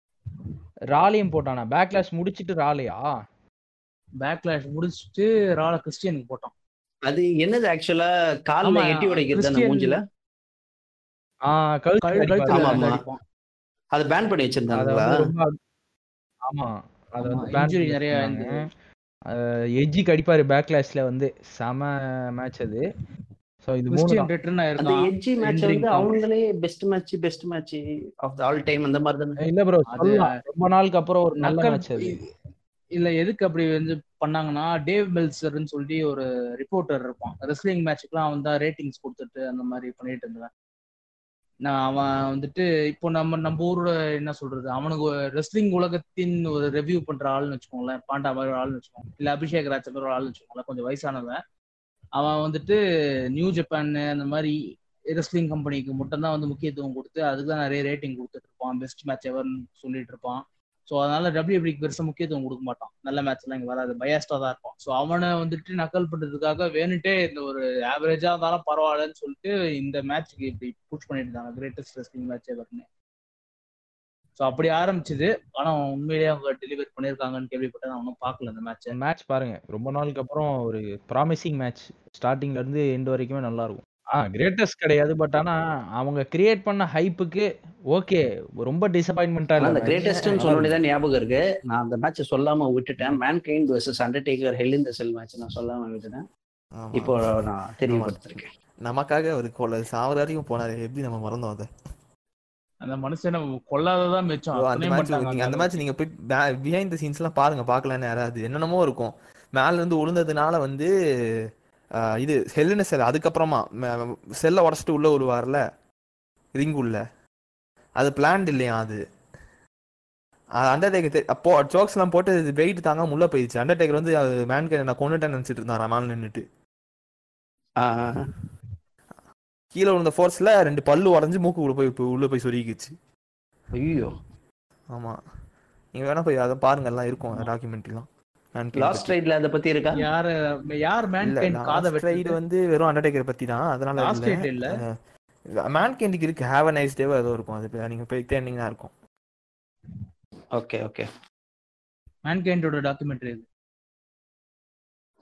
ராலியும் போட்டானா? பேக்லாஷ் முடிச்சிட்டு ராலியா? பேக்லாஷ் முடிச்சுட்டு ரால கிறிஸ்டியனுக்கு போட்டான். அது என்னது ஆக்சுவலா கால்ல எட்டி உடைக்கிறது மூஞ்சில? ஆ கழுத்து அதை பேன் பண்ணி வச்சிருந்தாங்களா? ஆமா. பண்ணி நிறைய எஜ்ஜிக்கு அடிப்பாரு பேக்லாஷ்ல வந்து. செம மேட்ச் அது. ஸோ இது மூணு அந்த எட்ஜி மேட்ச் வந்து. அவங்களே best match best match of the all time அந்த மாதிரி தானே? இல்ல ப்ரோ ரொம்ப நாளுக்கு அப்புறம் ஒரு நல்ல மேட்ச் அது. இல்ல எதுக்கு அப்படி வந்து பண்ணாங்கன்னா டேவ் மெல்சர்னு சொல்லி ஒரு ரிப்போர்ட்டர் இருப்பான். ரெஸ்லிங் மேட்சுக்குலாம் அவன் தான் ரேட்டிங்ஸ் கொடுத்துட்டு அந்த மாதிரி பண்ணிட்டு இருந்தேன். நான் அவன் வந்துட்டு இப்போ நம்ம நம்ம ஊரோட என்ன சொல்றது? அவனுக்கு ரெஸ்லிங் உலகத்தின் ஒரு ரிவ்யூ பண்ற ஆள்னு வச்சுக்கோங்களேன். பாண்டா மாதிரி ஒரு ஆள்னு வச்சுக்கோங்க. இல்ல அபிஷேக் ராஜ் மாதிரி ஒரு ஆள்னு வச்சுக்கோங்களேன். கொஞ்சம் வயசானவன். அவன் வந்துட்டு நியூ ஜப்பான் அந்த மாதிரி ரெஸ்லிங் கம்பெனிக்கு மட்டும்தான் வந்து முக்கியத்துவம் கொடுத்து அதுக்கு தான் நிறைய ரேட்டிங் கொடுத்துட்டு இருப்பான். பெஸ்ட் மேட்ச் எவர்னு சொல்லிட்டு இருப்பான். ஸோ அதனால டபிள்யூபிக்கு பெருசாக முக்கியத்துவம் கொடுக்க மாட்டான். நல்ல மேட்ச்லாம் இங்கே வராது. பயாஸ்டா தான் இருப்பான். ஸோ அவனை வந்துட்டு நக்கல் பண்றதுக்காக வேணுட்டே இந்த ஒரு ஆவரேஜா இருந்தாலும் பரவாயில்லன்னு சொல்லிட்டு இந்த மேட்ச்சுக்கு இப்படி புஷ் பண்ணிட்டு இருந்தாங்க. கிரேட்டஸ்ட் ரெஸ்லிங் மேட்ச் எவர்னு ஸோ அப்படி ஆரம்பிச்சது. ஆனா உண்மையிலேயே அவங்க டெலிவரி பண்ணியிருக்காங்கன்னு கேள்விப்பட்டேன். நான் ஒன்றும் பார்க்கல இந்த மேட்ச் மேட்ச் பாருங்க. ரொம்ப நாளுக்கு அப்புறம் ஒரு ப்ராமிசிங் மேட்ச் ஸ்டார்டிங்ல இருந்து எண்டு வரைக்குமே நல்லா இருக்கும். ஆ கிரேட்டஸ்ட் கிடையாது பட் ஆனா அவங்க கிரியேட் பண்ண ஹைப்புக்கு ஓகே ரொம்ப டிசப்பாயின்மெண்டா ஆனா இல்ல அந்த. கிரேட்டஸ்ட்னு நல்லா சொன்னோடனே இருந்துச்சு. தான் ஞாபகம் இருக்கு. நான் அந்த மேட்ச் சொல்லாம விட்டுட்டேன். Mankind versus Undertaker hell in the cell match நான் சொல்லாம விட்டுட்டேன். ஆமா. இப்போ நான் தெரியப்படுத்திருக்கேன். நமக்காக ஒரு கொலை சாவர வரைக்கும் போனாரு. எப்படி நம்ம மறந்தோம் அதை? அந்த மனுஷனை கொல்லாததான் மிச்சம். அந்த அத்தனையும் மேட்ச் பண்ணிட்டாங்க. அந்த அந்த மேட்ச் நீங்க போய் பிஹைண்ட் த சீன்ஸ் எல்லாம் பாருங்க பார்க்கலன்னு யாராவது. என்னென்னமோ இருக்கும். மேல இருந்து விழுந்ததுனால வந்து இது ஹெல்லுன்னு செல் அதுக்கப்புறமா செல்லை உடச்சிட்டு உள்ள விழுவார்ல? ரிங் உள்ள. அது பிளான்ட் இல்லையா அது? அண்டர்டேக்கர் அப்போ ஜோக்ஸ் எல்லாம் போட்டு வெயிட் தாங்காம உள்ள போயிடுச்சு. அண்டர்டேக்கர் வந்து மேன் நான் கொண்டுட்டேன்னு நினைச்சிட்டு மேல நின்னுட்டு. ஆஹ் கீழே விழுந்த ஃபோர்ஸ்ல ரெண்டு பல்லு உடஞ்சு மூக்கு உள்ள போய் உள்ள போய் சொருகிக்குச்சு. ஐயோ. ஆமா. நீங்க வேணா போய் அதை பாருங்க எல்லாம் இருக்கும் டாக்குமெண்ட்ரிலாம் லாஸ்ட் ரைட்ல அதை பத்தி இருக்கா? யாரு யார் மேன் இல்ல கைண்ட் காதை வெட்டு வந்து வெறும் அண்டர்டேக்கர் பத்தி தான் அதனால லாஸ்ட் ரைட் இல்ல. மேன் கேண்டிக்கு இருக்கு. ஹேவ் அ நைஸ் டேவோ ஏதோ இருக்கும். அது நீங்க போய் தேடினீங்கன்னா இருக்கும். Okay okay. மேன் கைண்டோட டாக்குமெண்ட்ரி இது.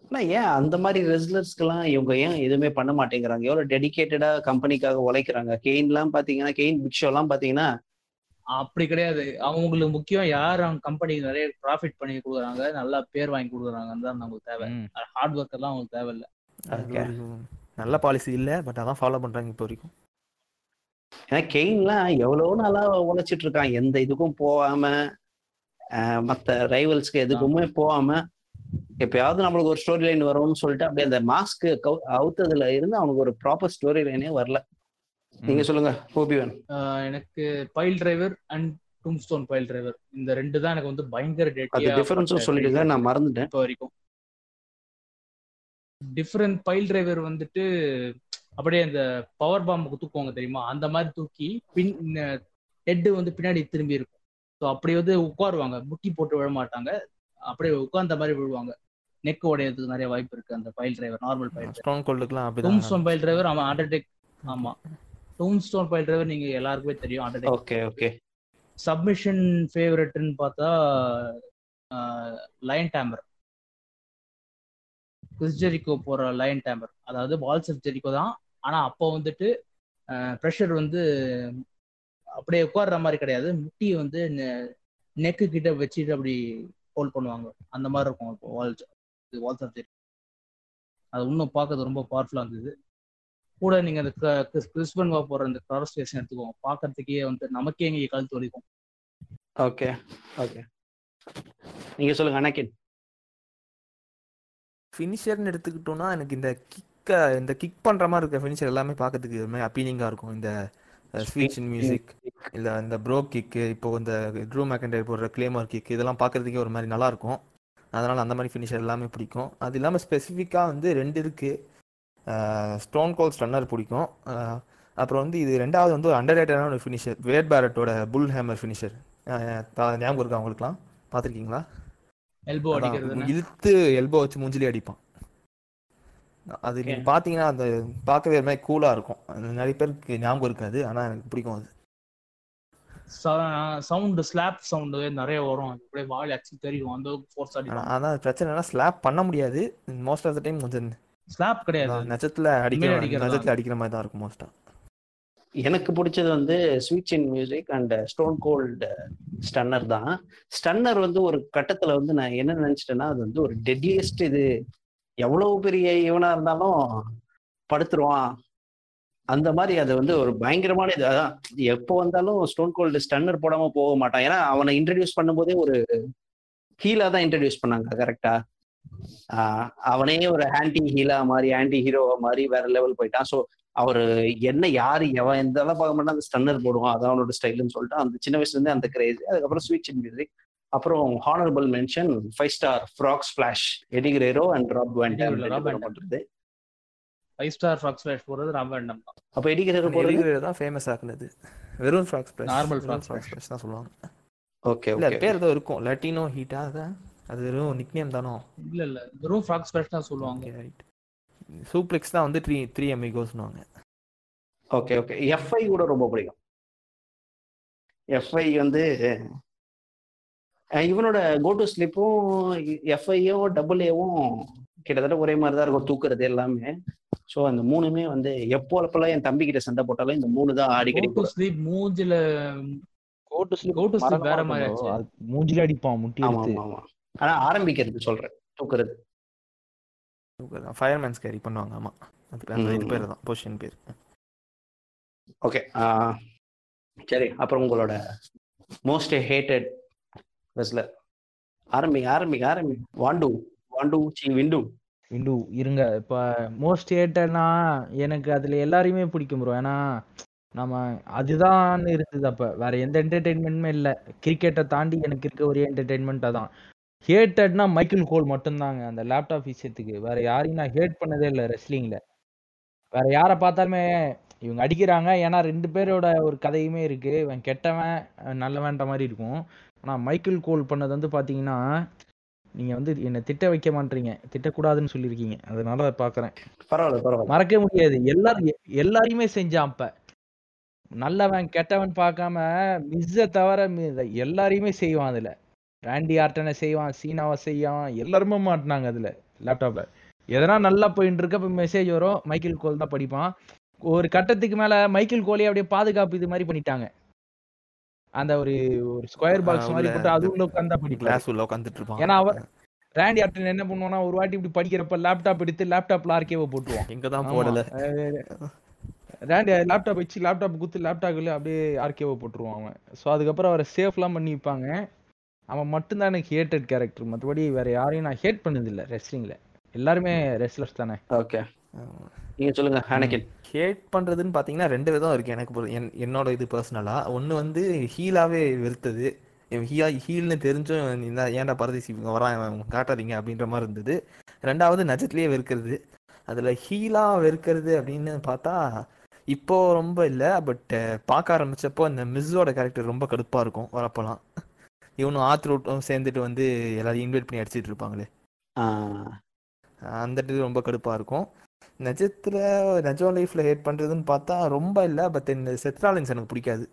ஆனா ஏன் அந்த மாதிரி ரெஸ்லர்ஸ்க்கெல்லாம் இவங்க ஏன் எதுவுமே பண்ண மாட்டேங்கிறாங்க? எவ்வளவு டெடிகேட்டடா கம்பெனிக்காக உழைக்கிறாங்க? கெயின்லாம் பாத்தீங்கன்னா கெயின் பிக் ஷோலாம் பாத்தீங்கன்னா அப்படி கிடையாது. அவங்களுக்கு முக்கியம் யார் அவங்க கம்பெனிக்கு நிறைய ப்ராஃபிட் பண்ணி கொடுக்குறாங்க நல்லா பேர் வாங்கி கொடுக்குறாங்கன்னு தான் நமக்கு தேவை. ஹார்ட் ஒர்க் எல்லாம் அவங்களுக்கு தேவையில்ல. நல்ல பாலிசி இல்ல பட் அதான் ஃபாலோ பண்றாங்க இப்போ வரைக்கும். ஏன்னா கெயின்லாம் எவ்வளவு நாளா உழைச்சிட்டு இருக்கான். எந்த இதுக்கும் போகாம ஆஹ் மத்த ரைவல்ஸ்க்கு எதுக்குமே போகாம எப்பயாவது நம்மளுக்கு ஒரு ஸ்டோரி லைன் வரும்னு சொல்லிட்டு அப்படியே அந்த மாஸ்க் அவுத்ததுல இருந்து அவனுக்கு ஒரு ப்ராப்பர் ஸ்டோரி லைனே வரல. நீங்க சொல்லுங்க எனக்கு pile driver and tombstone pile driver இந்த ரெண்டு தான் எனக்கு வந்து பயங்கர அது டேட்டியா டிஃபரன்ஸும் சொல்லிடுங்க நான் மறந்துட்டேன். இப்போ வரைக்கும். டிஃப்ரெண்ட் பைல் டிரைவர் வந்துட்டு அப்படியே அந்த பவர் பாம்புக்கு தூக்குவாங்க தெரியுமா? அந்த மாதிரி தூக்கி பின் ஹெட் வந்து பின்னாடி திரும்பி இருக்கும். ஸோ அப்படி வந்து உட்காருவாங்க. முட்டி போட்டு விழ மாட்டாங்க. அப்படியே உட்கார்ந்த மாதிரி விழுவாங்க. நெக் உடையறதுக்கு நிறைய வாய்ப்பு இருக்கு அந்த pile driver normal pile stone கோல்டுக்குலாம் stone file driver அவன் அண்டர்டேக் ஆமா. டூம் ஸ்டோன் பைல் டிரைவர் நீங்க எல்லாருக்குமே தெரியும் அண்டர்டேக் ஓகே ஓகே சப்மிஷன் ஃபேவரட்னு பார்த்தா லைன் டேம்பர் கிறிஸ் ஜெரிக்கோ போற லைன் டேம்பர் அதாவது பால்ஸ் ஆஃப் ஜெரிக்கோ தான். ஆனா அப்போ வந்துட்டு ப்ரெஷர் வந்து அப்படியே உட்கார்ற மாதிரி கிடையாது. முட்டி வந்து நெக்கு கிட்ட வச்சுட்டு அப்படி ஹோல்ட் பண்ணுவாங்க. அந்த மாதிரி இருக்கும் இப்போ வால்ஸ் வால்ஸ் ஆஃப் ஜெரிக்கோ அது இன்னும் பார்க்கறது ரொம்ப பவர்ஃபுல்லாக இருந்தது. கூட நீங்க அந்த கிறிஸ்பன் வா போற அந்த கலர் ஸ்டேஷன் எடுத்துக்கோங்க. பார்க்கறதுக்கே வந்து நமக்கே இங்கே கழுத்து வலிக்கும் ஓகே ஓகே நீங்க சொல்லுங்க அனக்கின் ஃபினிஷர்னு எடுத்துக்கிட்டோம்னா எனக்கு இந்த கிக்கை இந்த கிக் பண்ணுற மாதிரி இருக்க ஃபினிஷர் எல்லாமே பார்க்கறதுக்கு ஒரு மாதிரி அப்பீலிங்காக இருக்கும். இந்த ஸ்பீச் இன் மியூசிக் இல்லை இந்த ப்ரோ கிக்கு இப்போ இந்த ட்ரூ மேக்கண்டர் போடுற கிளேமர் கிக் இதெல்லாம் பார்க்கறதுக்கே ஒரு மாதிரி நல்லா இருக்கும். அதனால் அந்த மாதிரி ஃபினிஷர் எல்லாமே பிடிக்கும். அது இல்லாமல் ஸ்பெசிஃபிக்காக வந்து ரெண்டு இருக்குது ஸ்டோன் கோல் ஸ்டன்னர் பிடிக்கும். அப்புறம் வந்து இது ரெண்டாவது வந்து ஒரு அண்டர் ஒரு ஃபினிஷர் வேட் பேரட்டோட புல் ஹேமர் ஃபினிஷர் ஞாபகம் இருக்கா அவங்களுக்குலாம் பார்த்துருக்கீங்களா? எல்போ அடிக்கிறது இழுத்து எல்போ வச்சு மூஞ்சிலே அடிப்பான். அது Okay. நீங்க பாத்தீங்கன்னா அந்த பார்க்கவே ஒரு மாதிரி கூலா இருக்கும். நிறைய பேருக்கு ஞாபகம் இருக்காது ஆனா எனக்கு பிடிக்கும் அது. சவுண்டு ஸ்லாப் சவுண்டு நிறைய வரும். அப்படியே வால் அச்சு தெரியும். அந்த ஃபோர்ஸ் அடிக்கும். ஆனா பிரச்சனைனா ஸ்லாப் பண்ண முடியாது. மோஸ்ட் ஆஃப் த டைம் கொஞ்சம் ஸ்லாப் கிடையாது. நெஜத்துல அடிக்கிற? நெஜத்துல அடிக்கிற மாதிரி தான் இருக்கும் மோஸ்டா எனக்கு பிடிச்சது வந்து sweet chin music and Stone Cold stunner தான். ஸ்டன்னர் வந்து ஒரு கட்டத்துல வந்து நான் என்ன நினைச்சிட்டேன்னா அது வந்து ஒரு டெட்லியஸ்ட் இது. எவ்வளவு பெரிய இவனா இருந்தாலும் படுத்துருவான். அந்த மாதிரி அது வந்து ஒரு பயங்கரமான இது. அதான் எப்போ வந்தாலும் ஸ்டோன் கோல்டு ஸ்டன்னர் போடாம போக மாட்டான். ஏன்னா அவனை இன்ட்ரடியூஸ் பண்ணும்போதே ஒரு ஹீலா தான் இன்ட்ரடியூஸ் பண்ணாங்க கரெக்டா அவனே ஒரு ஆன்டி ஹீலா மாதிரி ஆன்டி ஹீரோவா மாதிரி வேற லெவல் போயிட்டான். ஸோ அவர் என்ன யாரு எவன் எந்த அளவு பார்க்க மாட்டான் அந்த ஸ்டன்னர் போடுவான். அதான் அவனோட ஸ்டைல்னு சொல்லிட்டு அந்த சின்ன வயசுல இருந்தே அந்த கிரேஸ் அதுக்கப்புறம் ஸ்வீச் இன் மியூசிக் அப்புறம் honourable mention five star frog splash Eddie Guerrero and Rob Dam. பண்றது ஃபைவ் ஸ்டார் ஃபாக்ஸ் ஃபிளாஷ் போடுறது. ராம்பேண்டம் தான். அப்ப எடிகிரேரோ போடுறது? தான் ஃபேமஸ் ஆக்குனது. வெறும் ஃப்ராக் ஸ்பிளாஷ் Normal வெறும் frog ஃப்ராக் splash. ஸ்பிளாஷ் தான் சொல்லுவாங்க. ஓகே இல்ல ஓகே பேர் ஏதோ இருக்கும். லட்டினோ ஹீட்டா அதான். அது வெறும் நிக்னேம் தானோ? இல்ல இல்ல வெறும் ஃபாக்ஸ் ஃபிளாஷ் தான் சொல்லுவாங்க. ரைட் சூப்ளெக்ஸ் தான் வந்து த்ரீ த்ரீ எம்இகோஸ்னுவாங்க ஓகே ஓகே எஃப்ஐ கூட ரொம்ப பிடிக்கும். எஃப்ஐ வந்து இவனோட கோ டு ஸ்லிப்பும் எஃப்ஐயும் டபுள் ஏவும் கிட்டத்தட்ட ஒரே மாதிரி தான் இருக்கும் தூக்குறது எல்லாமே. ஸோ அந்த மூணுமே வந்து எப்போ எப்பெல்லாம் என் தம்பி கிட்ட சண்டை போட்டாலும் இந்த மூணு தான் அடிக்கடி sleep மூஞ்சில கோட்டு ஸ்லிப் to sleep வேற மாதிரி ஆச்சு. மூஞ்சில அடிப்பான் முட்டி ஆமா ஆமா. ஆனா ஆரம்பிக்கிறது சொல்றேன். தூக்குறது. ஃபயர்மேன்ஸ் கேரி பண்ணுவாங்க ஆமா. அது அந்த இது. பேர் தான். பொசிஷன் பேர். ஓகே சரி. அப்புறம் உங்களோட மோஸ்ட் ஹேட்டட் ரெஸ்லர் ஆரம்பிங்க ஆரம்பிங்க ஆரம்பிங்க வாண்டு வாண்டு சி விண்டு. விண்டு இருங்க. இப்ப மோஸ்ட் ஹேட்டர்னா எனக்கு அதுல எல்லாரையுமே பிடிக்கும் ப்ரோ ஏன்னா நம்ம அதுதான் இருந்தது அப்ப. வேற எந்த என்டர்டெயின்மெண்ட்டுமே இல்ல. கிரிக்கெட்டை தாண்டி எனக்கு இருக்க ஒரே என்டர்டெயின்மெண்ட் அதான் ஹேட்டட்னா மைக்கேல் கோல் மட்டும்தாங்க அந்த லேப்டாப் விஷயத்துக்கு. வேற யாரையும் நான் ஹேட் பண்ணதே இல்லை ரெஸ்லிங்ல வேற யாரை பார்த்தாலுமே இவங்க அடிக்கிறாங்க. ஏன்னா ரெண்டு பேரோட ஒரு கதையுமே இருக்கு. இவன் கெட்டவன் நல்லவன்ற மாதிரி இருக்கும். ஆனா மைக்கேல் கோல் பண்ணது வந்து பாத்தீங்கன்னா நீங்க வந்து என்னை திட்ட வைக்க மாட்டீங்க. திட்டக்கூடாதுன்னு சொல்லியிருக்கீங்க. அதனால அதை பாக்குறேன். பரவாயில்ல பரவாயில்ல. மறக்கவே முடியாது. எல்லாரும் எல்லாரையுமே செஞ்சான் அப்ப. நல்லவன் கெட்டவன் பார்க்காம மிஸ்ஸ தவிர எல்லாரையுமே செய்வான் அதுல. ராண்டி ஆர்டனை செய்வான் சீனாவை செய்வான் எல்லாருமே மாட்டினாங்க அதுல லேப்டாப்ல எதனா நல்லா போயிட்டு இருக்க இப்ப மெசேஜ் வரும் மைக்கேல் கோல் தான் படிப்பான். ஒரு கட்டத்துக்கு மேல மைக்கேல் கோலி அப்படியே பாதுகாப்பு இது மாதிரி பண்ணிட்டாங்க. அந்த ஒரு ஒரு ஸ்கொயர் பாக்ஸ் மாதிரி போட்டு அது உள்ள உட்காந்தா படிக்கலாம் உள்ள உட்காந்துட்டு இருப்பான் ஏன்னா அவன் ராண்டி ஆர்டன் என்ன பண்ணுவானா ஒரு வாட்டி இப்படி படிக்கிறப்ப லேப்டாப் எடுத்து லேப்டாப்ல ஆர்கேவை போட்டுருவான். எங்க தான். போடல. ரேண்டி லேப்டாப் வச்சு லேப்டாப் குத்து லேப்டாப்ல அப்படியே ஆர்கேவை போட்டுருவான் அவன். ஸோ அதுக்கப்புறம் அவரை சேஃப்லாம் பண்ணி வைப்பாங்க. அவன் மட்டும்தான் எனக்கு ஹேட்டட் கேரக்டர் மற்றபடி வேற யாரையும் நான் ஹேட் பண்ணதில்லை ரெஸ்லிங்ல எல்லாருமே ரெஸ்லர்ஸ் தானே. ஓகே நீங்க சொல்லுங்க அனக்கின் ஹேட் பண்றதுன்னு பாத்தீங்கன்னா ரெண்டு விதம் இருக்கு எனக்கு என்னோட இது பர்சனலா ஒன்னு வந்து ஹீலாவே வெறுத்தது. ஹீயா ஹீல்னு தெரிஞ்சும் இந்த ஏன்டா பரதேசி இவங்க வரான் காட்டாதீங்க அப்படின்ற மாதிரி இருந்தது. ரெண்டாவது நிஜத்துலேயே வெறுக்கிறது. அதில் ஹீலா வெறுக்கிறது அப்படின்னு பார்த்தா இப்போ ரொம்ப இல்லை பட் பார்க்க ஆரம்பிச்சப்போ இந்த மிஸ்ஸோட கேரக்டர் ரொம்ப கடுப்பாக இருக்கும் வரப்போலாம். இவனும் ஆத்ரூட்டும் சேர்ந்துட்டு வந்து எல்லாரையும் இன்வைட் பண்ணி அடிச்சிட்டு இருப்பாங்களே. அந்த இது ரொம்ப கடுப்பாக இருக்கும். நிஜத்தில் நிஜம் லைஃப்பில் ஹேட் பண்ணுறதுன்னு பார்த்தா ரொம்ப இல்லை பட் இந்த செத்ராலின்ஸ் எனக்கு பிடிக்காது.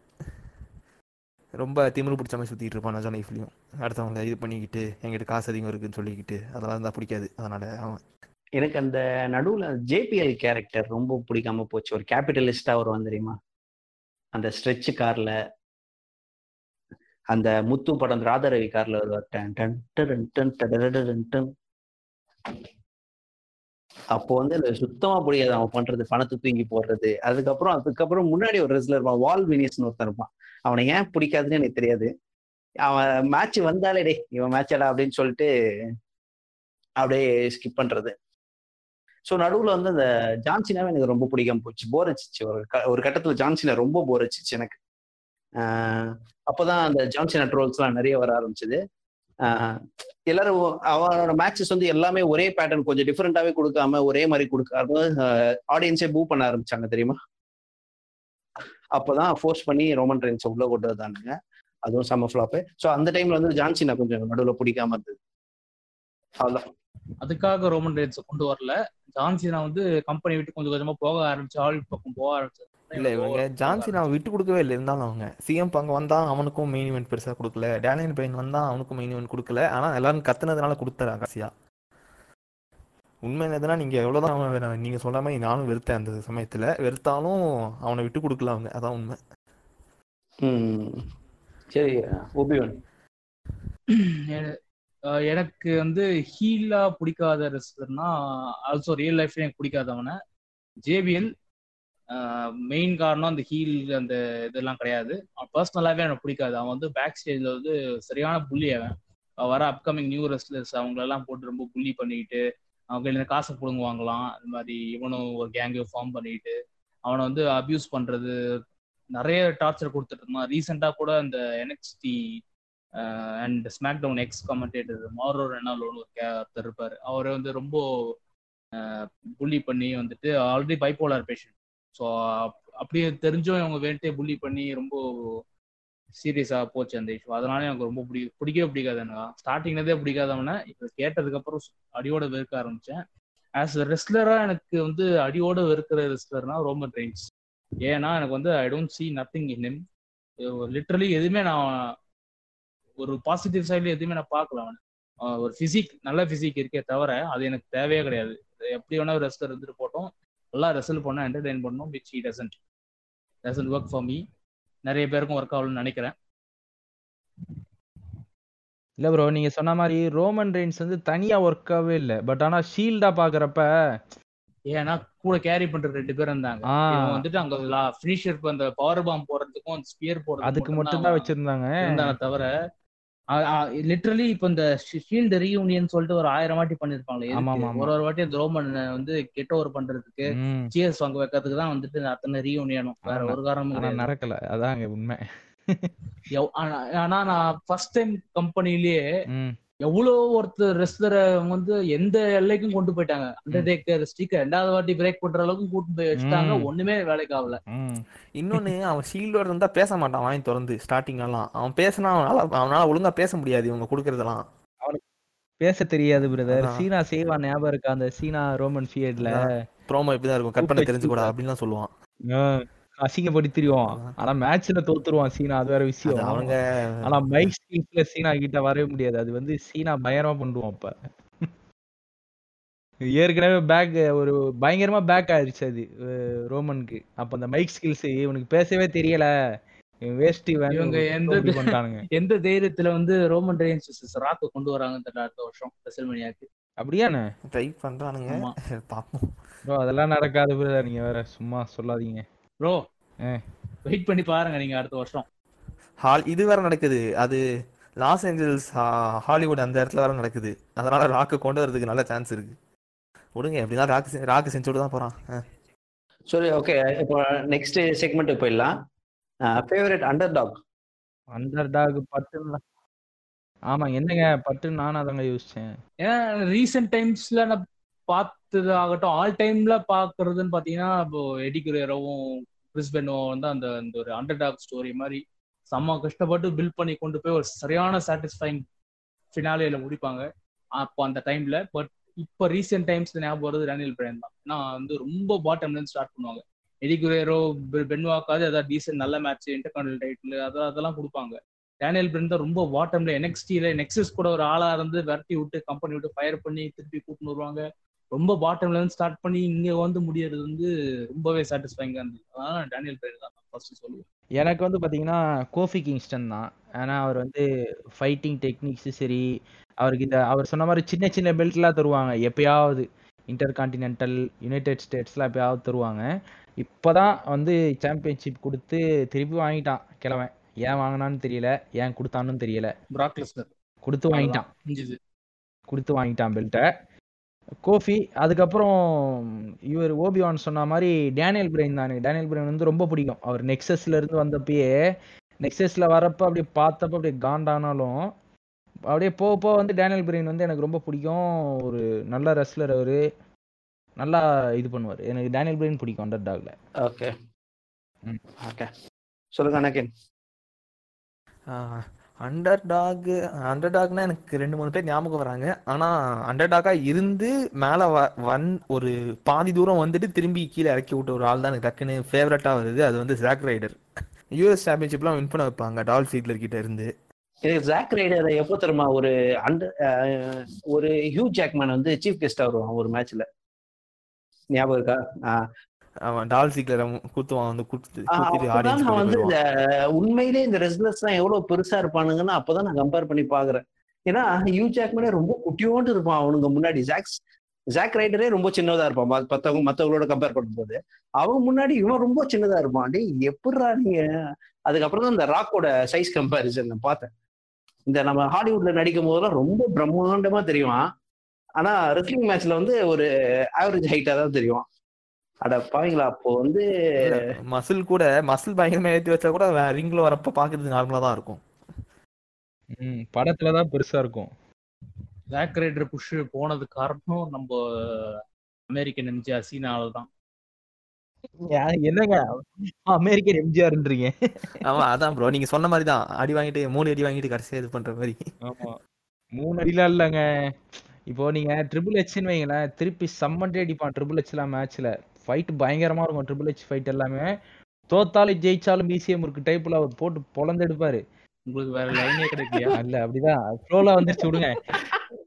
ரொம்ப திமிரு பிடிச்ச மாதிரி சுற்றிட்டு இருப்பான் நிஜம் லைஃப்லையும் அடுத்தவங்களை இது பண்ணிக்கிட்டு எங்கிட்ட காசு அதிகம் இருக்குன்னு சொல்லிக்கிட்டு அதெல்லாம் இருந்தால் பிடிக்காது. அதனால் அவன் எனக்கு அந்த நடுவுல ஜேபிஎல் கேரக்டர் ரொம்ப பிடிக்காம போச்சு. ஒரு கேபிட்டலிஸ்டா வருவான் தெரியுமா? அந்த ஸ்ட்ரெச் கார்ல அந்த முத்து படம் ராதாரவி கார்ல வருவார். அப்போ வந்து சுத்தமா புரியாது அவன் பண்றது பணத்தை தூங்கி போடுறது. அதுக்கப்புறம் அதுக்கப்புறம் முன்னாடி ஒரு ரெஸ்லர் இருப்பான் வால் வினிஸ்னு ஒருத்தன் இருப்பான். அவனை ஏன் பிடிக்காதுன்னு எனக்கு தெரியாது. அவன் மேட்ச் வந்தாலே டே இவன் மேட்சடா அப்படின்னு சொல்லிட்டு அப்படியே ஸ்கிப் பண்றது. ஸோ நடுவில் வந்து அந்த ஜான்சினாவே எனக்கு ரொம்ப பிடிக்காம போச்சு. போர் அடிச்சிச்சு. ஒரு க ஒரு கட்டத்தில் ஜான்சினா ரொம்ப போர் அடிச்சிச்சு எனக்கு. அப்போதான் அந்த ஜான்சினா ட்ரோல்ஸ்லாம் நிறைய வர ஆரம்பிச்சது. ஆஹ் எல்லாரும் அவனோட மேட்சஸ் வந்து எல்லாமே ஒரே பேட்டர்ன் கொஞ்சம் டிஃப்ரெண்டாவே கொடுக்காம ஒரே மாதிரி கொடுக்க ஆடியன்ஸே பூ பண்ண ஆரம்பிச்சாங்க தெரியுமா? அப்போதான் ஃபோர்ஸ் பண்ணி ரோமன் ட்ரெயின்ஸ் உள்ள கொண்டு வந்தானுங்க. அதுவும் செம்ம ஃபிளாப்பு ஸோ அந்த டைம்ல வந்து ஜான்சினா கொஞ்சம் நடுவில் பிடிக்காம இருந்தது. அவ்வளோதான் அதுக்காக ரோமன் ரெயின்ஸ் கொண்டு வரல. ஜான்சினா வந்து கம்பெனி விட்டு கொஞ்சம் கொஞ்சமா போக ஆரம்பிச்சு ஆள் பக்கம் போக ஆரம்பிச்சு. இல்லை இவங்க ஜான்சி நான் விட்டு கொடுக்கவே இல்லை இருந்தாலும் அவங்க. சிஎம் பங்கு வந்தான் அவனுக்கும் மெயின் இவெண்ட் பெருசாக கொடுக்கல. டேனியல் பெயின் வந்தான் அவனுக்கும் மெயின் இவெண்ட் கொடுக்கல. ஆனால் எல்லாரும் கத்துனதுனால கொடுத்தாரு கடைசியா உண்மை எதுனா நீங்கள் எவ்வளோதான் அவன் நீங்கள் சொல்ற மாதிரி நானும் வெறுத்தேன் அந்த சமயத்தில். வெறுத்தாலும் அவனை விட்டு கொடுக்கல அவங்க. அதான் உண்மை. ம். சரி எனக்கு வந்து ஹீலா பிடிக்காத ரெஸ்லர்னா ஆல்சோ ரியல் லைஃப்ல எனக்கு பிடிக்காதவன ஜேபிஎல் மெயின் காரணம் அந்த ஹீல் அந்த இதெல்லாம் கிடையாது. அவன் பர்சனலாகவே எனக்கு பிடிக்காது. அவன் வந்து பேக் ஸ்டேஜில் வந்து சரியான புள்ளி அவன். வர அப்கமிங் நியூ ரெஸ்லர்ஸ் அவங்களெல்லாம் போட்டு ரொம்ப புள்ளி பண்ணிக்கிட்டு அவங்க கையில இருந்து காசை பிடுங்குவாங்களாம். அந்த மாதிரி இவனும் ஒரு கேங்கை ஃபார்ம் பண்ணிட்டு அவனை வந்து அபியூஸ் பண்றது நிறைய டார்ச்சர் கொடுத்துட்டு இருந்தான். ரீசெண்டாக கூட அந்த NXT and SmackDown ex commentator Mauro ரெனாலோன்னு ஒரு கே- ஒருத்தர் இருப்பாரு. அவரை வந்து ரொம்ப புள்ளி பண்ணி வந்துட்டு ஆல்ரெடி பைப்போலார் பேஷண்ட் ஸோ அப்படியே தெரிஞ்சும் இவங்க வேண்டே புள்ளி பண்ணி ரொம்ப சீரியஸாக போச்சு அந்த இஷ்யூ அதனால எனக்கு ரொம்ப பிடி பிடிக்கவே பிடிக்காது எனக்கு. ஸ்டார்டிங்லேருந்தே பிடிக்காதவன இப்போ கேட்டதுக்கப்புறம் அடியோட வெறுக்க ஆரம்பித்தேன் ஆஸ் அ ரெஸ்லராக எனக்கு வந்து அடியோட வெறுக்கிற ரெஸ்லர்னா ரோமன் ரெயின்ஸ் ஏன்னா எனக்கு வந்து I don't see nothing in him literally எதுவுமே நான் ஒரு பாசிட்டிவ் சைட்ல எதுவுமே நான் பார்க்கல அவனை. ஒரு ஃபிசிக் நல்ல ஃபிசிக் இருக்கே தவிர அது எனக்கு தேவையே கிடையாது. எப்படி வேணா ரெஸ்லர் இருந்துட்டு போட்டோம் நல்லா ரெசல் பண்ணா என்டர்டைன் பண்ணணும் which he doesn't doesn't work for me நிறைய பேருக்கும் ஒர்க் ஆகணும்னு நினைக்கிறேன். இல்ல ப்ரோ நீங்க சொன்ன மாதிரி ரோமன் ரெயின்ஸ் வந்து தனியா ஒர்க்காவே இல்ல. பட் ஆனா ஷீல்டா பாக்குறப்ப ஏன்னா கூட கேரி பண்ற ரெண்டு பேர் இருந்தாங்க. இவன் வந்துட்டு அங்க ஃபினிஷர் அந்த பவர் பாம் போடுறதுக்கும் ஸ்பியர் போடுறதுக்கும் அதுக்கு மட்டும் தான் வச்சிருந்தாங்க. தவிர லிட்டரலி இப்ப இந்த ஷீல்டு ரீயூனியன் சொல்லிட்டு ஒரு ஆயிரம் வாட்டி பண்ணிருப்பாங்களே. ஒரு ஒரு வாட்டி அந்த ரோமன் வந்து கெட் ஓவர் பண்றதுக்கு. சியர்ஸ் வாங்க வைக்கிறதுக்கு தான் வந்துட்டு அத்தனை ரீயூனியனும் வேற. ஒரு காரணமும் நடக்கல அதாங்க உண்மை ஆனா நான் ஃபர்ஸ்ட் டைம் கம்பெனிலேயே ம். எவ்வளவு ஒருத்தர் ரெஸ்லரை வந்து எந்த எல்லைக்கும் கொண்டு போயிட்டாங்க. அண்டர்டேக்கர் ஸ்டிக் ரெண்டாவது வாட்டி பிரேக் பண்ற அளவுக்கு கூட்டு போய் வச்சுட்டாங்க. ஒண்ணுமே வேலைக்கு ஆகல. இன்னொன்னு அவன் ஷீல்டோட இருந்தா பேச மாட்டான் வாங்கி திறந்து ஸ்டார்டிங்லாம் அவன் பேசினா அவனால அவனால ஒழுங்கா பேச முடியாது இவங்க கொடுக்கறதெல்லாம். பேச தெரியாது பிரதர். சீனா செய்வான் ஞாபகம் இருக்கா? அந்த சீனா ரோமன் ஃபீல்ட்ல ப்ரோமோ இப்படிதான் இருக்கும். கட் பண்ண கூப்பிட்டு தெரிஞ்சுக்கூடா வச்சு அப்படின்லாம் சொல்லுவான். அசிங்கப்படி தெரியும் ஆனா மேட்ச்ல தோத்துருவான் சீனா அது வேற விஷயம். அவனுங்க ஆனா மைக் ஸ்கில்ஸ்ல சீனா கிட்ட வரவே முடியாது. அது வந்து சீனா பயங்கரமா பண்ணுவான் அப்ப ஏற்கனவே பேக் ஒரு பயங்கரமா பேக் ஆயிருச்சு அது ரோமனுக்கு. அப்ப அந்த மைக் ஸ்கில்ஸ் இவனுக்கு பேசவே தெரியல. வேஸ்ட் இவங்க எந்த எந்த தைரியத்துல வந்து ரோமன் ரெயின்ஸ் ராக்க கொண்டு வராங்கன்னு தெரியல அடுத்த வருஷம் ரெசல்மேனியாக்கு அப்படியாண்ணே? ட்ரை பண்றானுங்க. ப்ரோ அதெல்லாம் நடக்காது நீங்க வேற சும்மா சொல்லாதீங்க. ப்ரோ ஆ. வெயிட் பண்ணி பாருங்க நீங்க அடுத்த வருஷம். ஹால் இது வேற நடக்குது. அது லாஸ் ஏஞ்சல்ஸ் ஹா- ஹாலிவுட் அந்த இடத்துல வேற நடக்குது. அதனால ராக்கு கொண்டு வரதுக்கு நல்ல சான்ஸ் இருக்கு. விடுங்க எப்படின்னா ராக்கு செ- ராக்கு செஞ்சுட்டு தான் போறான். சரி ஓகே இப்போ நெக்ஸ்ட் செக்மெண்ட் போயிடலாம். Favourite underdog underdog பட்டுன்னு ஆமா என்னங்க பட்டுன்னு நானும் அதாங்க யோசிச்சேன். ஏன்னா ரீசெண்ட் டைம்ஸ்ல நான் அடுத்தது ஆகட்டும் ஆல் டைம்ல பாக்குறதுன்னு பாத்தீங்கன்னா இப்போ எடி குரேரோவும் கிறிஸ் பென்னோ வந்து அந்த அந்த ஒரு அண்டர் டாக் ஸ்டோரி மாதிரி செம்ம கஷ்டப்பட்டு பில்ட் பண்ணி கொண்டு போய் ஒரு சரியான சாட்டிஸ்ஃபைங் ஃபினாலியில முடிப்பாங்க. அப்போ அந்த டைம்ல பட் இப்போ ரீசெண்ட் டைம்ஸ் ஞாபகம் வருது டேனியல் பிரைன் தான். ஏன்னா வந்து ரொம்ப பாட்டம்ல இருந்து ஸ்டார்ட் பண்ணுவாங்க. எடி பென்வாக்காவது ஏதாவது டீசென்ட் நல்ல மேட்ச் இன்டர்கான்டல் டைட்டில் அதெல்லாம் அதெல்லாம் கொடுப்பாங்க. டேனியல் பிரெண்ட் தான் ரொம்ப பாட்டம்ல என்எக்ஸ்டில நெக்ஸஸ் கூட ஒரு ஆளா இருந்து விரட்டி விட்டு கம்பெனி விட்டு ஃபயர் பண்ணி திருப்பி கூட்டின்னு வருவாங்க. ரொம்ப பாட்டம்ல இருந்து ஸ்டார்ட் பண்ணி இங்க வந்து முடியறது வந்து ரொம்பவே சாட்டிஸ்ஃபைங்கா இருந்தது. அதனால டேனியல் பிரெண்ட் தான் ஃபர்ஸ்ட் சொல்லுவேன். எனக்கு வந்து பாத்தீங்கன்னா கோஃபி கிங்ஸ்டன் தான். ஏன்னா அவர் வந்து ஃபைட்டிங் டெக்னிக்ஸ் சரி அவருக்கு இந்த அவர் சொன்ன மாதிரி சின்ன சின்ன பெல்ட்லாம் தருவாங்க. எப்பயாவது இன்டர் கான்டினென்டல் யுனைடெட் ஸ்டேட்ஸ்லாம் எப்பயாவது தருவாங்க. இப்போதான் வந்து சாம்பியன்ஷிப் கொடுத்து திருப்பி வாங்கிட்டான் கிழவன். ஏன் வாங்கினான்னு தெரியல ஏன் கொடுத்தான்னு தெரியல. கொடுத்து வாங்கிட்டான். கொடுத்து வாங்கிட்டான் பெல்ட்டை கோஃபி அதுக்கப்புறம் இவர் ஓபிவான் சொன்ன மாதிரி டேனியல் பிரெயின் தானே. டேனியல் பிரெயின் வந்து ரொம்ப பிடிக்கும். அவர் நெக்ஸஸ்ல இருந்து வந்தப்பயே நெக்ஸஸ்ல வரப்ப அப்படியே பார்த்தப்ப அப்படியே காண்டானாலும் அப்படியே போக போக வந்து டேனியல் பிரெயின் வந்து எனக்கு ரொம்ப பிடிக்கும். ஒரு நல்ல ரெஸ்லர் அவரு. நல்லா இது பண்ணுவார். எனக்கு டேனியல் பிரெயின் பிடிக்கும் அண்டர் டாக்ல ஓகே ம். ஓகே சொல்லுங்க அனகின் அண்டர் டாக் அண்டர் டாக்னா எனக்கு ரெண்டு மூணு பேர் ஞாபகம் வராங்க. ஆனா அண்டர் டாக்கா இருந்து மேல வ- ஒரு பாதி தூரம் வந்துட்டு திரும்பி கீழே இறக்கி விட்ட ஒரு ஆள் தான் எனக்கு டக்குன்னு ஃபேவரட்டா வருது. அது வந்து ஜாக் ரைடர் யூஎஸ் சாம்பியன்ஷிப்லாம் வின் பண்ண வைப்பாங்க டால் சீட்லர் கிட்ட இருந்து. ஜாக் ரைடர் எப்போ தெரியுமா ஒரு அண்டர் ஒரு ஹியூ ஜாக்மேன் வந்து சீஃப் கெஸ்டா வருவான் ஒரு மேட்ச்ல ஞாபகம் இருக்கா? அவன் டால் சீட்லர் குத்துவான் வந்து குத்து நான் வந்து இந்த உண்மையிலே இந்த ரெஸ்லர்ஸ் எல்லாம் எவ்வளவு பெருசா இருப்பானுங்கன்னு அப்பதான் நான் கம்பேர் பண்ணி பாக்குறேன். ஏன்னா ஹியூ ஜாக்மேனே ரொம்ப குட்டியோண்டு இருப்பான் அவனுங்க முன்னாடி. ஜாக்ஸ் ஜாக் ரைடரே ரொம்ப சின்னதா இருப்பான். மத்த- மத்தவங்க மத்தவங்களோட கம்பேர் பண்ணும்போது. அவன் முன்னாடி இவன் ரொம்ப சின்னதா இருப்பான். டேய் எப்படிடா நீங்க அதுக்கப்புறம் தான் இந்த ராக்கோட சைஸ் கம்பேரிசன் நான் பார்த்தேன். இந்த நம்ம ஹாலிவுட்ல நடிக்கும் போதெல்லாம் ரொம்ப பிரம்மாண்டமா தெரியும்? ஆனா ரெஸ்லிங் மேட்ச்ல வந்து ஒரு ஆவரேஜ் ஹைட்டா தான் தெரியும். அட பாவீங்களா அப்போ வந்து மசில் கூட மசில் பயங்கரமா ஏத்தி வச்சா கூட ரிங்ல வரப்ப பாக்குறது நார்மலா தான் இருக்கும். ம் படத்துல தான் பெருசா இருக்கும். ஜாக் ரைடர் புஷ் போனது காரணம் நம்ம அமெரிக்கன் எம்ஜிஆர் சீனால தான். என்னங்க? அமெரிக்கன் எம்ஜிஆர்ன்றீங்க. ஆமா அதான் ப்ரோ நீங்க சொன்ன மாதிரி தான். அடி வாங்கிட்டு மூணு அடி வாங்கிட்டு கடைசியா இது பண்ற மாதிரி. ஆமா. மூணு அடிலாம் இல்லைங்க. இப்போ நீங்க ட்ரிபிள் ஹெச்னு வைங்களேன் திருப்பி சம்மண்டே அடிப்பான் ட்ரிபிள் ஹெச்லாம் மேட்ச்ல ஃபைட் பயங்கரமா இருக்கும். ட்ரிபிள் ஹெச் ஃபைட் எல்லாமே. தோத்தாலும் ஜெயிச்சாலும் பிசிஎம் இருக்கு. டைப்ல அவர் போட்டு பொழந்து எடுப்பாரு. உங்களுக்கு வேற லைனே கிடைக்கலையா? இல்ல அப்படிதான். ஃப்ளோல வந்துருச்சு விடுங்க.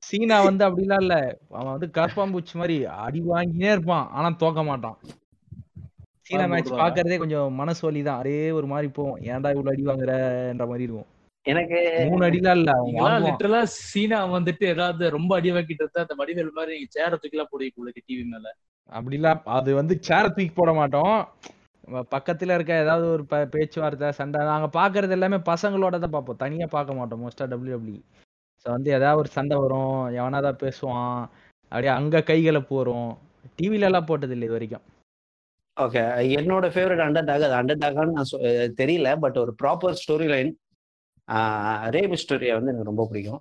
சீனா வந்து அப்படிலாம் இல்ல. அவன் வந்து கற்பாம்பூச்சி மாதிரி அடி வாங்கினே இருப்பான். ஆனா தோக்க மாட்டான். Cena match. பாக்குறதே கொஞ்சம் மனசு வலி தான் அரே ஒரு மாதிரி போவோம் ஏன்டா இவ்வளவு அடி வாங்குறன்ற மாதிரி இருக்கும். எனக்கு மூணு அடிலாம் இல்ல. லிட்டரலா சீனா வந்துட்டு ஏதாவது ரொம்ப அடி வாங்கிட்டு இருந்தா அந்த வடிவேல் மாதிரி நீங்க சேர தூக்கிலாம் போடுவீங்க உங்களுக்கு டிவி மேல. அப்படிலாம் அது வந்து சேர தூக்கி போட மாட்டோம். பக்கத்துல இருக்க ஏதாவது ஒரு பேச்சுவார்த்தை சண்டை நாங்க பாக்குறது எல்லாமே பசங்களோட தான் பார்ப்போம் தனியா பார்க்க மாட்டோம் மோஸ்டா டபிள்யூ ஸோ வந்து ஏதாவது ஒரு சண்டை வரும் எவனாதான் பேசுவான் அப்படியே அங்க கைகளை போறோம். டிவில எல்லாம் போட்டது இல்லை இது வரைக்கும். ஓகே என்னோட ஃபேவரட் அண்டர் டாக் அது அண்டர் டாகான்னு நான் சொ- தெரியல பட் ஒரு proper story line Rey Mysterio வந்து எனக்கு ரொம்ப பிடிக்கும்.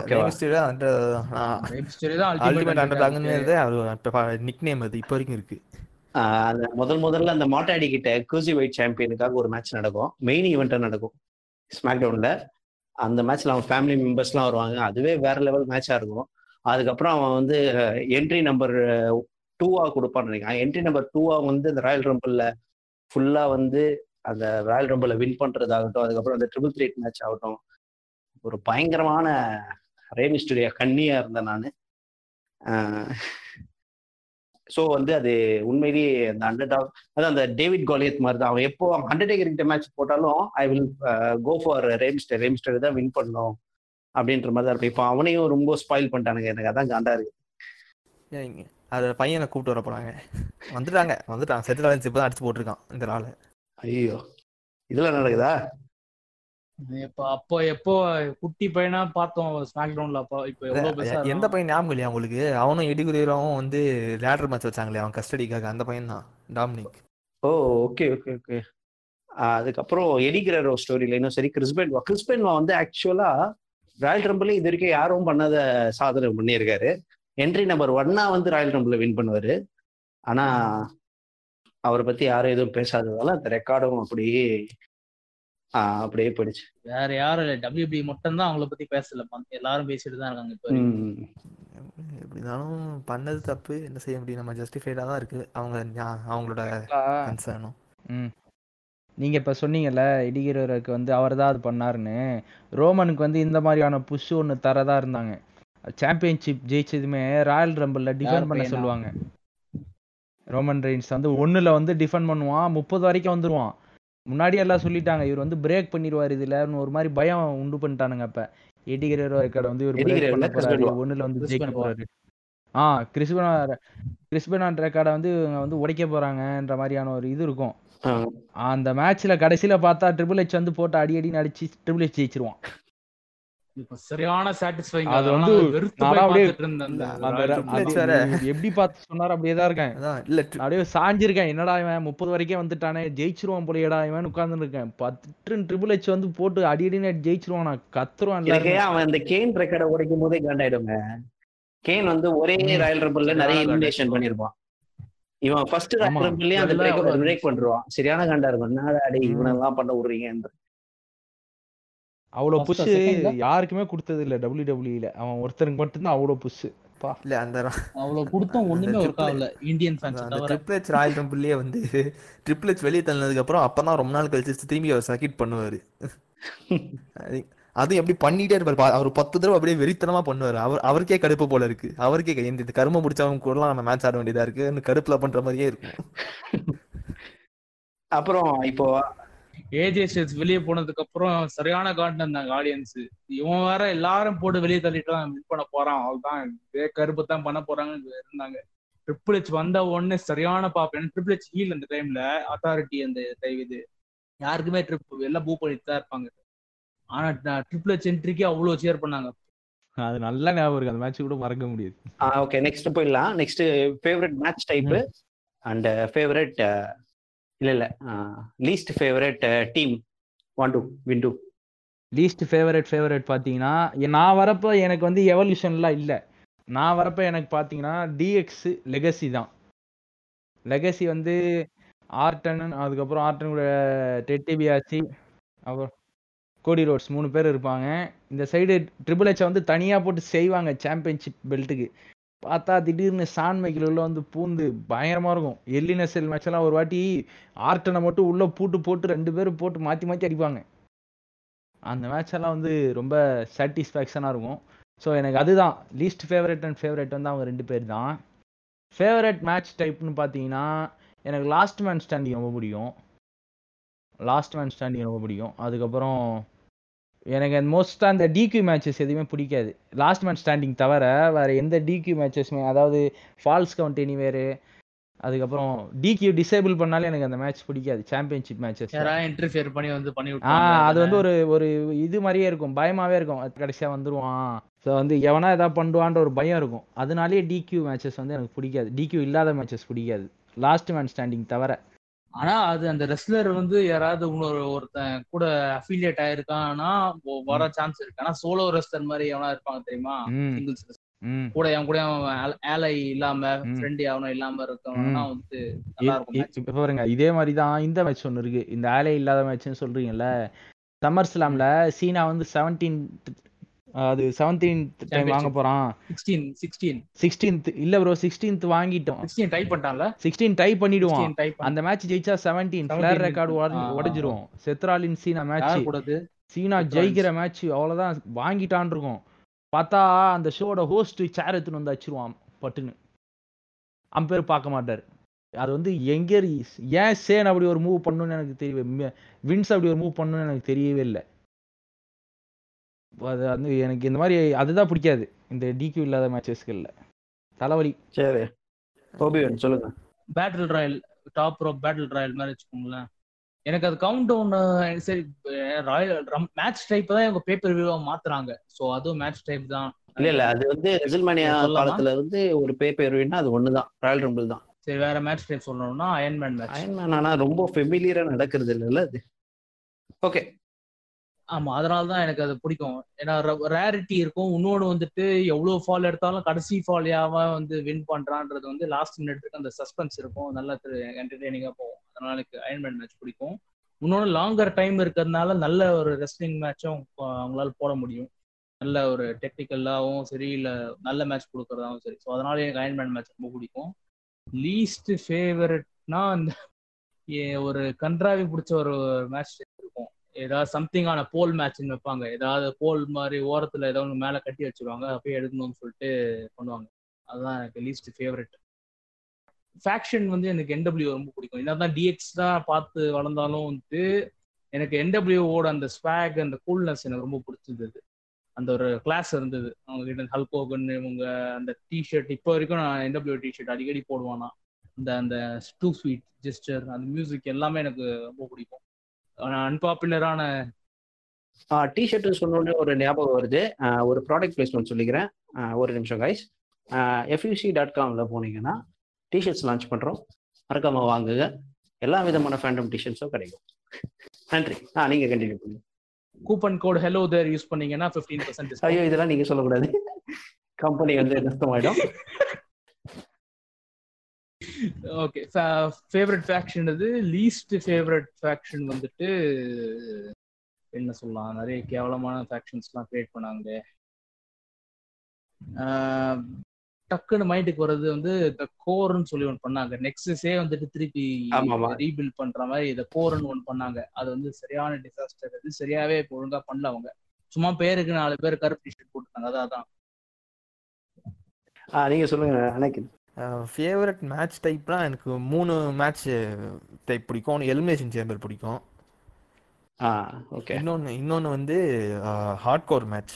ஓகேவா? ஸ்டோரி தான் அல்டிமேட் அண்டர் அல்டிமேட் டாக்னு நிக் நேம் அது இப்போ வரைக்கும் இருக்கு. ஆஹ் அந்த முதல் முதல்ல அந்த மாட்டாடி கிட்ட கூசி வைட் சாம்பியனுக்காக ஒரு மேட்ச் நடக்கும். மெயின் ஈவெண்ட்டா நடக்கும். ஸ்மாக் டவுன்ல அந்த மேட்ச்ல அவன் ஃபேமிலி மெம்பர்ஸ்லாம் வருவாங்க. அதுவே வேற லெவல் மேட்சா இருக்கும். அதுக்கப்புறம் அவன் வந்து என்ட்ரி நம்பர் டூவா கொடுப்பான்னு நினைக்கிறேன். என்ட்ரி நம்பர் டூவா வந்து இந்த ராயல் ரம்பிள்ல ஃபுல்லா வந்து அந்த ராயல் ரம்பிள வின் பண்றதாகட்டும் அதுக்கப்புறம் அந்த ட்ரிபிள் த்ரீட் மேட்ச் ஆகட்டும் ஒரு பயங்கரமான ரேமி ஸ்டுடியோ கண்ணியா இருந்தேன் நான். ஸோ வந்து அது உண்மையிலேயே அந்த அண்டர் டாக் அதான் அந்த டேவிட் கோலியத் மாதிரி தான் அவன் எப்போ அண்டர்டேக்கர் கிட்ட மேட்ச் போட்டாலும் ஐ வில் கோ ஃபார் ரேம்ஸ்டர் ரேம்ஸ்டர் தான் வின் பண்ணணும் அப்படின்ற மாதிரி தான் இருப்பேன். இப்போ அவனையும் ரொம்ப ஸ்பாயில் பண்ணிட்டானுங்க. எனக்கு அதான் காண்டா இருக்கு. அது பையனை கூப்பிட்டு வர போறாங்க. வந்துட்டாங்க வந்துட்டாங்க செட்டில் இப்போ தான் அடிச்சு போட்டிருக்கான் இந்த நாள் ஐயோ இதெல்லாம் நடக்குதா? இப்ப அப்போ எப்போ குட்டி பையனா பார்த்தோம் ஸ்மாக் டவுன்ல அப்போ. இப்போ எவ்வளவு எந்த. பையன் ஞாபகம் இல்லையா உங்களுக்கு? அவனும் எடிகுரியரும் வந்து லேடர் மேட்ச் வச்சாங்களே அவன் கஸ்டடிக்காக. அந்த பையன் தான் Dominik oh okay okay okay அதுக்கப்புறம் எடிகிரரோ ஸ்டோரி லைனும் சரி கிறிஸ்பென்வா கிறிஸ்பென்வா வந்து ஆக்சுவலா ராயல் ரம்பிள் இது வரைக்கும் யாரும் பண்ணாத சாதனை பண்ணியிருக்காரு. என்ட்ரி நம்பர் ஒன்னா வந்து ராயல் ரம்பிள் வின் பண்ணுவாரு. ஆனா அவரை பத்தி யாரும் எதுவும் பேசாததால அந்த ரெக்கார்டும் அப்படியே அப்படியே போயிடுச்சு. வேற யாரும் இல்ல. டபிள்யூபி மட்டும் தான் அவங்கள பத்தி பேசல எல்லாரும் பேசிட்டு தான் இருக்காங்க இப்போ எப்படினாலும் பண்ணது தப்பு. என்ன செய்ய முடியும்? நம்ம ஜஸ்டிஃபைடாக தான் இருக்கு. அவங்க அவங்களோட கன்சர்னும் ம். நீங்க இப்ப சொன்னீங்கல்ல இடிகிறவருக்கு வந்து அவர் தான் அது பண்ணாருன்னு. ரோமனுக்கு வந்து இந்த மாதிரியான புஷ் ஒன்று தரதா இருந்தாங்க. சாம்பியன்ஷிப் ஜெயிச்சதுமே ராயல் ரம்பிள்ல டிஃபெண்ட் பண்ண? சொல்லுவாங்க. ரோமன் ரெயின்ஸ் வந்து ஒண்ணுல வந்து டிஃபெண்ட் பண்ணுவான். முப்பது வரைக்கும் வந்துருவான். முன்னாடி எல்லாம் சொல்லிட்டாங்க இவர் வந்து பிரேக் பண்ணிடுவார் இதுலன்னு ஒரு மாதிரி பயம் உண்டு பண்ணிட்டானுங்க அப்ப. எடிகிரோ ரெக்கார்டு வந்து இவர் பிரேக் பண்ண போறாரு. ஒண்ணுல வந்து ஜெயிக்க. போறாரு. ஆ கிறிஸ்பனா கிறிஸ்பனான் ரெக்கார்டை வந்து இவங்க வந்து உடைக்க போறாங்கன்ற மாதிரியான ஒரு இது இருக்கும். அந்த மேட்ச்ல கடைசியில பார்த்தா ட்ரிபிள் ஹெச் வந்து போட்டு அடி அடின்னு அடிச்சு ட்ரிபிள் ஹெச் ஜெயிச்சிருவான். சரியான சாட்டிஸ்ஃபைங் அது வந்து வெறுத்து நானா போய் அப்படியே அந்த அந்த எப்படி பார்த்து சொன்னாரோ? அப்படியே தான் இருக்கேன். இல்ல அப்படியே சாஞ்சிருக்கேன். என்னடா இவன் முப்பது வரைக்கும் வந்துட்டானே? ஜெயிச்சிருவான் போலயேடா இவன் உட்கார்ந்து இருக்கேன். பத்து ட்ரிபிள் ஹெச் வந்து போட்டு அடி அடின்னு ஜெயிச்சிருவான். நான் கத்துருவான் அவன் இந்த கேன் ரெக்கார்டை உடைக்கும் போதே காண்டாயிடுங்க கேன் வந்து ஒரே. ராயல் ரம்பிள்ல நிறைய காண்டாயிடுவான். பண்ணிருப்பான். இவன் ஃபர்ஸ்ட் ராயல். ரம்பிள்லயே அந்த பிரேக் பண்றான் சரியான காண்டா இருக்கும். என்னடா அடி. இவனெல்லாம் பண்ண விடுறீங்க ஆ, புஷ்? யாருக்குமே கொடுத்தது இல்ல டபிள்யூ டபிள்யூல அவன் ஒருத்தருக்கு மட்டும்தான் அவ்வளவு புஷ் பா. இல்ல அந்த அவ்வளவு கொடுத்தும் ஒண்ணுமே ஒர்க் ஆகல இந்தியன் ஃபேன்ஸ் அந்த தவிர. ட்ரிபிள் ராயல் ரம்பிள்லயே வந்து ட்ரிபிள் ஹெச் வெளியே தள்ளினதுக்கு அப்புறம் அப்பதான் ரொம்ப நாள் கழிச்சு திரும்பி அவர் சர்க்கிட் பண்ணுவாரு. அது- எப்படி பண்ணிட்டே இருப்பாரு. பா- அவர் பத்து தடவை அப்படியே வெறித்தனமா பண்ணுவாரு. அவர் அவருக்கே கடுப்பு போல இருக்கு. அவருக்கே இந்த கரும முடிச்சவங்க கூட நம்ம மேட்ச் ஆட வேண்டியதா இருக்கு கடுப்புல பண்ற மாதிரியே இருக்கும். [laughs] அப்புறம் இப்போ ஏஜே ஸ்டேட்ஸ் வெளியே போனதுக்கு அப்புறம் சரியான காட்டன் இருந்தாங்க ஆடியன்ஸ் இவன் வேற எல்லாரும் போட்டு வெளியே தள்ளிட்டு வின் பண்ண போறான். அவ்வளவுதான் இதே கருப்பு தான் பண்ண போறாங்கன்னு இருந்தாங்க. ட்ரிபிள் ஹெச் வந்த உடனே சரியான பாப்பேன் ட்ரிபிள் ஹெச் ஹீல் அந்த டைம்ல அத்தாரிட்டி அந்த டைம் இது. யாருக்குமே ட்ரிப் எல்லாம் பூ பண்ணிட்டு தான் இருப்பாங்க. ஆனா ட்ரிபிள் ஹெச் என்ட்ரிக்கு அவ்வளவு சேர் பண்ணாங்க. அது நல்ல ஞாபகம் இருக்கு. அந்த மேட்ச் கூட மறக்க முடியாது. ஓகே நெக்ஸ்ட் போயிடலாம். Next favourite match type and favourite இல்ல இல்ல. Least favourite team want to win least favourite favourite பார்த்தீங்கன்னா நான் வரப்போ எனக்கு வந்து எவல்யூஷன்லாம் இல்லை. நான் வரப்போ எனக்கு பார்த்தீங்கன்னா டிஎக்ஸ் லெகசி தான். லெகசி வந்து ஆர்டன் அதுக்கப்புறம் ஆர்டன் கூட டெட்டிபியாச்சி அப்புறம் கோடி ரோட்ஸ் மூணு பேர் இருப்பாங்க. இந்த சைடு ட்ரிபிள் ஹெச்சை வந்து தனியாக போட்டு செய்வாங்க சாம்பியன்ஷிப் பெல்ட்டுக்கு பார்த்தா திடீர்னு சான் மைக்கில் உள்ள வந்து பூந்து பயங்கரமாக இருக்கும். எல்லினசெல் எல்லாம் ஒரு வாட்டி ஆர்டனை மட்டும் உள்ளே பூட்டு போட்டு ரெண்டு பேரும் போட்டு மாற்றி மாற்றி அடிப்பாங்க. அந்த மேட்ச் எல்லாம் வந்து ரொம்ப சாட்டிஸ்ஃபேக்ஷனாக இருக்கும். ஸோ எனக்கு அதுதான். லீஸ்ட் ஃபேவரட் அண்ட் ஃபேவரட் வந்து அவங்க ரெண்டு பேர் தான். ஃபேவரட் மேட்ச் டைப்னு பார்த்தீங்கன்னா எனக்கு லாஸ்ட் மேன் ஸ்டாண்டிங் ரொம்ப பிடிக்கும். லாஸ்ட் மேன் ஸ்டாண்டிங் ரொம்ப பிடிக்கும். அதுக்கப்புறம் எனக்கு மோஸ்ட்டாக அந்த டிக்யூ மேட்சஸ் எதுவுமே பிடிக்காது. லாஸ்ட் மேன் ஸ்டாண்டிங் தவிர வேறு எந்த டிக்யூ மேட்சஸ்மே அதாவது ஃபால்ஸ் கவுண்ட் எனிவேரு அதுக்கப்புறம் டிக்யூ டிசேபிள் பண்ணாலே எனக்கு அந்த மேட்ச் பிடிக்காது. சாம்பியன்ஷிப் மேட்சஸ் இன்டர்ஃபியர் பண்ணி வந்து பண்ணி ஆ அது வந்து ஒரு ஒரு இது மாதிரியே இருக்கும். பயமாவே இருக்கும். அது கடைசியா வந்துருவான். ஸோ வந்து எவனா ஏதாவது பண்ணுவான்ற ஒரு பயம் இருக்கும். அதனாலேயே டிக்யூ மேட்சஸ் வந்து எனக்கு பிடிக்காது. டிக்யூ இல்லாத மேட்சஸ் பிடிக்காது. லாஸ்ட் மேன் ஸ்டாண்டிங் தவிர. ஆனா அது அந்த ரெஸ்லர் வந்து யாராவது இன்னொரு ஒருத்தன் கூட அஃபிலியேட் ஆயிருக்கான்னா வர சான்ஸ் இருக்கு. ஆனா சோலோ ரெஸ்லர் மாதிரி எவனா இருப்பாங்க தெரியுமா? சிங்கிள்ஸ் கூட என் கூட ஏலை இல்லாம. ஃப்ரெண்ட் அவனும் இல்லாம இருக்கவனா வந்து நல்லா இருக்கும். இப்போ பாருங்க இதே மாதிரி தான் இந்த மேட்ச் ஒன்று இருக்கு. இந்த ஆலே இல்லாத மேட்ச்னு சொல்றீங்கல்ல சம்மர் ஸ்லாம்ல சீனா வந்து செவன்டீன் அது செவன்டீன் டைம் வாங்க. போறான். 16 16 சிக்ஸ்டீன்த் இல்ல ப்ரோ சிக்ஸ்டீன்த் வாங்கிட்டோம். 16 டைப் பண்ணிட்டான்ல? சிக்ஸ்டீன் டை பண்ணிடுவான். 16 டைப் அந்த மேட்ச் ஜெயிச்சா செவன்டீன் 17 ஃபிளேர் ரெக்கார்டு உடஞ்சிரும். செத்ராலின் சீனா மேட்ச் சீனா ஜெயிக்கிற மேட்ச் அவ்வளவுதான். வாங்கிட்டான் இருக்கும். பார்த்தா அந்த ஷோட ஹோஸ்ட் சேர் எடுத்துன்னு வந்து வச்சிருவான் பட்டுன்னு. அம்பேர் பார்க்க மாட்டார். அது வந்து எங்க ஏன் சேன் அப்படி ஒரு மூவ் பண்ணுன்னு எனக்கு தெரியவே வின்ஸ் அப்படி ஒரு மூவ் பண்ணுன்னு எனக்கு தெரியவே இல்லை. அது வந்து எனக்கு இந்த மாதிரி அதுதான் பிடிக்காது. இந்த டிக்யூ இல்லாத மேட்சஸ்கள்ல தலைவலி. சரி. ஓபிவன் சொல்லுங்க. Battle royal top rope battle royal மாதிரி வச்சுக்கோங்களேன். எனக்கு அது கவுண்ட் டவுன் சரி ராயல் மேட்ச் டைப் தான் இவங்க பேப்பர் வியூவா மாத்துறாங்க. சோ அதுவும் மேட்ச் டைப் தான். இல்ல இல்ல அது வந்து ரெசில்மேனியா? காலத்துல இருந்து ஒரு பே பேருவின்னா அது ஒண்ணுதான் ராயல் ரம்பிள் தான். சரி வேற மேட்ச் டைப் சொல்லணும்னா iron man match iron man ஆனா ரொம்ப ஃபெமிலியரா நடக்கிறது இல்லைல்ல அது? ஓகே ஆமா அதனால தான் எனக்கு அது பிடிக்கும். ஏன்னா ரேரிட்டி இருக்கும். இன்னொன்று வந்துட்டு எவ்வளவு ஃபால் எடுத்தாலும் கடைசி ஃபால் வந்து வின் பண்றான்றது வந்து லாஸ்ட் மினிட்க்கு அந்த சஸ்பென்ஸ் இருக்கும். நல்ல என்டர்டெய்னிங்கா போகும். அதனால எனக்கு அயன்மேன் மேட்ச் பிடிக்கும். இன்னொன்று லாங்கர் டைம் இருக்கிறதுனால நல்ல ஒரு ரெஸ்லிங் மேட்சும் அவங்களால போட முடியும். நல்ல ஒரு டெக்னிக்கலாகவும் சரி இல்லை நல்ல மேட்ச் கொடுக்கறதாவும் சரி. ஸோ அதனால எனக்கு அயன்மேன் மேட்ச் ரொம்ப பிடிக்கும். லீஸ்ட் ஃபேவரட்னா அந்த ஒரு கன்றாவி பிடிச்ச ஒரு மேட்ச் ஏதாவது சம்திங்கான போல் மேட்ச்னு வைப்பாங்க. ஏதாவது போல் மாதிரி ஓரத்துல ஏதோ ஒன்று மேலே கட்டி வச்சிருவாங்க. அப்படியே எடுக்கணும்னு சொல்லிட்டு பண்ணுவாங்க. அதுதான் எனக்கு லீஸ்ட் ஃபேவரட் ஃபேக்ஷன் வந்து எனக்கு என்டபிள்யூ ரொம்ப பிடிக்கும். என்ன தான் டிஎக்ஸ் தான் பார்த்து வளர்ந்தாலும் வந்து எனக்கு என்டபிள்யூவோட அந்த ஸ்வாக் அந்த கூல்னஸ் எனக்கு ரொம்ப பிடிச்சிருந்தது அந்த ஒரு கிளாஸ் இருந்தது. அவங்க கிட்ட ஹல்கோகன் இவங்க அந்த டிஷர்ட் இப்போ வரைக்கும் நான் என்டபிள்யூ டிஷர்ட் அடிக்கடி போடுவானா. அந்த அந்த டூ ஸ்வீட் ஜெஸ்டர் அந்த மியூசிக் எல்லாமே எனக்கு ரொம்ப பிடிக்கும். அன்பாப்புலரான டிஷர்ட்னு சொன்னோடனே ஒரு ஞாபகம் வருது. ஒரு ப்ராடக்ட் பிளேஸ்மெண்ட் சொல்லிக்கிறேன். ஒரு நிமிஷம் கைஸ் எஃப்யூசி டாட் காம்ல போனீங்கன்னா டிஷர்ட்ஸ் லான்ச் பண்றோம். மறக்காம வாங்குங்க. எல்லா விதமான ஃபேண்டம் டிஷர்ட்ஸும் கிடைக்கும். நன்றி. ஆ நீங்க கண்டினியூ பண்ணுங்க. Coupon code hello there use பண்ணீங்கன்னா ஃபிஃப்டீன் பர்சன்ட் ஐயோ இதெல்லாம் நீங்க சொல்லக்கூடாது. கம்பெனி வந்து நஷ்டமாயிடும். ஓகே ஃபேவரட் ஃபேக்ஷன் இது லீஸ்ட் ஃபேவரட் ஃபேக்ஷன் வந்துட்டு என்ன சொல்லலாம்? நிறைய கேவலமான ஃபேக்ஷன்ஸ்லாம் கிரியேட் பண்ணாங்க. டக்குன்னு மைண்டுக்கு வர்றது வந்து இந்த கோர்னு சொல்லி ஒன்று பண்ணாங்க. நெக்ஸஸே வந்துட்டு திருப்பி. ரீபில்ட் பண்ற மாதிரி இதை கோர்னு ஒன்று பண்ணாங்க. அது வந்து சரியான டிசாஸ்டர் அது சரியாவே ஒழுங்கா பண்ணல அவங்க. சும்மா பேருக்கு நாலு பேர் கருப்பு டிஷர்ட் போட்டுருக்காங்க அதான். நீங்க சொல்லுங்க அனைக்கு ஃபேவரட் மேட்ச் டைப்லாம் எனக்கு மூணு மேட்ச் டைப் பிடிக்கும். ஒன்று எலிமினேஷன் சேம்பர் பிடிக்கும். ஆ ஓகே இன்னொன்று இன்னொன்று வந்து ஹார்ட் கோர் மேட்ச்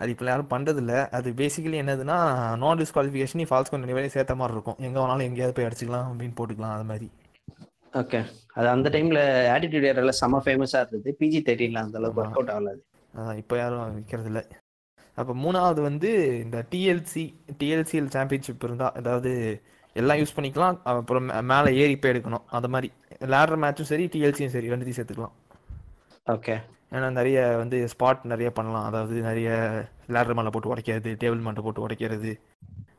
அது இப்போ யாரும் பண்ணுறதில்ல அது பேசிக்கலி என்னதுன்னா நான் டிஸ்குவாலிஃபிகேஷன் ஃபால்ஸ் கொண்டு வரையும் சேர்த்த மாதிரி இருக்கும். எங்கே வேணாலும் எங்கேயாவது போய் அடிச்சுக்கலாம் அப்படின்னு போட்டுக்கலாம் அது மாதிரி. ஓகே அது அந்த டைம்ல ஆட்டிடியூட் ஏரியால செம்ம ஃபேமஸா இருந்தது. பிஜி தேர்ட்டின்ல அந்த அளவுக்கு ஆமா. ஒர்க் அவுட் ஆகல இப்போ யாரும் விற்கிறது இல்லை அப்போ மூணாவது வந்து இந்த டிஎல்சி டிஎல்சிஎல் சாம்பியன்ஷிப் இருந்தால் அதாவது எல்லாம் யூஸ் பண்ணிக்கலாம் அப்புறம் மேலே ஏறி போய் எடுக்கணும். அந்த மாதிரி. லேடர் மேட்சும் சரி டிஎல்சியும் சரி ரெண்டுத்தையும் சேர்த்துக்கலாம். ஓகே ஏன்னா நிறைய வந்து ஸ்பாட் நிறைய பண்ணலாம். அதாவது நிறைய லேடர் மேலே போட்டு உடைக்கிறது டேபிள் மேலே போட்டு உடைக்கிறது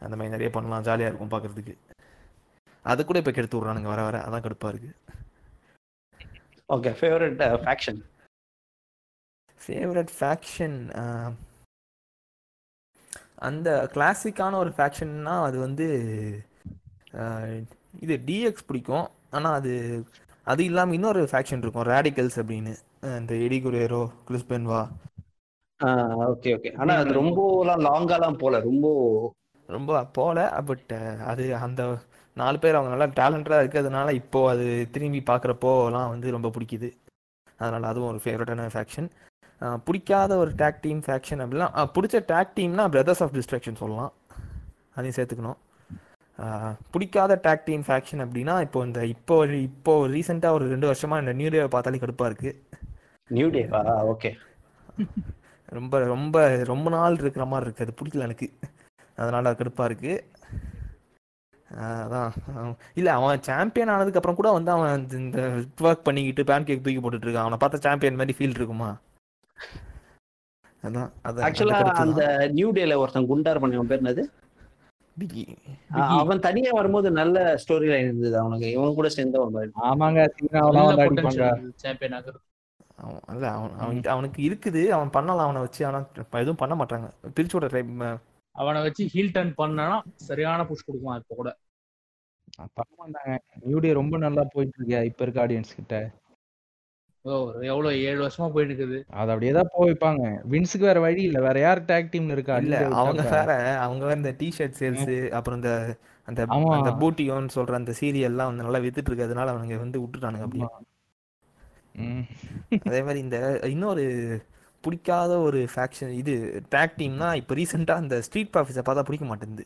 அந்த மாதிரி நிறைய பண்ணலாம். ஜாலியாக இருக்கும் பார்க்கறதுக்கு அது கூட இப்போ கெடுத்து விட்றானுங்க வர வர. அதான் கடுப்பாக இருக்கு. Okay favourite faction favourite faction அந்த கிளாசிக்கான ஒரு ஃபேக்ஷன்னா அது வந்து இது டிஎக்ஸ் பிடிக்கும். ஆனால் அது அது இல்லாமல் இன்னொரு ஃபேக்ஷன் இருக்கும் ரேடிக்கல்ஸ் அப்படின்னு. இந்த Eddie Guerrero Chris Benoit okay okay ஆனா அது ரொம்பலாம் லாங்காலாம் போல ரொம்ப ரொம்ப போல பட் அது அந்த நாலு பேர் அவங்க நல்லா டேலண்டடாக இருக்கிறதுனால இப்போ அது திரும்பி பார்க்குறப்போலாம் வந்து ரொம்ப பிடிக்குது. அதனால் அதுவும் ஒரு ஃபேவரட்டான ஃபேக்ஷன் பிடிக்காத ஒரு டேக் டீம் ஃபேக்ஷன் அப்படின்னா ஆ, பிடிச்ச டேக் டீம்னா பிரதர்ஸ் ஆஃப் டிஸ்ட்ராக்ஷன் சொல்லலாம். அதையும் சேர்த்துக்கணும். பிடிக்காத டேக் டீம் ஃபேக்ஷன் அப்படின்னா இப்போ இந்த இப்போ இப்போ ரீசெண்டாக ஒரு ரெண்டு வருஷமா இந்த நியூ டே பார்த்தாலே கடுப்பாக இருக்கு. நியூ டேவா ஓகே ரொம்ப ரொம்ப ரொம்ப நாள் இருக்கிற மாதிரி இருக்கு. அது பிடிக்கல எனக்கு. அதனால கடுப்பாக இருக்கு. ஆஹ் அதான். இல்ல அவன் சாம்பியன் ஆனதுக்கு அப்புறம் கூட வந்து அவன் இந்த- இந்த ஒர்க் பண்ணிக்கிட்டு பேன் கேக் தூக்கி போட்டுட்டு இருக்கான். அவனை பார்த்தா சாம்பியன் மாதிரி ஃபீல் இருக்குமா? அதான் ஆக்சுவலா அந்த நியூ டேல ஒருத்தன் குண்டார் பண்ணவன் பேர் என்னது? அவன் தனியா வரும்போது நல்ல ஸ்டோரி லைன் இருந்தது அவனுக்கு. இவன் கூட சேர்ந்து அவன் மாதிரி. ஆமாங்க ஆகுறது அவன் அவன் அவன் அவனுக்கு இருக்குது. அவன் பண்ணலாம் அவனை வச்சு. ஆனா இப்ப எதுவும் பண்ண மாட்டாங்க. பிரிச்சு விட அவனை வச்சு ஹீல் டர்ன் பண்ணனா சரியான புஷ் கொடுக்குவான் இப்போ கூட. பண்ண மாட்டாங்க நியூ டே ரொம்ப நல்லா போயிட்டு இருக்கு இப்ப இருக்க ஆடியன்ஸ் கிட்ட. எவ்வளவு ஏழு வருஷமா போயிட்டு இருக்குது அது அப்படியே தான் போய்ப்பாங்க வின்ஸுக்கு வேற வழி இல்ல. வேற யார் டேக் டீம்ல இருக்கா? இல்ல அவங்க? வேற அவங்க வேற இந்த டிஷர்ட் சேல்ஸ் அப்புறம் இந்த அந்த பூட்டியோன்னு சொல்ற அந்த சீரியல்லாம் வந்து நல்லா வித்துட்டு இருக்கிறதுனால அவனுங்க வந்து விட்டுட்டானுங்க அப்படியே. அதே மாதிரி இந்த இன்னொரு பிடிக்காத ஒரு ஃபேக்ஷன் இது டேக் டீம்னா இப்போ ரீசெண்டாக அந்த ஸ்ட்ரீட் ப்ராஃபிஸை பார்த்தா பிடிக்க மாட்டேங்குது.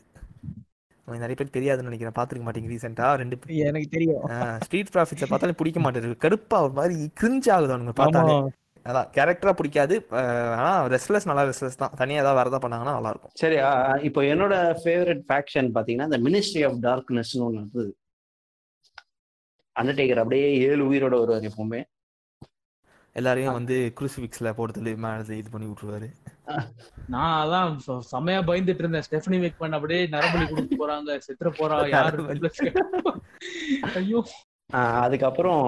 நிறைய பேர் தெரியாதுன்னு நினைக்கிறேன். பார்த்துருக்க மாட்டேங்க ரீசெண்டாக ரெண்டு எனக்கு தெரியும். ஸ்ட்ரீட் ப்ராஃபிட்ஸை பார்த்தாலும் பிடிக்க மாட்டேங்குது. கடுப்பா ஒரு மாதிரி கிரிஞ்ச் ஆகுது அவனுங்க பார்த்தாலே. அதான் கேரக்டரா பிடிக்காது. ஆனா ரெஸ்ட்லெஸ் நல்லா ரெஸ்ட்லெஸ் தான். தனியாக ஏதாவது வரதா பண்ணாங்கன்னா நல்லா இருக்கும். சரி இப்போ என்னோட ஃபேவரட் ஃபேக்ஷன் பாத்தீங்கன்னா இந்த மினிஸ்ட்ரி ஆஃப் டார்க்னஸ்னு ஒன்று இருந்தது அண்டர்டேக்கர் அப்படியே ஏழு உயிரோட வருவார் எப்பவுமே. எல்லாரையும் வந்து குரூசிபிக்ஸ்ல போடுறது மேல இது பண்ணி விட்டுருவாரு. நான் அதான் செமையா பயந்துட்டு இருந்தேன். ஸ்டெஃபனி மேக்மன் அப்படியே நரபலி கொடுக்க போறாங்க செத்துற போறா யாரு. ஐயோ. அதுக்கப்புறம்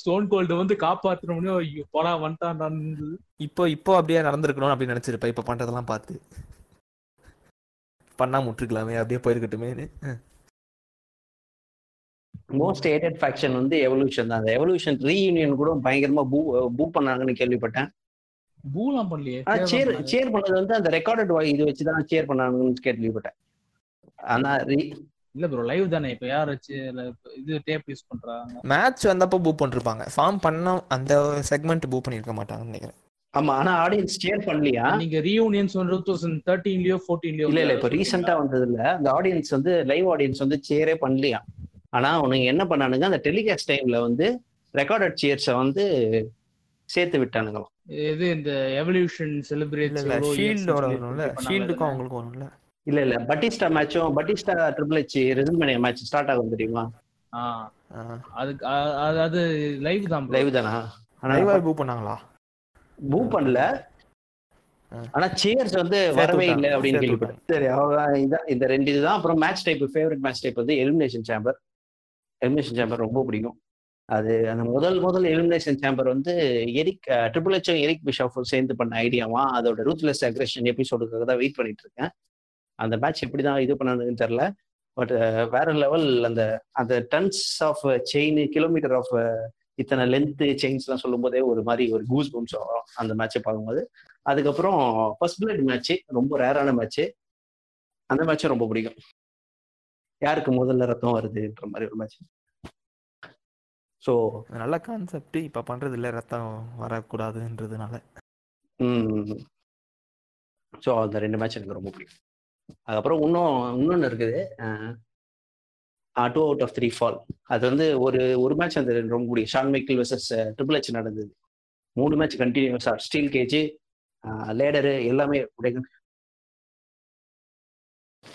ஸ்டோன் கோல்டு வந்து காப்பாத்தணும்னு ஐயோ போடா வந்துட்டான் இப்போ இப்போ அப்படியே நடந்திருக்கணும் அப்படின்னு நினைச்சிருப்பேன். இப்ப பண்றதெல்லாம் பார்த்து. பண்ணாம விட்டுருக்கலாமே அப்படியே போயிருக்கட்டுமேனு மோஸ்ட் ஏட்டட் ஃபேக்ஷன் வந்து எவல்யூஷன் தான். அந்த எவல்யூஷன் ரீயூனியன் கூட பயங்கரமா பூ பூ பண்ணாங்கன்னு கேள்விப்பட்டேன். பூலாம் பண்ணலையே சேர் சேர் பண்ணது. வந்து அந்த ரெக்கார்டட் இது வச்சு தான் சேர் பண்ணாங்கன்னு கேள்விப்பட்டேன் ஆனா இல்ல ப்ரோ லைவ் தானே இப்ப யார் வச்சு இது டேப் யூஸ் பண்றாங்க? மேட்ச் வந்தப்போ பூ பண்ணிருப்பாங்க. ஃபார்ம் பண்ண அந்த செக்மெண்ட் பூ பண்ணிருக்க மாட்டாங்கன்னு நினைக்கிறேன். ஆமா ஆனா ஆடியன்ஸ் சேர் பண்ணலையா? நீங்க ரீயூனியன் டூ தௌசண்ட் தேர்ட்டீன்லயோ ஃபோர்டீன்லயோ இல்ல இல்ல இப்ப ரீசெண்டா வந்தது இல்ல அந்த ஆடியன்ஸ் வந்து லைவ் ஆடியன்ஸ் வந்து சேரே பண்ணலையா? ஆனா அவனுங்க என்ன பண்ணானுங்க அந்த டெலிகாஸ்ட் டைம்ல வந்து ரெக்கார்டட் சேர்ஸை வந்து சேர்த்து விட்டானுங்களாம். இது இந்த எவல்யூஷன் செலிப்ரேட் இல்ல ஷீல்டோட வரும்ல ஷீல்டுக்கும் அவங்களுக்கும் வரும்ல. இல்ல இல்ல பட்டிஸ்டா மேட்சும் Batista triple H WrestleMania match start ஆகும் தெரியுமா? அதுக்கு அ- அது அது லைவ் தான். லைவ் தானா? ஆனா லைவா பூ பண்ணாங்களா? பூ பண்ணல. ஆனா சேர்ஸ் வந்து வரவே இல்லை அப்படின்னு கேள்விப்பட்டேன். சரி அவ்வளவுதான் இதான் இந்த ரெண்டு இதுதான். அப்புறம் match type favourite match type வந்து எலிமினேஷன் சேம்பர் எலிமினேஷன் சேம்பர் ரொம்ப பிடிக்கும். அது அந்த முதல் முதல் எலிமினேஷன் சேம்பர் வந்து Eric triple H Eric Bischoff சேர்ந்து பண்ண ஐடியாவா அதோட ரூத்லெஸ் அக்ரெஷன் எபிசோடுக்காக தான் வெயிட் பண்ணிட்டு இருக்கேன். அந்த மேட்ச் எப்படி தான் இது பண்ணதுன்னு தெரில பட் வேற லெவல் அந்த அந்த tons of chain kilometre of இத்தனை லென்த்து செயின்ஸ்லாம் சொல்லும் போதே ஒரு மாதிரி ஒரு கூஸ் பம்ஸ் வரும் அந்த மேட்சை பார்க்கும்போது. அதுக்கப்புறம் ஃபர்ஸ்ட் பிளட் மேட்ச் ரொம்ப ரேரான மேட்ச் அந்த மேட்சும் ரொம்ப பிடிக்கும். யாருக்கு முதல்ல ரத்தம் வருதுன்ற மாதிரி ஒரு மேட்ச் ஸோ நல்ல கான்செப்ட் இப்ப பண்றது இல்ல ரத்தம் வரக்கூடாதுன்றதுனால. ஸோ அந்த ரெண்டு மேட்ச் எனக்கு ரொம்ப பிடிக்கும். அதுக்கப்புறம் இன்னும் இன்னொன்று இருக்குது. Two out of three fall அது வந்து ஒரு ஒரு மேட்ச் அந்த ரொம்ப பிடிக்கும். Shawn Michael versus triple H நடந்தது. மூணு மேட்ச் கண்டினியூஸாக ஸ்டீல் கேஜ் லேடரு எல்லாமே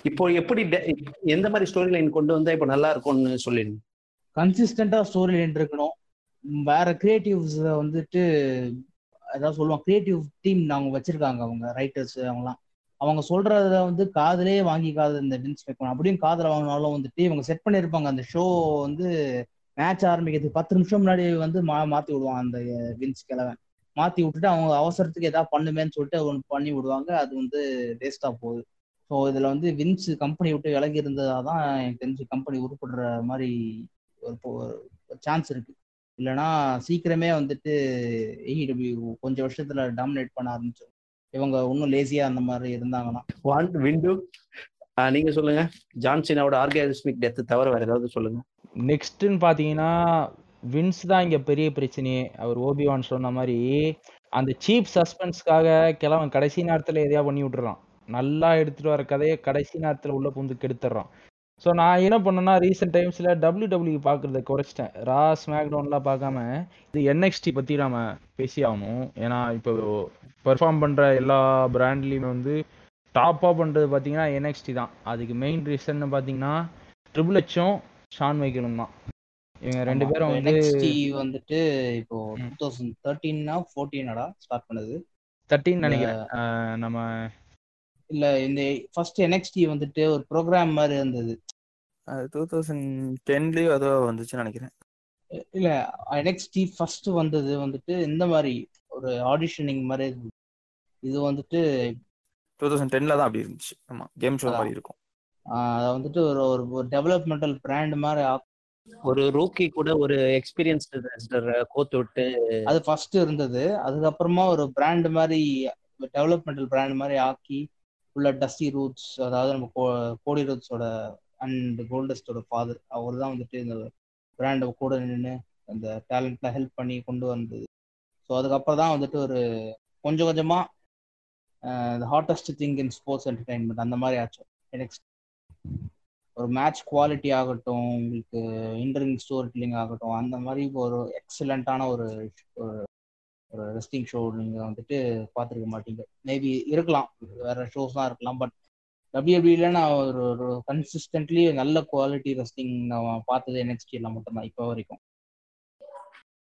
இப்போ எப்படி எந்த மாதிரி ஸ்டோரி லைன் கொண்டு வந்தா இப்போ நல்லா இருக்கும்னு சொல்லிடுங்க கன்சிஸ்டண்டா ஸ்டோரி லைன் இருக்கணும் வேற கிரியேட்டிவ்ஸ் வந்துட்டு அதாவது சொல்லுவாங்க கிரியேட்டிவ் டீம் அவங்க வச்சிருக்காங்க அவங்க ரைட்டர்ஸ் அவங்கலாம். அவங்க சொல்றத வந்து காதலே வாங்கிக்காத இந்த வின்ஸ் மேக்மன் அப்படியும் காதல வாங்கினாலும் வந்துட்டு இவங்க செட் பண்ணியிருப்பாங்க அந்த ஷோ வந்து மேட்ச் ஆரம்பிக்கிறதுக்கு பத்து நிமிஷம் முன்னாடி வந்து மா மாத்தி விடுவான் அந்த வின்ஸ் கிழவன் மாத்தி விட்டுட்டு அவங்க அவசரத்துக்கு ஏதாவது பண்ணுமேன்னு சொல்லிட்டு ஒன்று பண்ணி விடுவாங்க. அது வந்து வேஸ்டா போகுது. ஸோ இதுல வந்து வின்ஸ் கம்பெனி விட்டு விலகி இருந்ததா தான் எனக்கு தெரிஞ்சு கம்பெனி உருப்படுற மாதிரி ஒரு சான்ஸ் இருக்கு. இல்லைன்னா சீக்கிரமே வந்துட்டு ஏஇடபிள்யூ கொஞ்சம் வருஷத்துல டாமினேட் பண்ண ஆரம்பிச்சோம் இவங்க இன்னும் லேசியா அந்த மாதிரி இருந்தாங்கன்னா. வாண்ட் விண்டு நீங்க சொல்லுங்க. ஜான்சினாவோட ஆர்கானிஸ்மிக் டெத் தவிர வேற ஏதாவது சொல்லுங்க. நெக்ஸ்ட்னு பார்த்தீங்கன்னா வின்ஸ் தான் இங்க பெரிய பிரச்சனையே. அவர் ஓபிவான் சொன்ன மாதிரி அந்த சீப் சஸ்பென்ஸ்க்காக கிழவன் கடைசி நேரத்துல எதையா பண்ணி விட்டுறான். நல்லா எடுத்துட்டு வர கதையை கடைசி நேரத்துல உள்ள புந்து கெடுத்துடுறான் ஸோ நான் என்ன பண்ணேன்னா ரீசெண்ட் டைம்ஸ்ல டபிள்யூ டபிள்யூ பார்க்கறத குறைச்சிட்டேன். ரா ஸ்மாக்டவுன்லாம் பார்க்காம இது என்எக்ஸ்டி பத்தி நாம பேசி ஆகணும் ஏன்னா இப்போ பெர்ஃபார்ம் பண்ற எல்லா பிராண்ட்லயுமே வந்து டாப்பா பண்றது பாத்தீங்கன்னா என்எக்ஸ்டி தான். அதுக்கு மெயின் ரீசன் பாத்தீங்கன்னா ட்ரிபிள் ஹெச்சும் ஷான் மைக்கேலும் தான். இவங்க ரெண்டு பேரும் வந்து NXT வந்துட்டு இப்போ டூ. தௌசண்ட் தேர்ட்டீன்னா ஃபோர்டீனடா ஸ்டார்ட் பண்ணது? தட்டின்னு நினைக்கிறேன். நம்ம இல்ல இந்த ஃபர்ஸ்ட் NXT வந்துட்டு ஒரு ப்ரோக்ராம் மாதிரி இருந்தது. அது டூ தௌசண்ட் டென்லயும் அதோ வந்துச்சுன்னு நினைக்கிறேன். இல்ல NXT ஃபர்ஸ்ட் வந்தது வந்துட்டு இந்த மாதிரி ஒரு ஆடிஷனிங் மாதிரி இருந்தது. இது வந்துட்டு டூ தௌசண்ட் டென்ல தான் அப்படி இருந்துச்சு. ஆமா கேம் ஷோ. மாதிரி இருக்கும். அதை வந்துட்டு ஒரு ஒரு ஒரு டெவலப்மெண்டல் பிராண்ட் மாதிரி ஒரு ரூக்கி கூட ஒரு எக்ஸ்பீரியன்ஸ்டு ரெஸ்லர் கோத்து விட்டு அது ஃபர்ஸ்ட் இருந்தது. அதுக்கப்புறமா ஒரு பிராண்ட் மாதிரி டெவலப்மெண்டல் பிராண்ட் மாதிரி ஆக்கி உள்ள டஸ்டி ரூட்ஸ் அதாவது நம்ம கோ- கோடி ரூட்ஸோட அண்ட் கோல்டஸ்டோட ஃபாதர் அவர் தான் வந்துட்டு இந்த பிராண்டை கூட நின்று அந்த டேலண்ட்டில் ஹெல்ப் பண்ணி கொண்டு வந்தது. ஸோ அதுக்கப்புறம் தான் வந்துட்டு ஒரு கொஞ்சம் கொஞ்சமாக இந்த hottest thing in sports entertainment அந்த மாதிரி ஆச்சு. நெக்ஸ்ட் ஒரு மேட்ச் குவாலிட்டி ஆகட்டும் உங்களுக்கு இன்டர்விங் ஸ்டோரி டெல்லிங் ஆகட்டும் அந்த மாதிரி ஒரு எக்ஸலண்ட்டான ஒரு ஒரு ஒரு ரெஸ்டிங் ஷோ நீங்கள் வந்துட்டு பார்த்துருக்க மாட்டீங்க. மேபி இருக்கலாம். வேற ஷோஸ்லாம் இருக்கலாம் பட் டபிள்யூபிள்யூல நான் ஒரு ஒரு கன்சிஸ்டன்ட்லி நல்ல குவாலிட்டி ரெஸ்லிங் நான் பார்த்தது என்எக்ஸ்டியில் மட்டும்தான் இப்போ வரைக்கும்.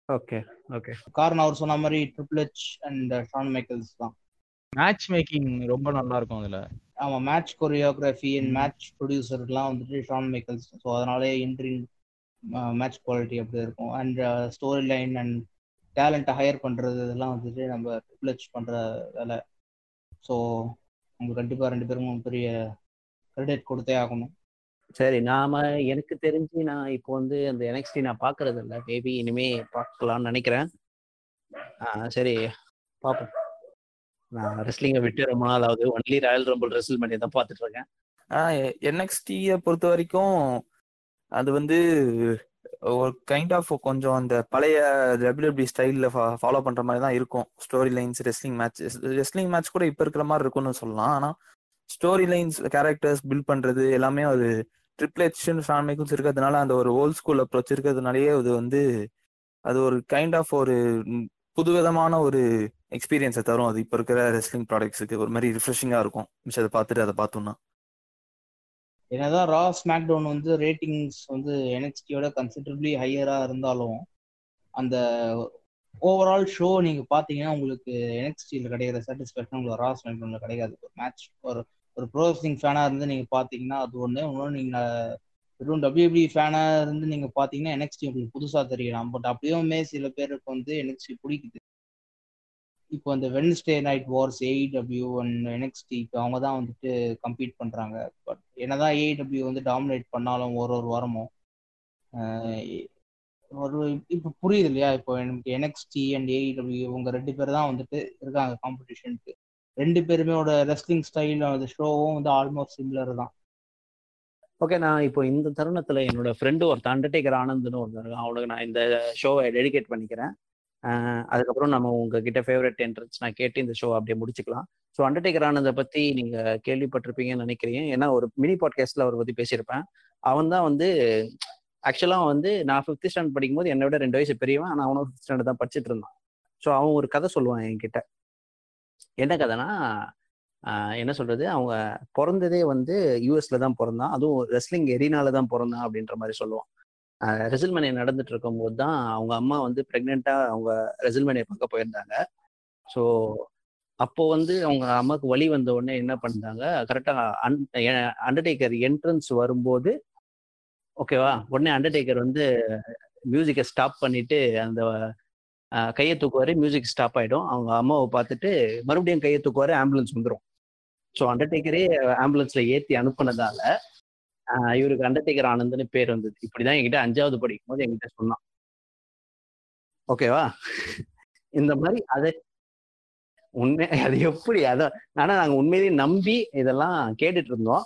ஓகே ஓகே காரணம் அவர் சொன்ன மாதிரி triple H and Shawn Michaels தான். மேட்ச் மேக்கிங் ரொம்ப நல்லா இருக்கும் அதுல. ஆமா மேட்ச் கொரியோகிராஃபி அண்ட் மேட்ச் ப்ரொடியூசர்லாம் வந்துட்டு ஷான் மைக்கேல்ஸ் ஸோ அதனாலே இன்ட்ரிங் மேட்ச் குவாலிட்டி அப்படி இருக்கும். அண்ட் ஸ்டோரி லைன் அண்ட் டேலண்ட்டை ஹையர் பண்றது இதெல்லாம் வந்துட்டு நம்ம ஹெச் பண்ற வேலை. ஸோ அவங்க கண்டிப்பா ரெண்டு பேரும் பெரிய கிரெடிட் கொடுத்தே ஆகணும். சரி நாம எனக்கு தெரிஞ்சு நான் இப்போ வந்து அந்த NXT நான் பார்க்கறது இல்ல. மேபி இனிமே பார்க்கலாம்னு நினைக்கிறேன். ஆ, சரி பார்ப்போம் நான் ரெஸ்லிங்கை விட்டு ரொம்ப நாள் ஆகுது. ஒன்லி ராயல் ரம்பிள் ரெஸ்ல் பண்ணி தான் பார்த்துட்டு இருக்கேன். என்எக்ஸ்டியை பொறுத்த வரைக்கும் அது வந்து ஒரு கைண்ட் ஆஃப் கொஞ்சம் அந்த பழைய டபிள்யூபி ஸ்டைலில் ஃபாலோ பண்ற மாதிரி தான் இருக்கும். Story lines wrestling match wrestling match கூட இப்போ இருக்கிற மாதிரி இருக்கும்னு சொல்லலாம். ஆனால் ஸ்டோரி லைன்ஸ் கேரக்டர்ஸ் பில்ட் பண்றது எல்லாமே ஒரு ட்ரிப்ளெக்ஷன் ஷான் மைக்கிள்ஸ் இருக்கிறதுனால அந்த ஒரு ஓல்ட் ஸ்கூல் அப்ரோச் இருக்கிறதுனாலயே அது வந்து அது ஒரு கைண்ட் ஆஃப் ஒரு புதுவிதமான ஒரு எக்ஸ்பீரியன்ஸை தரும். அது இப்போ இருக்கிற ரெஸ்லிங் ப்ராடக்ட்ஸுக்கு ஒரு மாதிரி ரிஃப்ரெஷிங்காக இருக்கும். மிஸ் அதை பார்த்துட்டு அதை பார்த்தோம்னா. என்னதான் ரா ஸ்மாக் டவுன் வந்து ரேட்டிங்ஸ் வந்து என்எக்ஸ்டியோட கன்சிடரபிளி ஹையரா இருந்தாலும் அந்த ஓவரால் ஷோ நீங்க பாத்தீங்கன்னா உங்களுக்கு என்எக்ஸ்டியில் கிடைக்கிற சாட்டிஸ்ஃபேக்ஷன் உங்களுக்கு ரா ஸ்மாக் டவுன்ல கிடைக்காது. ஒரு மேட்ச் ஒரு ஒரு ப்ரோசிங் ஃபேனாக ஃபேனா இருந்து நீங்க பாத்தீங்கன்னா அது ஒண்ணு. இன்னொன்று நீங்க வெறும் டபிள்யூபி ஃபேனா இருந்து நீங்க பாத்தீங்கன்னா என்எக்ஸ்டி உங்களுக்கு புதுசா தெரியலாம் பட் அப்படியுமே சில பேருக்கு வந்து என்எக்ஸ்டி பிடிக்குது. இப்போ அந்த Wednesday night wars AEW and NXT இப்போ அவங்க தான் வந்துட்டு கம்பீட் பண்ணுறாங்க பட் என்னதான் ஏஇடபிள்யூ வந்து டாமினேட் பண்ணாலும் ஒரு ஒரு வாரமும் ஒரு இப்போ புரியுது இல்லையா? இப்போ எனக்கு என்எக்ஸ்டி அண்ட் ஏஇடபிள்யூ இவங்க ரெண்டு பேர் தான் வந்துட்டு இருக்காங்க காம்படிஷனுக்கு ரெண்டு பேருமேயோட ரெஸ்லிங் ஸ்டைல் அந்த ஷோவும் வந்து ஆல்மோஸ்ட் சிமிலர் தான். ஓகே நான் இப்போ இந்த தருணத்தில் என்னோட ஃப்ரெண்டு ஒருத்தன் அண்டர்டேக்கர் ஆனந்த்னு ஒருத்தர் அவனுக்கு நான் இந்த ஷோவை டெடிகேட் பண்ணிக்கிறேன். அதுக்கப்புறம் நம்ம உங்ககிட்ட ஃபேவரட் என்ட்ரன்ஸ் நான் கேட்டு இந்த ஷோ அப்படியே முடிச்சுக்கலாம். ஸோ அண்டர்டேக்கர் ஆனதை பற்றி நீங்கள் கேள்விப்பட்டிருப்பீங்கன்னு நினைக்கிறீங்க ஏன்னா ஒரு மினி பாட்காஸ்ட்ல அவரை பற்றி பேசியிருப்பேன். அவன் தான் வந்து ஆக்சுவலாக வந்து நான் ஃபிஃப்த் ஸ்டாண்டர்ட் படிக்கும்போது என்னை விட ரெண்டு வயசு பெரியவன் ஆனால் அவனும் ஃபிஃப்த் ஸ்டாண்டர்ட் தான் படிச்சுட்டு இருந்தான். ஸோ அவன் ஒரு கதை சொல்லுவான் என்கிட்ட. என்ன கதைனா என்ன சொல்றது? அவங்க பிறந்ததே வந்து யூஎஸ்ல தான் பிறந்தான். அதுவும் ரெஸ்லிங் எரினால தான் பிறந்தான் அப்படின்ற மாதிரி சொல்லுவான். ரெசில்மனி நடந்துட்டு இருக்கும்போது தான் அவங்க அம்மா வந்து ப்ரெக்னெண்ட்டாக அவங்க ரெசில்மேனியை பார்க்க போயிருந்தாங்க. ஸோ அப்போ வந்து அவங்க அம்மாவுக்கு வழி வந்த உடனே என்ன பண்ணாங்க கரெக்டாக அன் அண்டர்டேக்கர் என்ட்ரன்ஸ் வரும்போது ஓகேவா உடனே அண்டர்டேக்கர் வந்து மியூசிக்கை ஸ்டாப் பண்ணிட்டு அந்த கையை தூக்குவாரு மியூசிக் ஸ்டாப் ஆகிடும் அவங்க அம்மாவை பார்த்துட்டு மறுபடியும் கையை தூக்குவாரு ஆம்புலன்ஸ் வந்துடும் ஸோ அண்டர்டேக்கரே ஆம்புலன்ஸில் ஏற்றி அனுப்புனதால இவருக்கு அண்டர்டேக்கர் ஆனந்த்னு பேர் வந்தது. இப்படிதான் என்கிட்ட அஞ்சாவது படிக்கும் போது என்கிட்ட சொன்னான். ஓகேவா? இந்த மாதிரி அதை உண்மை அது எப்படி? அதான் ஆனா நாங்க உண்மையிலேயே நம்பி இதெல்லாம் கேட்டுட்டு இருந்தோம்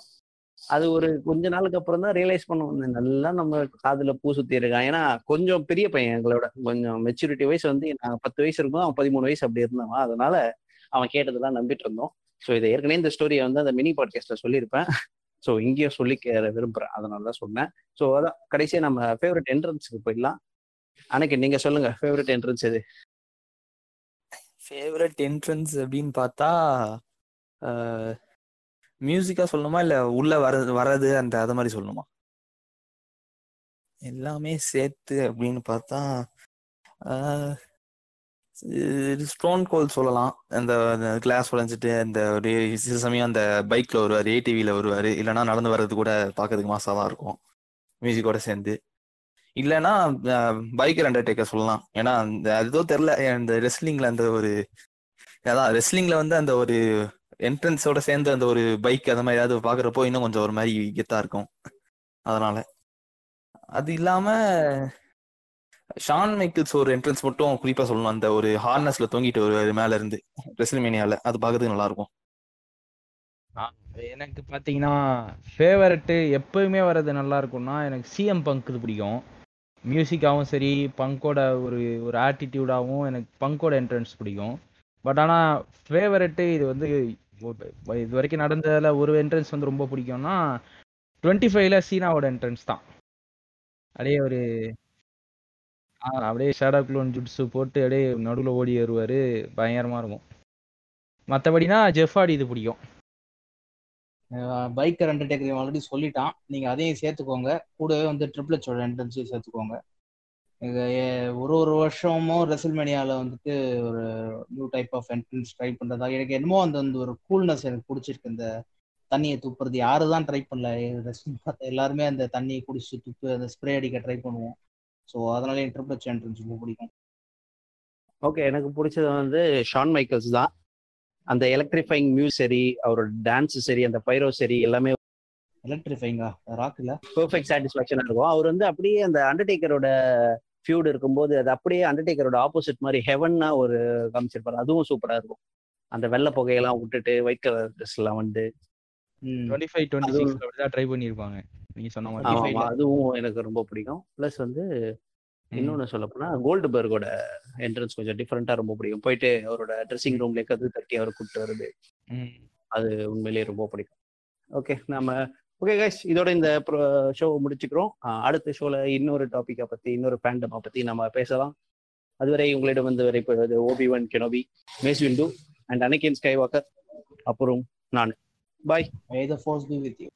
அது ஒரு கொஞ்ச நாளுக்கு அப்புறம் தான் ரியலைஸ் பண்ணுவோம். நல்லா நம்ம காதுல பூ சுத்தி இருக்கான். ஏன்னா கொஞ்சம் பெரிய பையன் எங்களோட. கொஞ்சம் மெச்சூரிட்டி வயசு வந்து நாங்க பத்து வயசு இருக்கும் அவன் பதிமூணு வயசு அப்படி இருந்தவன் அதனால அவன் கேட்டதெல்லாம் நம்பிட்டு இருந்தோம் ஸோ இதை ஏற்கனவே இந்த ஸ்டோரியை வந்து அந்த மினி பாட்காஸ்ட்ல சொல்லியிருப்பேன். ஸோ இங்கேயும் சொல்லி விரும்புறேன். அதனால தான் சொன்னேன். ஸோ அதான் கடைசியா நம்ம ஃபேவரட் என்ட்ரன்ஸுக்கு போயிடலாம். அன்னைக்கு நீங்க சொல்லுங்க ஃபேவரட் என்ட்ரன்ஸ் எது? ஃபேவரட் என்ட்ரன்ஸ் அப்படின்னு பார்த்தா மியூசிக்கா சொல்லணுமா? இல்ல உள்ள வர்றது வர்றது அந்த அது மாதிரி சொல்லணுமா? எல்லாமே சேர்த்து அப்படின்னு பார்த்தா ஸ்டோன் கோல் சொல்லலாம். அந்த கிளாஸ் உடைஞ்சிட்டு அந்த ஒரு சில சமயம் அந்த பைக்ல வருவார் ஏடிவியில வருவார். இல்லைன்னா நடந்து வர்றது கூட பார்க்கறதுக்கு மாசா தான் இருக்கும். மியூசிக்கோட சேர்ந்து. இல்லைன்னா பைக்கர் அண்டர்டேக்கர் சொல்லலாம். ஏன்னா அந்த அது ஏதோ தெரில அந்த ரெஸ்லிங்ல அந்த ஒரு அதான் ரெஸ்லிங்ல வந்து அந்த ஒரு என்ட்ரன்ஸோட சேர்ந்து அந்த ஒரு பைக் அந்த மாதிரி ஏதாவது பாக்குறப்போ இன்னும் கொஞ்சம் ஒரு மாதிரி கெத்தா இருக்கும். அதனால. அது இல்லாம ஷான் மைக்கிள்ஸ் ஒரு என்ட்ரன்ஸ் மட்டும் குறிப்பா சொல்லணும். அந்த ஒரு ஹார்னஸ்ல தொங்கிட்டு வருவாரு மேல இருந்து ரெஸ்லிமேனியால அது பாக்குறதுக்கு நல்லா இருக்கும் எனக்கு பார்த்தீங்கன்னா ஃபேவரட்டு எப்பயுமே வர்றது நல்லா இருக்கும்னா எனக்கு சிஎம் பங்க் இது பிடிக்கும். மியூசிக்காகவும் சரி பங்கோட ஒரு ஒரு ஆட்டிடியூடாகவும் எனக்கு பங்கோட என்ட்ரன்ஸ் பிடிக்கும். பட் ஆனால் ஃபேவரட்டு இது வந்து இது வரைக்கும் நடந்ததில் ஒரு என்ட்ரன்ஸ் வந்து ரொம்ப பிடிக்கும்னா டுவெண்ட்டி ஃபைவ்ல சீனாவோட என்ட்ரன்ஸ் தான். அப்படியே ஒரு ஆ அப்படியே ஷேடோ க்ளோன் ஜுட்ஸு போட்டு அப்படியே நடுவில் ஓடி வருவார் பயங்கரமாக இருக்கும். மற்றபடினா ஜெஃபாடி இது பிடிக்கும். பைக்கர் அண்டர்டேக்கர் ஆல்ரெடி சொல்லிட்டான். நீங்க அதையும் சேர்த்துக்கோங்க. கூடவே வந்து ட்ரிபிள் ஹெச்சோட என்ட்ரன்ஸையும் சேர்த்துக்கோங்க. ஒரு ஒரு வருஷமும் ரெசில்மேனியாவில் வந்துட்டு ஒரு new type of entrance try பண்றதா எனக்கு என்னமோ அந்த அந்த ஒரு கூல்னஸ் எனக்கு பிடிச்சிருக்கு. இந்த தண்ணியை துப்புறது. யாரு தான் ட்ரை பண்ணல. எல்லாருமே அந்த தண்ணியை குடிச்சு துப்பு அந்த ஸ்ப்ரே அடிக்க ட்ரை பண்ணுவோம். ஸோ அதனால எனக்கு ட்ரிபிள் ஹெச் என்ட்ரன்ஸ் ரொம்ப பிடிக்கும். ஓகே எனக்கு பிடிச்சது வந்து ஷான் மைக்கேல்ஸ் தான். அந்த எலக்ட்ரிஃபைங் மியூஸ் சரி அவரோட டான்ஸ் சரி அந்த பைரோ சரி எல்லாமே எலக்ட்ரிஃபைங்கா ராக் இல்ல? பெர்ஃபெக்ட் சாட்டிஸ்ஃபேக்ஷனா இருக்கும். அவர் வந்து அப்படியே அந்த அண்டர்டேக்கரோட ஃபியூட் இருக்கும்போது அது அப்படியே அண்டர்டேக்கரோட ஆப்போசிட் மாதிரி ஹெவன்னா ஒரு காமிச்சிருப்பாரு. அதுவும் சூப்பரா இருக்கும். அந்த வெள்ளை புகையெல்லாம் விட்டுட்டு ஒயிட் கலர் ட்ரெஸ் எல்லாம் வந்து டுவெண்ட்டி ஃபைவ் டுவெண்ட்டி அதுவும் சிக்ஸ்ல தான் ட்ரை பண்ணியிருப்பாங்க நீங்க சொன்ன மாதிரி அதுவும் எனக்கு ரொம்ப பிடிக்கும். ப்ளஸ் வந்து இன்னொன்னு சொல்ல போனா கோல்டு பர்கோட என்ட்ரன்ஸ் கொஞ்சம் டிஃப்ரெண்டா ரொம்ப பிடிக்கும். போயிட்டு அவரோட ட்ரெஸ்ஸிங் ரூம்ல கது தட்டி அவர் கூப்பிட்டு வருது ம். அது உண்மையிலேயே ரொம்ப பிடிக்கும். ஓகே நம்ம ஓகே கைஸ் இதோட இந்த ஷோ முடிச்சுக்கிறோம். அடுத்த ஷோல இன்னொரு டாபிக்கை பத்தி இன்னொரு ஃபேண்டமை பத்தி நம்ம பேசலாம். அதுவரை உங்களிடம் வந்து வரைப்பது Obi Wan Kenobi Mace Windu and Anakin Skywalker அப்புறம் நான். Bye May the force be with you.